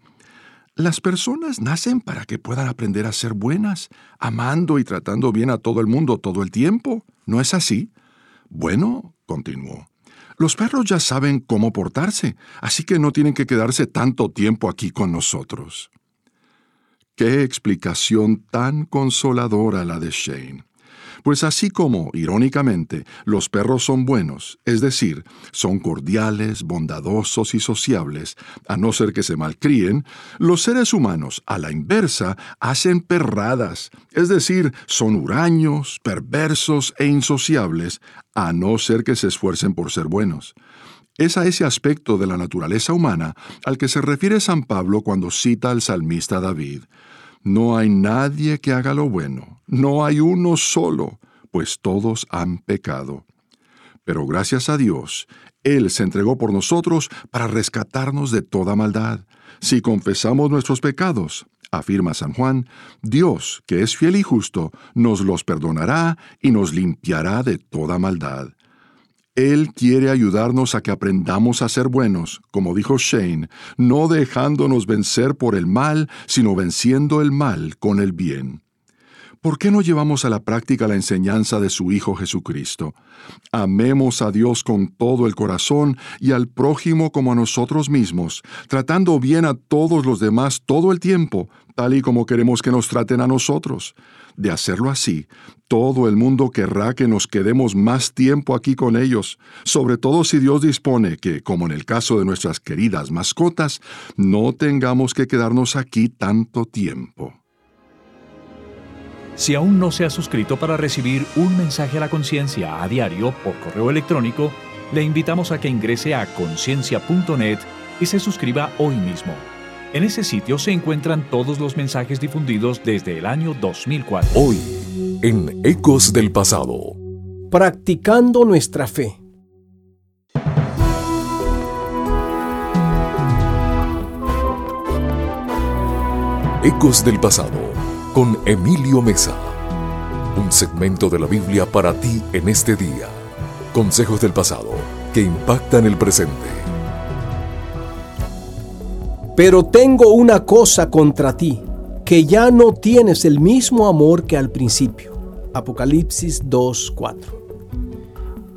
las personas nacen para que puedan aprender a ser buenas, amando y tratando bien a todo el mundo todo el tiempo. ¿No es así? Bueno, continuó, los perros ya saben cómo portarse, así que no tienen que quedarse tanto tiempo aquí con nosotros. Qué explicación tan consoladora la de Shane. Pues así como, irónicamente, los perros son buenos, es decir, son cordiales, bondadosos y sociables, a no ser que se malcríen, los seres humanos, a la inversa, hacen perradas, es decir, son huraños, perversos e insociables, a no ser que se esfuercen por ser buenos. Es a ese aspecto de la naturaleza humana al que se refiere San Pablo cuando cita al salmista David. No hay nadie que haga lo bueno, no hay uno solo, pues todos han pecado. Pero gracias a Dios, Él se entregó por nosotros para rescatarnos de toda maldad. Si confesamos nuestros pecados, afirma San Juan, Dios, que es fiel y justo, nos los perdonará y nos limpiará de toda maldad. Él quiere ayudarnos a que aprendamos a ser buenos, como dijo Shane, no dejándonos vencer por el mal, sino venciendo el mal con el bien. ¿Por qué no llevamos a la práctica la enseñanza de su Hijo Jesucristo? Amemos a Dios con todo el corazón y al prójimo como a nosotros mismos, tratando bien a todos los demás todo el tiempo, tal y como queremos que nos traten a nosotros. De hacerlo así, todo el mundo querrá que nos quedemos más tiempo aquí con ellos, sobre todo si Dios dispone que, como en el caso de nuestras queridas mascotas, no tengamos que quedarnos aquí tanto tiempo. Si aún no se ha suscrito para recibir un mensaje a la conciencia a diario por correo electrónico, le invitamos a que ingrese a conciencia.net y se suscriba hoy mismo. En ese sitio se encuentran todos los mensajes difundidos desde el año 2004. Hoy, en Ecos del Pasado. Practicando nuestra fe. Ecos del Pasado con Emilio Mesa. Un segmento de la Biblia para ti en este día. Consejos del pasado que impactan el presente. Pero tengo una cosa contra ti, que ya no tienes el mismo amor que al principio. Apocalipsis 2.4.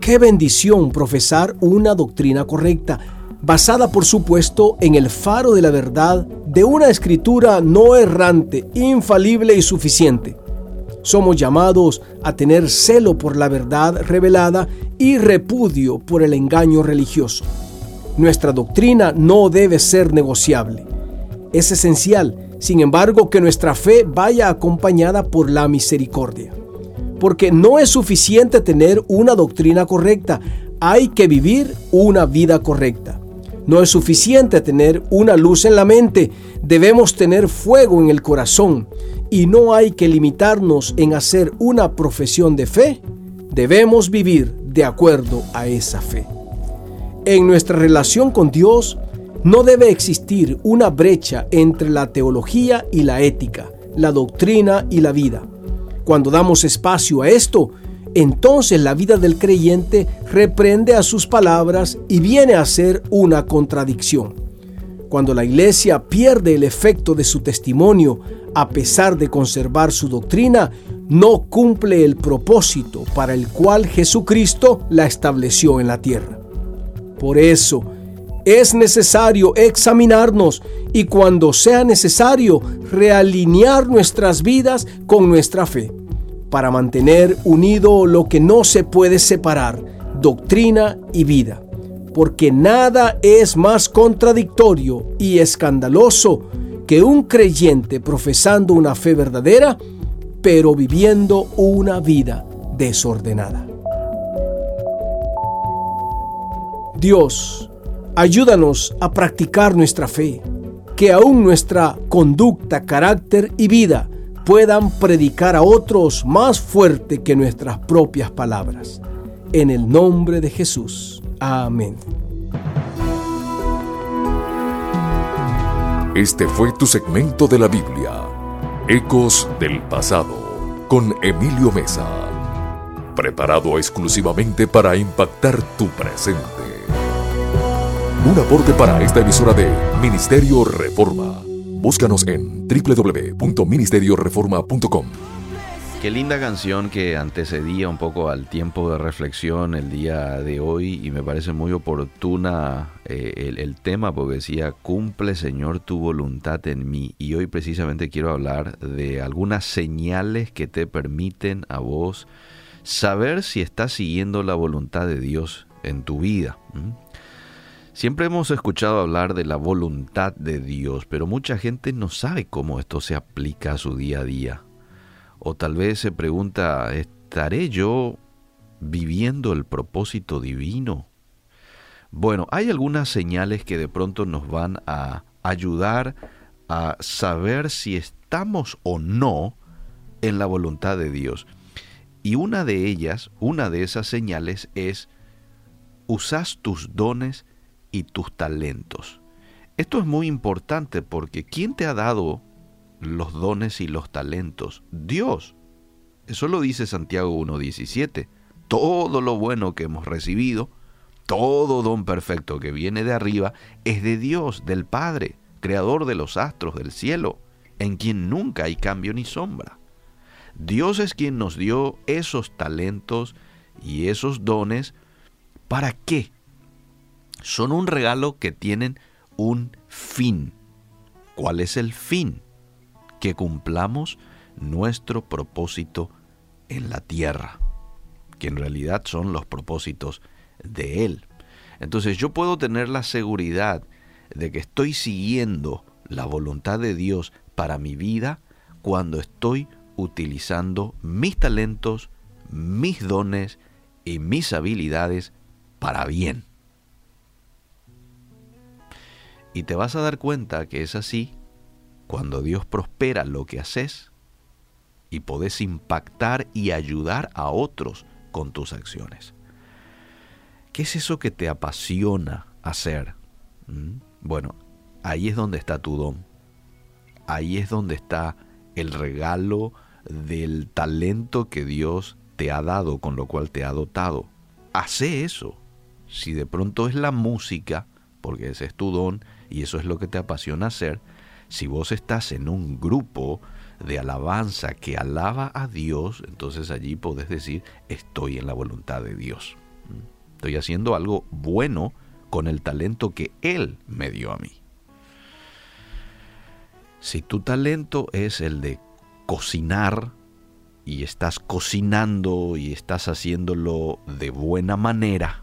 Qué bendición profesar una doctrina correcta, basada por supuesto en el faro de la verdad de una escritura no errante, infalible y suficiente. Somos llamados a tener celo por la verdad revelada y repudio por el engaño religioso. Nuestra doctrina no debe ser negociable. Es esencial, sin embargo, que nuestra fe vaya acompañada por la misericordia. Porque no es suficiente tener una doctrina correcta, hay que vivir una vida correcta. No es suficiente tener una luz en la mente, debemos tener fuego en el corazón y no hay que limitarnos en hacer una profesión de fe, debemos vivir de acuerdo a esa fe. En nuestra relación con Dios no debe existir una brecha entre la teología y la ética, la doctrina y la vida. Cuando damos espacio a esto, entonces la vida del creyente reprende a sus palabras y viene a ser una contradicción. Cuando la iglesia pierde el efecto de su testimonio a pesar de conservar su doctrina, no cumple el propósito para el cual Jesucristo la estableció en la tierra. Por eso, es necesario examinarnos y cuando sea necesario realinear nuestras vidas con nuestra fe, para mantener unido lo que no se puede separar, doctrina y vida. Porque nada es más contradictorio y escandaloso que un creyente profesando una fe verdadera, pero viviendo una vida desordenada. Dios, ayúdanos a practicar nuestra fe. que aún nuestra conducta, carácter y vida puedan predicar a otros más fuerte que nuestras propias palabras. En el nombre de Jesús. Amén. Este fue tu segmento de la Biblia, Ecos del Pasado, con Emilio Mesa, preparado exclusivamente para impactar tu presente. Un aporte para esta emisora de Ministerio Reforma. Búscanos en www.ministerioreforma.com. Qué linda canción que antecedía un poco al tiempo de reflexión el día de hoy y me parece muy oportuna eh, el, el, tema porque decía, cumple Señor tu voluntad en mí. Y hoy precisamente quiero hablar de algunas señales que te permiten a vos saber si estás siguiendo la voluntad de Dios en tu vida. Siempre hemos escuchado hablar de la voluntad de Dios, pero mucha gente no sabe cómo esto se aplica a su día a día. O tal vez se pregunta, ¿estaré yo viviendo el propósito divino? Bueno, hay algunas señales que de pronto nos van a ayudar a saber si estamos o no en la voluntad de Dios. Y una de ellas, una de esas señales es, usas tus dones y tus talentos. Esto es muy importante porque ¿quién te ha dado los dones y los talentos? Dios. Eso lo dice Santiago 1.17. Todo lo bueno que hemos recibido, todo don perfecto que viene de arriba, es de Dios, del Padre, creador de los astros del cielo, en quien nunca hay cambio ni sombra. Dios es quien nos dio esos talentos y esos dones. ¿Para qué? Son un regalo que tienen un fin. ¿Cuál es el fin? Que cumplamos nuestro propósito en la tierra, que en realidad son los propósitos de Él. Entonces yo puedo tener la seguridad de que estoy siguiendo la voluntad de Dios para mi vida cuando estoy utilizando mis talentos, mis dones y mis habilidades para bien. Y te vas a dar cuenta que es así cuando Dios prospera lo que haces y podés impactar y ayudar a otros con tus acciones. ¿Qué es eso que te apasiona hacer? ¿Mm? Bueno, ahí es donde está tu don. Ahí es donde está el regalo del talento que Dios te ha dado, con lo cual te ha dotado. Hace eso. Si de pronto es la música, porque ese es tu don y eso es lo que te apasiona hacer, si vos estás en un grupo de alabanza que alaba a Dios, entonces allí podés decir, estoy en la voluntad de Dios. ¿Mm? Estoy haciendo algo bueno con el talento que Él me dio a mí. Si tu talento es el de cocinar y estás cocinando y estás haciéndolo de buena manera,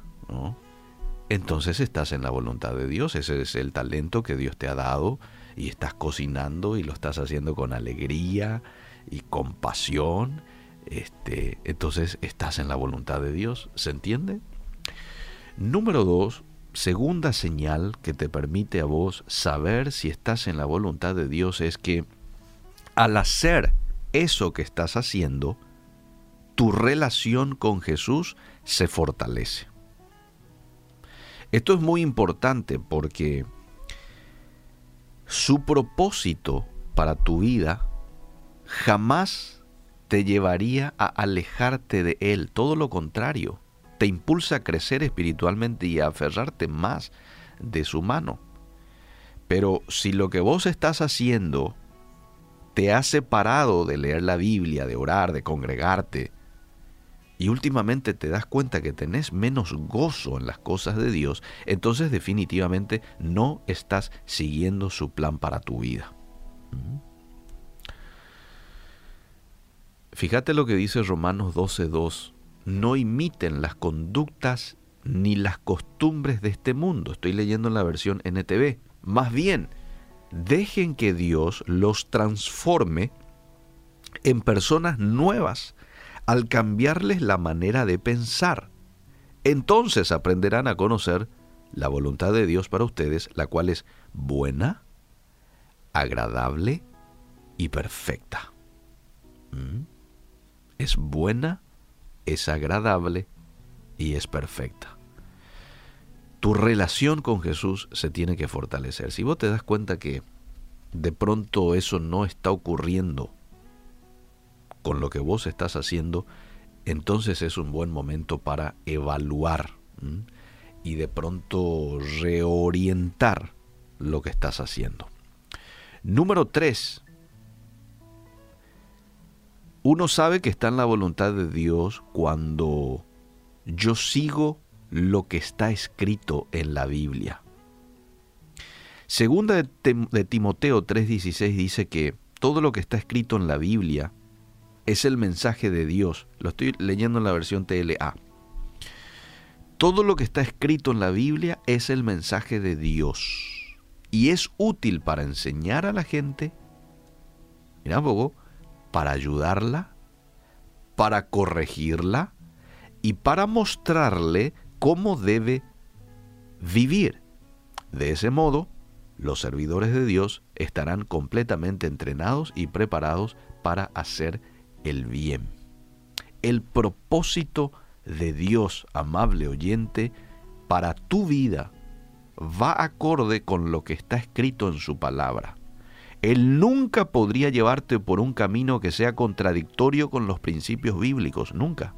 entonces estás en la voluntad de Dios. Ese es el talento que Dios te ha dado y estás cocinando y lo estás haciendo con alegría y con pasión. Este, entonces estás en la voluntad de Dios. ¿Se entiende? Número dos, segunda señal que te permite a vos saber si estás en la voluntad de Dios es que al hacer eso que estás haciendo, tu relación con Jesús se fortalece. Esto es muy importante porque su propósito para tu vida jamás te llevaría a alejarte de Él, todo lo contrario, te impulsa a crecer espiritualmente y a aferrarte más de su mano. Pero si lo que vos estás haciendo te has separado de leer la Biblia, de orar, de congregarte, y últimamente te das cuenta que tenés menos gozo en las cosas de Dios, entonces definitivamente no estás siguiendo su plan para tu vida. Fíjate lo que dice Romanos 12.2. No imiten las conductas ni las costumbres de este mundo. Estoy leyendo en la versión NTV. Más bien, dejen que Dios los transforme en personas nuevas al cambiarles la manera de pensar. Entonces aprenderán a conocer la voluntad de Dios para ustedes, la cual es buena, agradable y perfecta. ¿Mm? Es buena, es agradable y es perfecta. Tu relación con Jesús se tiene que fortalecer. Si vos te das cuenta que de pronto eso no está ocurriendo con lo que vos estás haciendo, entonces es un buen momento para evaluar y de pronto reorientar lo que estás haciendo. Número 3. Uno sabe que está en la voluntad de Dios cuando yo sigo lo que está escrito en la Biblia. Segunda de, Timoteo 3:16 dice que todo lo que está escrito en la Biblia es el mensaje de Dios. Lo estoy leyendo en la versión TLA. Todo lo que está escrito en la Biblia es el mensaje de Dios. Y es útil para enseñar a la gente, mira poco, para ayudarla, para corregirla y para mostrarle cómo debe vivir. De ese modo, los servidores de Dios estarán completamente entrenados y preparados para hacer el bien. El propósito de Dios, amable oyente, para tu vida va acorde con lo que está escrito en su palabra. Él nunca podría llevarte por un camino que sea contradictorio con los principios bíblicos, nunca.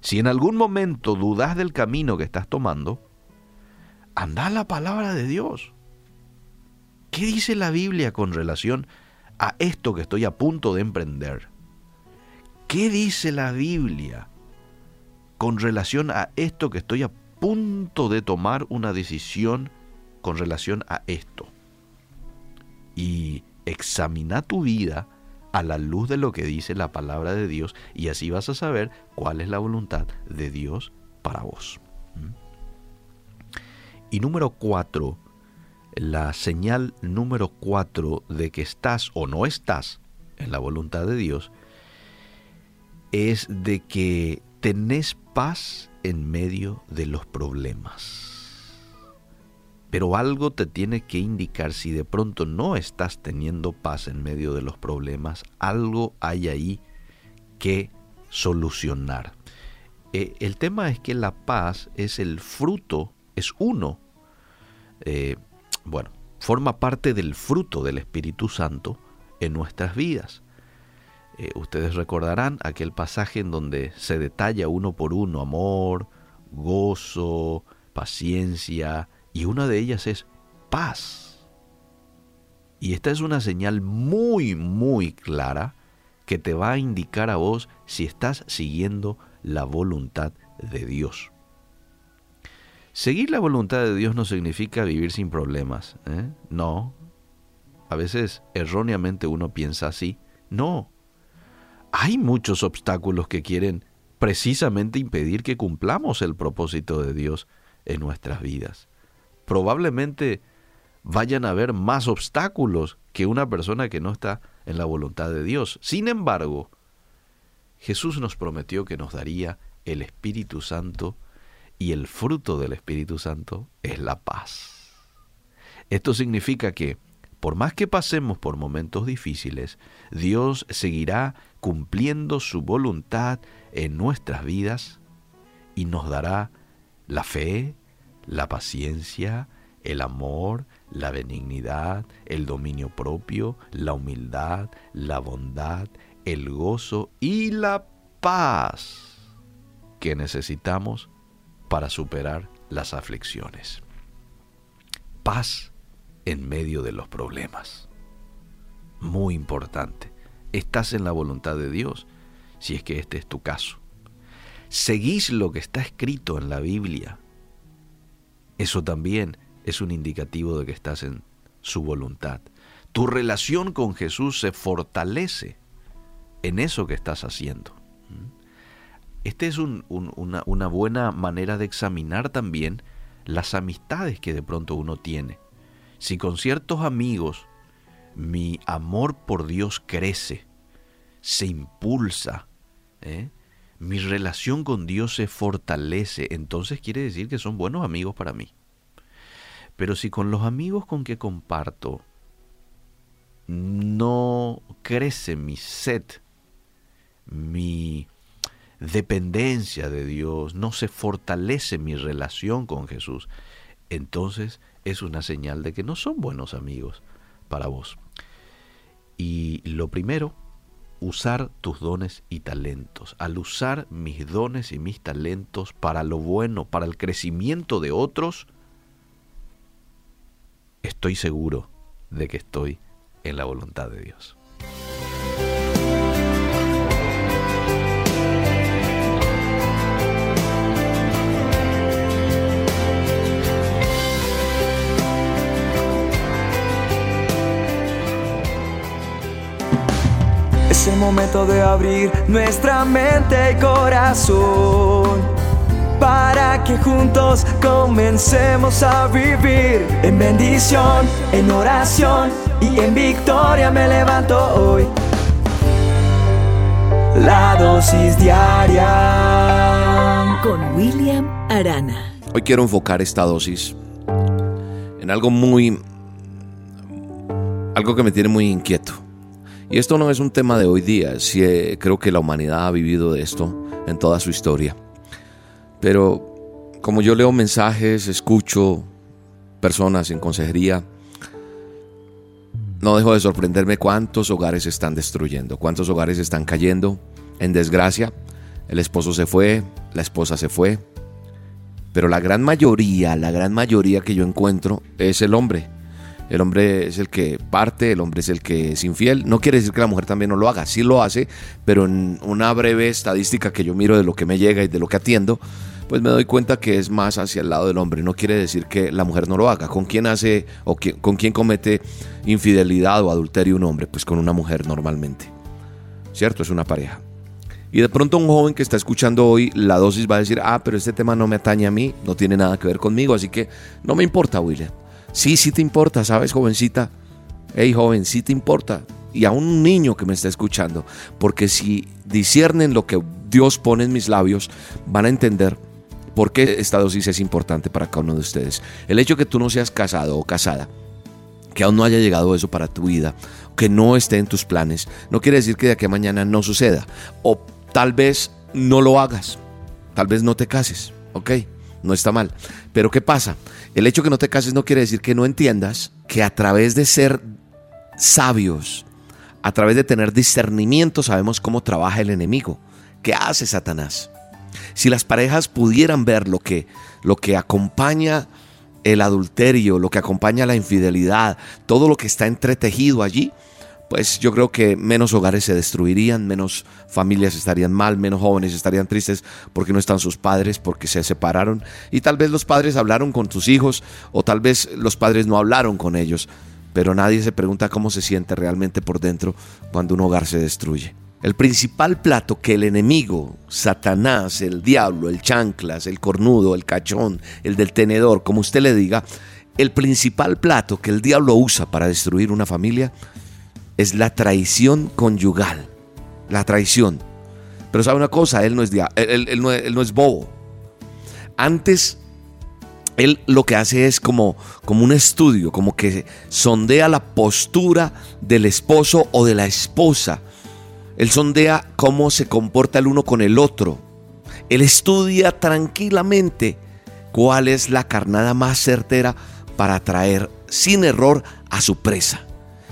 Si en algún momento dudas del camino que estás tomando, anda a la palabra de Dios. ¿Qué dice la Biblia con relación a esto que estoy a punto de emprender? ¿Qué dice la Biblia con relación a esto que estoy a punto de tomar una decisión con relación a esto? Y examina tu vida a la luz de lo que dice la palabra de Dios y así vas a saber cuál es la voluntad de Dios para vos. Y número cuatro, la señal número cuatro de que estás o no estás en la voluntad de Dios es de que tenés paz en medio de los problemas. Pero algo te tiene que indicar si de pronto no estás teniendo paz en medio de los problemas, algo hay ahí que solucionar. Eh, el tema es que la paz es el fruto es uno. Eh, bueno, forma parte del fruto del Espíritu Santo en nuestras vidas. Eh, ustedes recordarán aquel pasaje en donde se detalla uno por uno amor, gozo, paciencia, y una de ellas es paz. Y esta es una señal muy, muy clara que te va a indicar a vos si estás siguiendo la voluntad de Dios. Seguir la voluntad de Dios no significa vivir sin problemas. ¿eh? No. A veces erróneamente uno piensa así. No. Hay muchos obstáculos que quieren precisamente impedir que cumplamos el propósito de Dios en nuestras vidas. Probablemente vayan a haber más obstáculos que una persona que no está en la voluntad de Dios. Sin embargo, Jesús nos prometió que nos daría el Espíritu Santo y el fruto del Espíritu Santo es la paz. Esto significa que, por más que pasemos por momentos difíciles, Dios seguirá cumpliendo su voluntad en nuestras vidas y nos dará la fe, la paciencia, el amor, la benignidad, el dominio propio, la humildad, la bondad, el gozo y la paz que necesitamos para superar las aflicciones. Paz en medio de los problemas. Muy importante. Estás en la voluntad de Dios, si es que este es tu caso. Seguís lo que está escrito en la Biblia. Eso también es un indicativo de que estás en su voluntad. Tu relación con Jesús se fortalece en eso que estás haciendo. Esta es una, una buena manera de examinar también las amistades que de pronto uno tiene. Si con ciertos amigos mi amor por Dios crece, se impulsa, ¿eh? mi relación con Dios se fortalece, entonces quiere decir que son buenos amigos para mí. Pero si con los amigos con que comparto no crece mi sed, mi dependencia de Dios, no se fortalece mi relación con Jesús, entonces es una señal de que no son buenos amigos para vos. Y lo primero, usar tus dones y talentos. Al usar mis dones y mis talentos para lo bueno, para el crecimiento de otros, estoy seguro de que estoy en la voluntad de Dios. Es el momento de abrir nuestra mente y corazón para que juntos comencemos a vivir en bendición, en oración y en victoria me levanto hoy. La dosis diaria con William Arana. Hoy quiero enfocar esta dosis en algo muy algo que me tiene muy inquieto. Y esto no es un tema de hoy día, sí, creo que la humanidad ha vivido de esto en toda su historia. Pero como yo leo mensajes, escucho personas en consejería, no dejo de sorprenderme cuántos hogares están destruyendo, cuántos hogares están cayendo en desgracia. El esposo se fue, la esposa se fue, pero la gran mayoría, la gran mayoría que yo encuentro es el hombre. El hombre es el que parte, el hombre es el que es infiel. No quiere decir que la mujer también no lo haga, sí lo hace, pero en una breve estadística que yo miro de lo que me llega y de lo que atiendo, pues me doy cuenta que es más hacia el lado del hombre. No quiere decir que la mujer no lo haga. ¿Con quién hace o con quién comete infidelidad o adulterio un hombre? Pues con una mujer normalmente. ¿Cierto? Es una pareja. Y de pronto un joven que está escuchando hoy la dosis va a decir, ah, pero este tema no me atañe a mí, no tiene nada que ver conmigo, así que no me importa, William. Sí, sí te importa, ¿sabes, jovencita? Hey, joven, sí te importa. Y a un niño que me está escuchando, porque si disciernen lo que Dios pone en mis labios, van a entender por qué esta dosis es importante para cada uno de ustedes. El hecho de que tú no seas casado o casada, que aún no haya llegado eso para tu vida, que no esté en tus planes, no quiere decir que de aquí a mañana no suceda. O tal vez no lo hagas, tal vez no te cases, ¿ok? No está mal. Pero ¿qué pasa? El hecho que no te cases no quiere decir que no entiendas que a través de ser sabios, a través de tener discernimiento, sabemos cómo trabaja el enemigo. ¿Qué hace Satanás? Si las parejas pudieran ver lo que, lo que acompaña el adulterio, lo que acompaña la infidelidad, todo lo que está entretejido allí, pues yo creo que menos hogares se destruirían, menos familias estarían mal, menos jóvenes estarían tristes porque no están sus padres, porque se separaron. Y tal vez los padres hablaron con sus hijos o tal vez los padres no hablaron con ellos, pero nadie se pregunta cómo se siente realmente por dentro cuando un hogar se destruye. El principal plato que el enemigo, Satanás, el diablo, el chanclas, el cornudo, el cachón, el del tenedor, como usted le diga, el principal plato que el diablo usa para destruir una familia es la traición conyugal. La traición. Pero sabe una cosa, él no es, él, no, él no es bobo. Antes, él lo que hace es como, como un estudio, como que sondea la postura del esposo o de la esposa. Él sondea cómo se comporta el uno con el otro. Él estudia tranquilamente cuál es la carnada más certera para atraer sin error a su presa.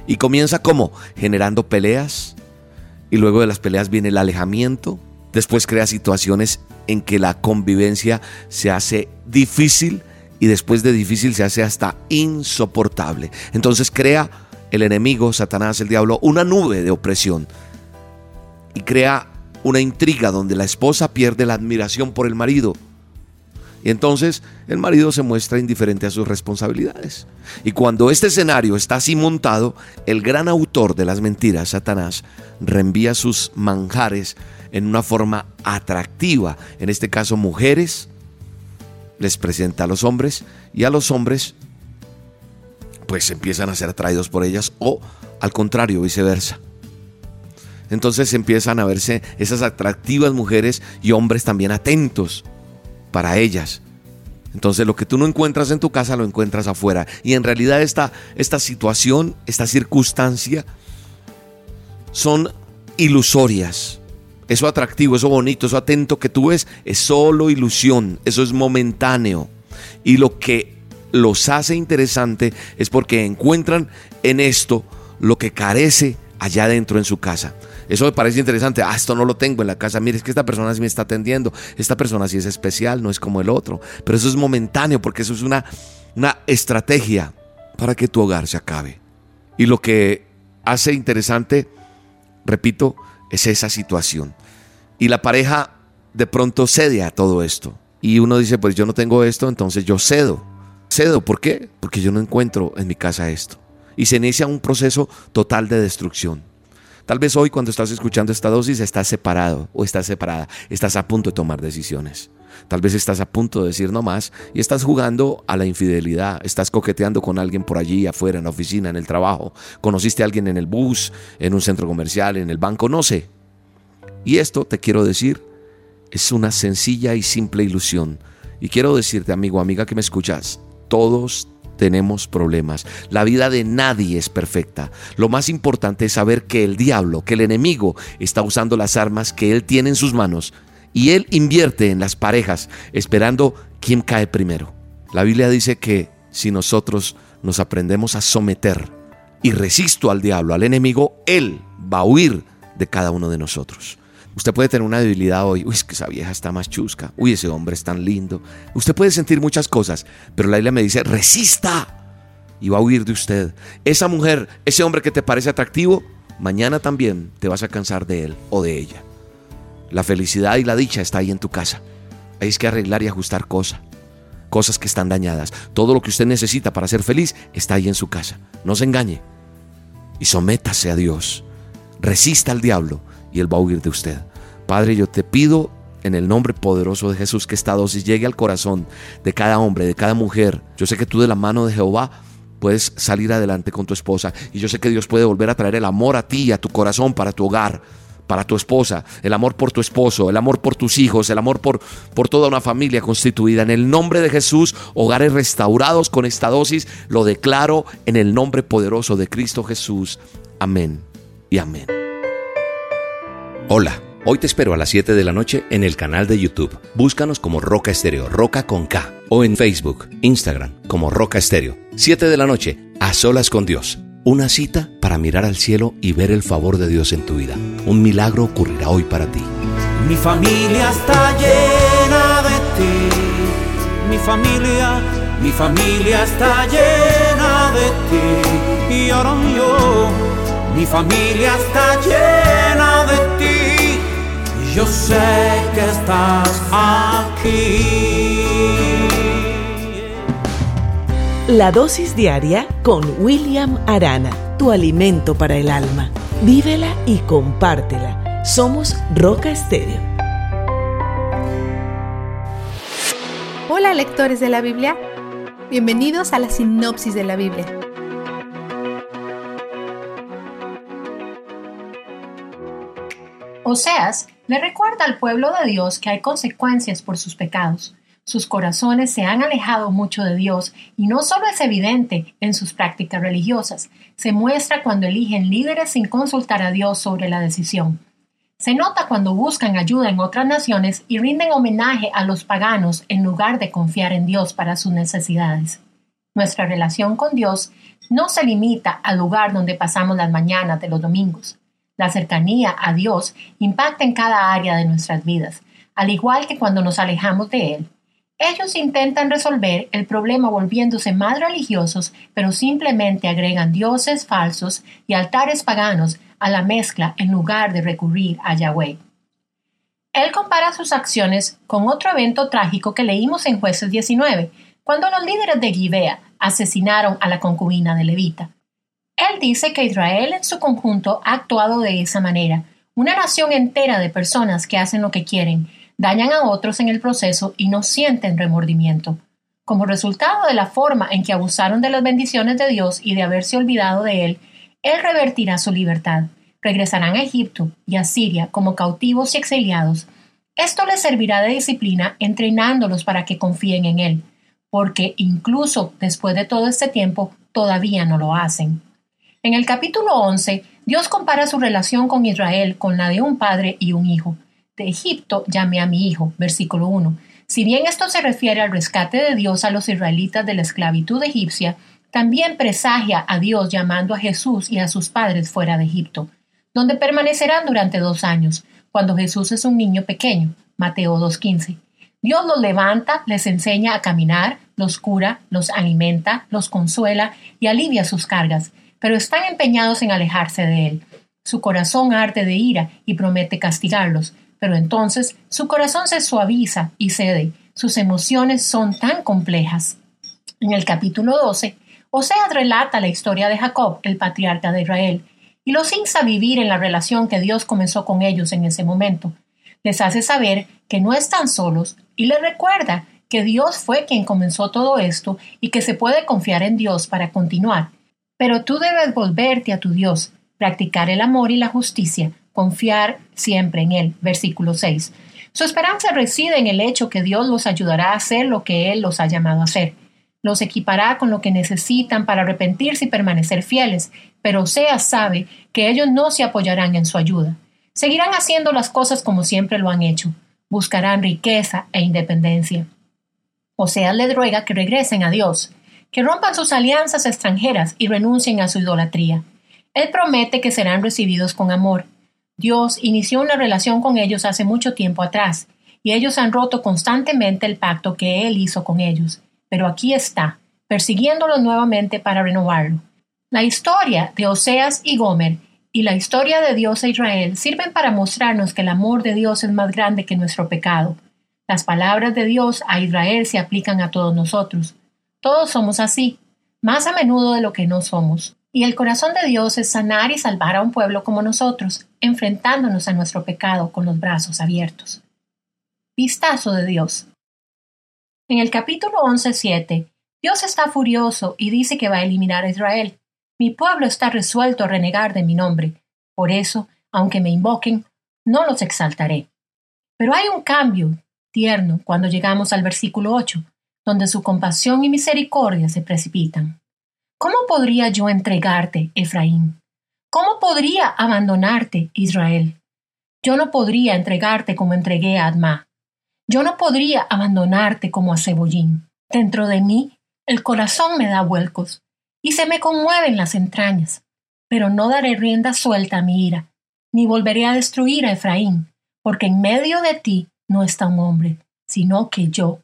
Y comienza como generando peleas y luego de las peleas viene el alejamiento. Después crea situaciones en que la convivencia se hace difícil y después de difícil se hace hasta insoportable. Entonces crea el enemigo, Satanás, el diablo, una nube de opresión y crea una intriga donde la esposa pierde la admiración por el marido y entonces el marido se muestra indiferente a sus responsabilidades. Y cuando este escenario está así montado, el gran autor de las mentiras, Satanás, reenvía sus manjares en una forma atractiva. En este caso, mujeres les presenta a los hombres y a los hombres pues empiezan a ser atraídos por ellas o al contrario, viceversa. Entonces empiezan a verse esas atractivas mujeres y hombres también atentos para ellas. Entonces lo que tú no encuentras en tu casa lo encuentras afuera. Y en realidad esta, esta situación, esta circunstancia, son ilusorias. Eso atractivo, eso bonito, eso atento que tú ves es solo ilusión, eso es momentáneo. Y lo que los hace interesante es porque encuentran en esto lo que carece allá adentro en su casa. Eso me parece interesante. Ah, esto no lo tengo en la casa. Mire, es que esta persona sí me está atendiendo. Esta persona sí es especial, no es como el otro. Pero eso es momentáneo porque eso es una, una estrategia para que tu hogar se acabe. Y lo que hace interesante, repito, es esa situación. Y la pareja de pronto cede a todo esto. Y uno dice, pues yo no tengo esto, entonces yo cedo. Cedo, ¿por qué? Porque yo no encuentro en mi casa esto. Y se inicia un proceso total de destrucción. Tal vez hoy cuando estás escuchando esta dosis estás separado o estás separada, estás a punto de tomar decisiones. Tal vez estás a punto de decir no más y estás jugando a la infidelidad, estás coqueteando con alguien por allí afuera, en la oficina, en el trabajo, conociste a alguien en el bus, en un centro comercial, en el banco, no sé. Y esto, te quiero decir, es una sencilla y simple ilusión. Y quiero decirte, amigo, amiga que me escuchas, todos tenemos problemas. La vida de nadie es perfecta. Lo más importante es saber que el diablo, que el enemigo, está usando las armas que él tiene en sus manos y él invierte en las parejas esperando quién cae primero. La Biblia dice que si nosotros nos aprendemos a someter y resisto al diablo, al enemigo, él va a huir de cada uno de nosotros. Usted puede tener una debilidad hoy. Uy, es que esa vieja está más chusca. Uy, ese hombre es tan lindo. Usted puede sentir muchas cosas, pero la Biblia me dice, resista y va a huir de usted. Esa mujer, ese hombre que te parece atractivo, mañana también te vas a cansar de él o de ella. La felicidad y la dicha está ahí en tu casa. Hay que arreglar y ajustar cosas. Cosas que están dañadas. Todo lo que usted necesita para ser feliz está ahí en su casa. No se engañe. Y sométase a Dios. Resista al diablo y Él va a huir de usted. Padre, yo te pido en el nombre poderoso de Jesús que esta dosis llegue al corazón de cada hombre, de cada mujer. Yo sé que tú de la mano de Jehová puedes salir adelante con tu esposa y yo sé que Dios puede volver a traer el amor a ti, a tu corazón, para tu hogar, para tu esposa, el amor por tu esposo, el amor por tus hijos, el amor por, por toda una familia constituida. En el nombre de Jesús, hogares restaurados con esta dosis, lo declaro en el nombre poderoso de Cristo Jesús. Amén y amén. Hola, hoy te espero a las 7 de la noche en el canal de YouTube. Búscanos como Roca Estéreo, Roca con K, o en Facebook, Instagram, como Roca Estéreo. 7 de la noche, a solas con Dios. Una cita para mirar al cielo y ver el favor de Dios en tu vida. Un milagro ocurrirá hoy para ti. Mi familia está llena de ti. Mi familia, mi familia está llena de ti. Y ahora yo, mi familia está llena. Yo sé que estás aquí. La dosis diaria con William Arana, tu alimento para el alma. Vívela y compártela. Somos Roca Estéreo. Hola lectores de la Biblia, bienvenidos a la sinopsis de la Biblia. Oseas le recuerda al pueblo de Dios que hay consecuencias por sus pecados. Sus corazones se han alejado mucho de Dios y no solo es evidente en sus prácticas religiosas, se muestra cuando eligen líderes sin consultar a Dios sobre la decisión. Se nota cuando buscan ayuda en otras naciones y rinden homenaje a los paganos en lugar de confiar en Dios para sus necesidades. Nuestra relación con Dios no se limita al lugar donde pasamos las mañanas de los domingos. La cercanía a Dios impacta en cada área de nuestras vidas, al igual que cuando nos alejamos de Él. Ellos intentan resolver el problema volviéndose más religiosos, pero simplemente agregan dioses falsos y altares paganos a la mezcla en lugar de recurrir a Yahweh. Él compara sus acciones con otro evento trágico que leímos en Jueces 19, cuando los líderes de Gibea asesinaron a la concubina de Levita. Él dice que Israel en su conjunto ha actuado de esa manera, una nación entera de personas que hacen lo que quieren, dañan a otros en el proceso y no sienten remordimiento. Como resultado de la forma en que abusaron de las bendiciones de Dios y de haberse olvidado de Él, Él revertirá su libertad. Regresarán a Egipto y a Siria como cautivos y exiliados. Esto les servirá de disciplina entrenándolos para que confíen en Él. porque incluso después de todo este tiempo todavía no lo hacen. En el capítulo 11, Dios compara su relación con Israel con la de un padre y un hijo. De Egipto llamé a mi hijo, versículo 1. Si bien esto se refiere al rescate de Dios a los israelitas de la esclavitud egipcia, también presagia a Dios llamando a Jesús y a sus padres fuera de Egipto, donde permanecerán durante dos años, cuando Jesús es un niño pequeño. Mateo 2.15. Dios los levanta, les enseña a caminar, los cura, los alimenta, los consuela y alivia sus cargas, pero están empeñados en alejarse de Él. Su corazón arde de ira y promete castigarlos, pero entonces su corazón se suaviza y cede. Sus emociones son tan complejas. En el capítulo 12, Oseas relata la historia de Jacob, el patriarca de Israel, y los insta a vivir en la relación que Dios comenzó con ellos en ese momento. Les hace saber que no están solos y les recuerda que Dios fue quien comenzó todo esto y que se puede confiar en Dios para continuar. Pero tú debes volverte a tu Dios, practicar el amor y la justicia, confiar siempre en Él. Versículo 6. Su esperanza reside en el hecho que Dios los ayudará a hacer lo que Él los ha llamado a hacer. Los equipará con lo que necesitan para arrepentirse y permanecer fieles, pero Sea sabe que ellos no se apoyarán en su ayuda. Seguirán haciendo las cosas como siempre lo han hecho. Buscarán riqueza e independencia. Oseas les ruega que regresen a Dios, que rompan sus alianzas extranjeras y renuncien a su idolatría. Él promete que serán recibidos con amor. Dios inició una relación con ellos hace mucho tiempo atrás, y ellos han roto constantemente el pacto que Él hizo con ellos. Pero aquí está, persiguiéndolos nuevamente para renovarlo. La historia de Oseas y Gomer y la historia de Dios e Israel sirven para mostrarnos que el amor de Dios es más grande que nuestro pecado. Las palabras de Dios a Israel se aplican a todos nosotros. Todos somos así, más a menudo de lo que no somos. Y el corazón de Dios es sanar y salvar a un pueblo como nosotros, enfrentándonos a nuestro pecado con los brazos abiertos. Vistazo de Dios. En el capítulo 11.7, Dios está furioso y dice que va a eliminar a Israel. Mi pueblo está resuelto a renegar de mi nombre. Por eso, aunque me invoquen, no los exaltaré. Pero hay un cambio tierno cuando llegamos al versículo 8, donde su compasión y misericordia se precipitan. ¿Cómo podría yo entregarte, Efraín? ¿Cómo podría abandonarte, Israel? Yo no podría entregarte como entregué a Adma. Yo no podría abandonarte como a Cebollín. Dentro de mí, el corazón me da vuelcos y se me conmueven las entrañas. Pero no daré rienda suelta a mi ira, ni volveré a destruir a Efraín, porque en medio de ti no está un hombre, sino que yo,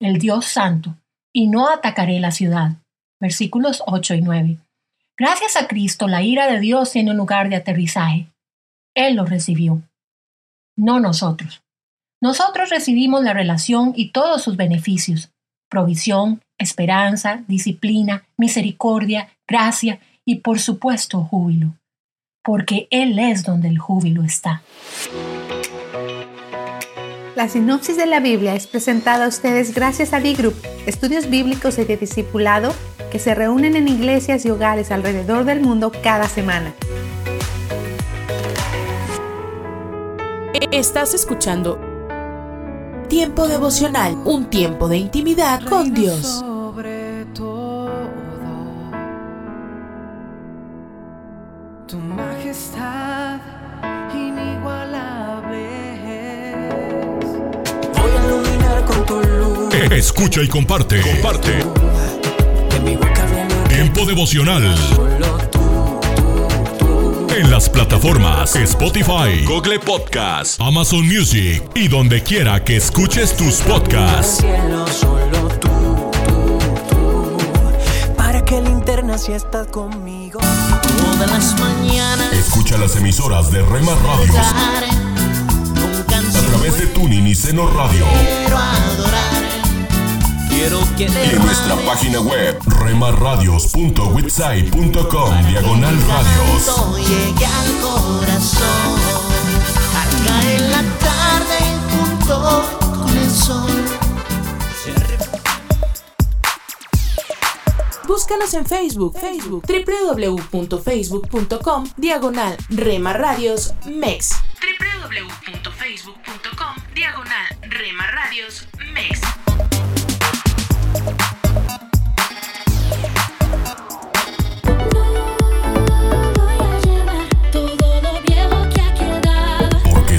el Dios Santo, y no atacaré la ciudad. Versículos 8 y 9. Gracias a Cristo, la ira de Dios tiene un lugar de aterrizaje. Él lo recibió, no nosotros. Nosotros recibimos la relación y todos sus beneficios, provisión, esperanza, disciplina, misericordia, gracia y por supuesto júbilo, porque Él es donde el júbilo está. La sinopsis de la Biblia es presentada a ustedes gracias a D-Group, estudios bíblicos y de discipulado que se reúnen en iglesias y hogares alrededor del mundo cada semana. Estás escuchando Tiempo devocional, un tiempo de intimidad con Dios. Escucha y comparte. Comparte. Tiempo devocional. En las plataformas Spotify, Google Podcast, Amazon Music y donde quiera que escuches tus podcasts. Para que linterna si estás conmigo. Todas las mañanas. Escucha las emisoras de Rema Radios a través de Tuning y Seno Radio. Quiero adorar. Quiero que Y en nuestra página web remarradios.witsai.com diagonal radios. Llegué al corazón. Al caer la tarde junto con el sol. Búscanos en Facebook, Facebook, www.facebook.com, diagonal Rema Radios MEX. www.facebook.com, diagonal Rema Radios MEX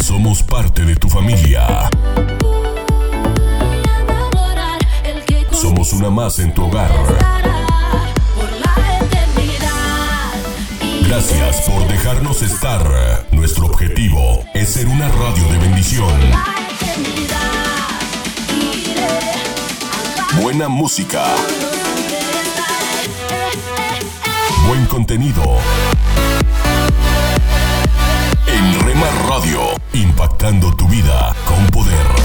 somos parte de tu familia somos una más en tu hogar. Gracias por dejarnos estar. Nuestro objetivo es ser una radio de bendición. Buena música. Buen contenido. En Rema Radio, impactando tu vida con poder.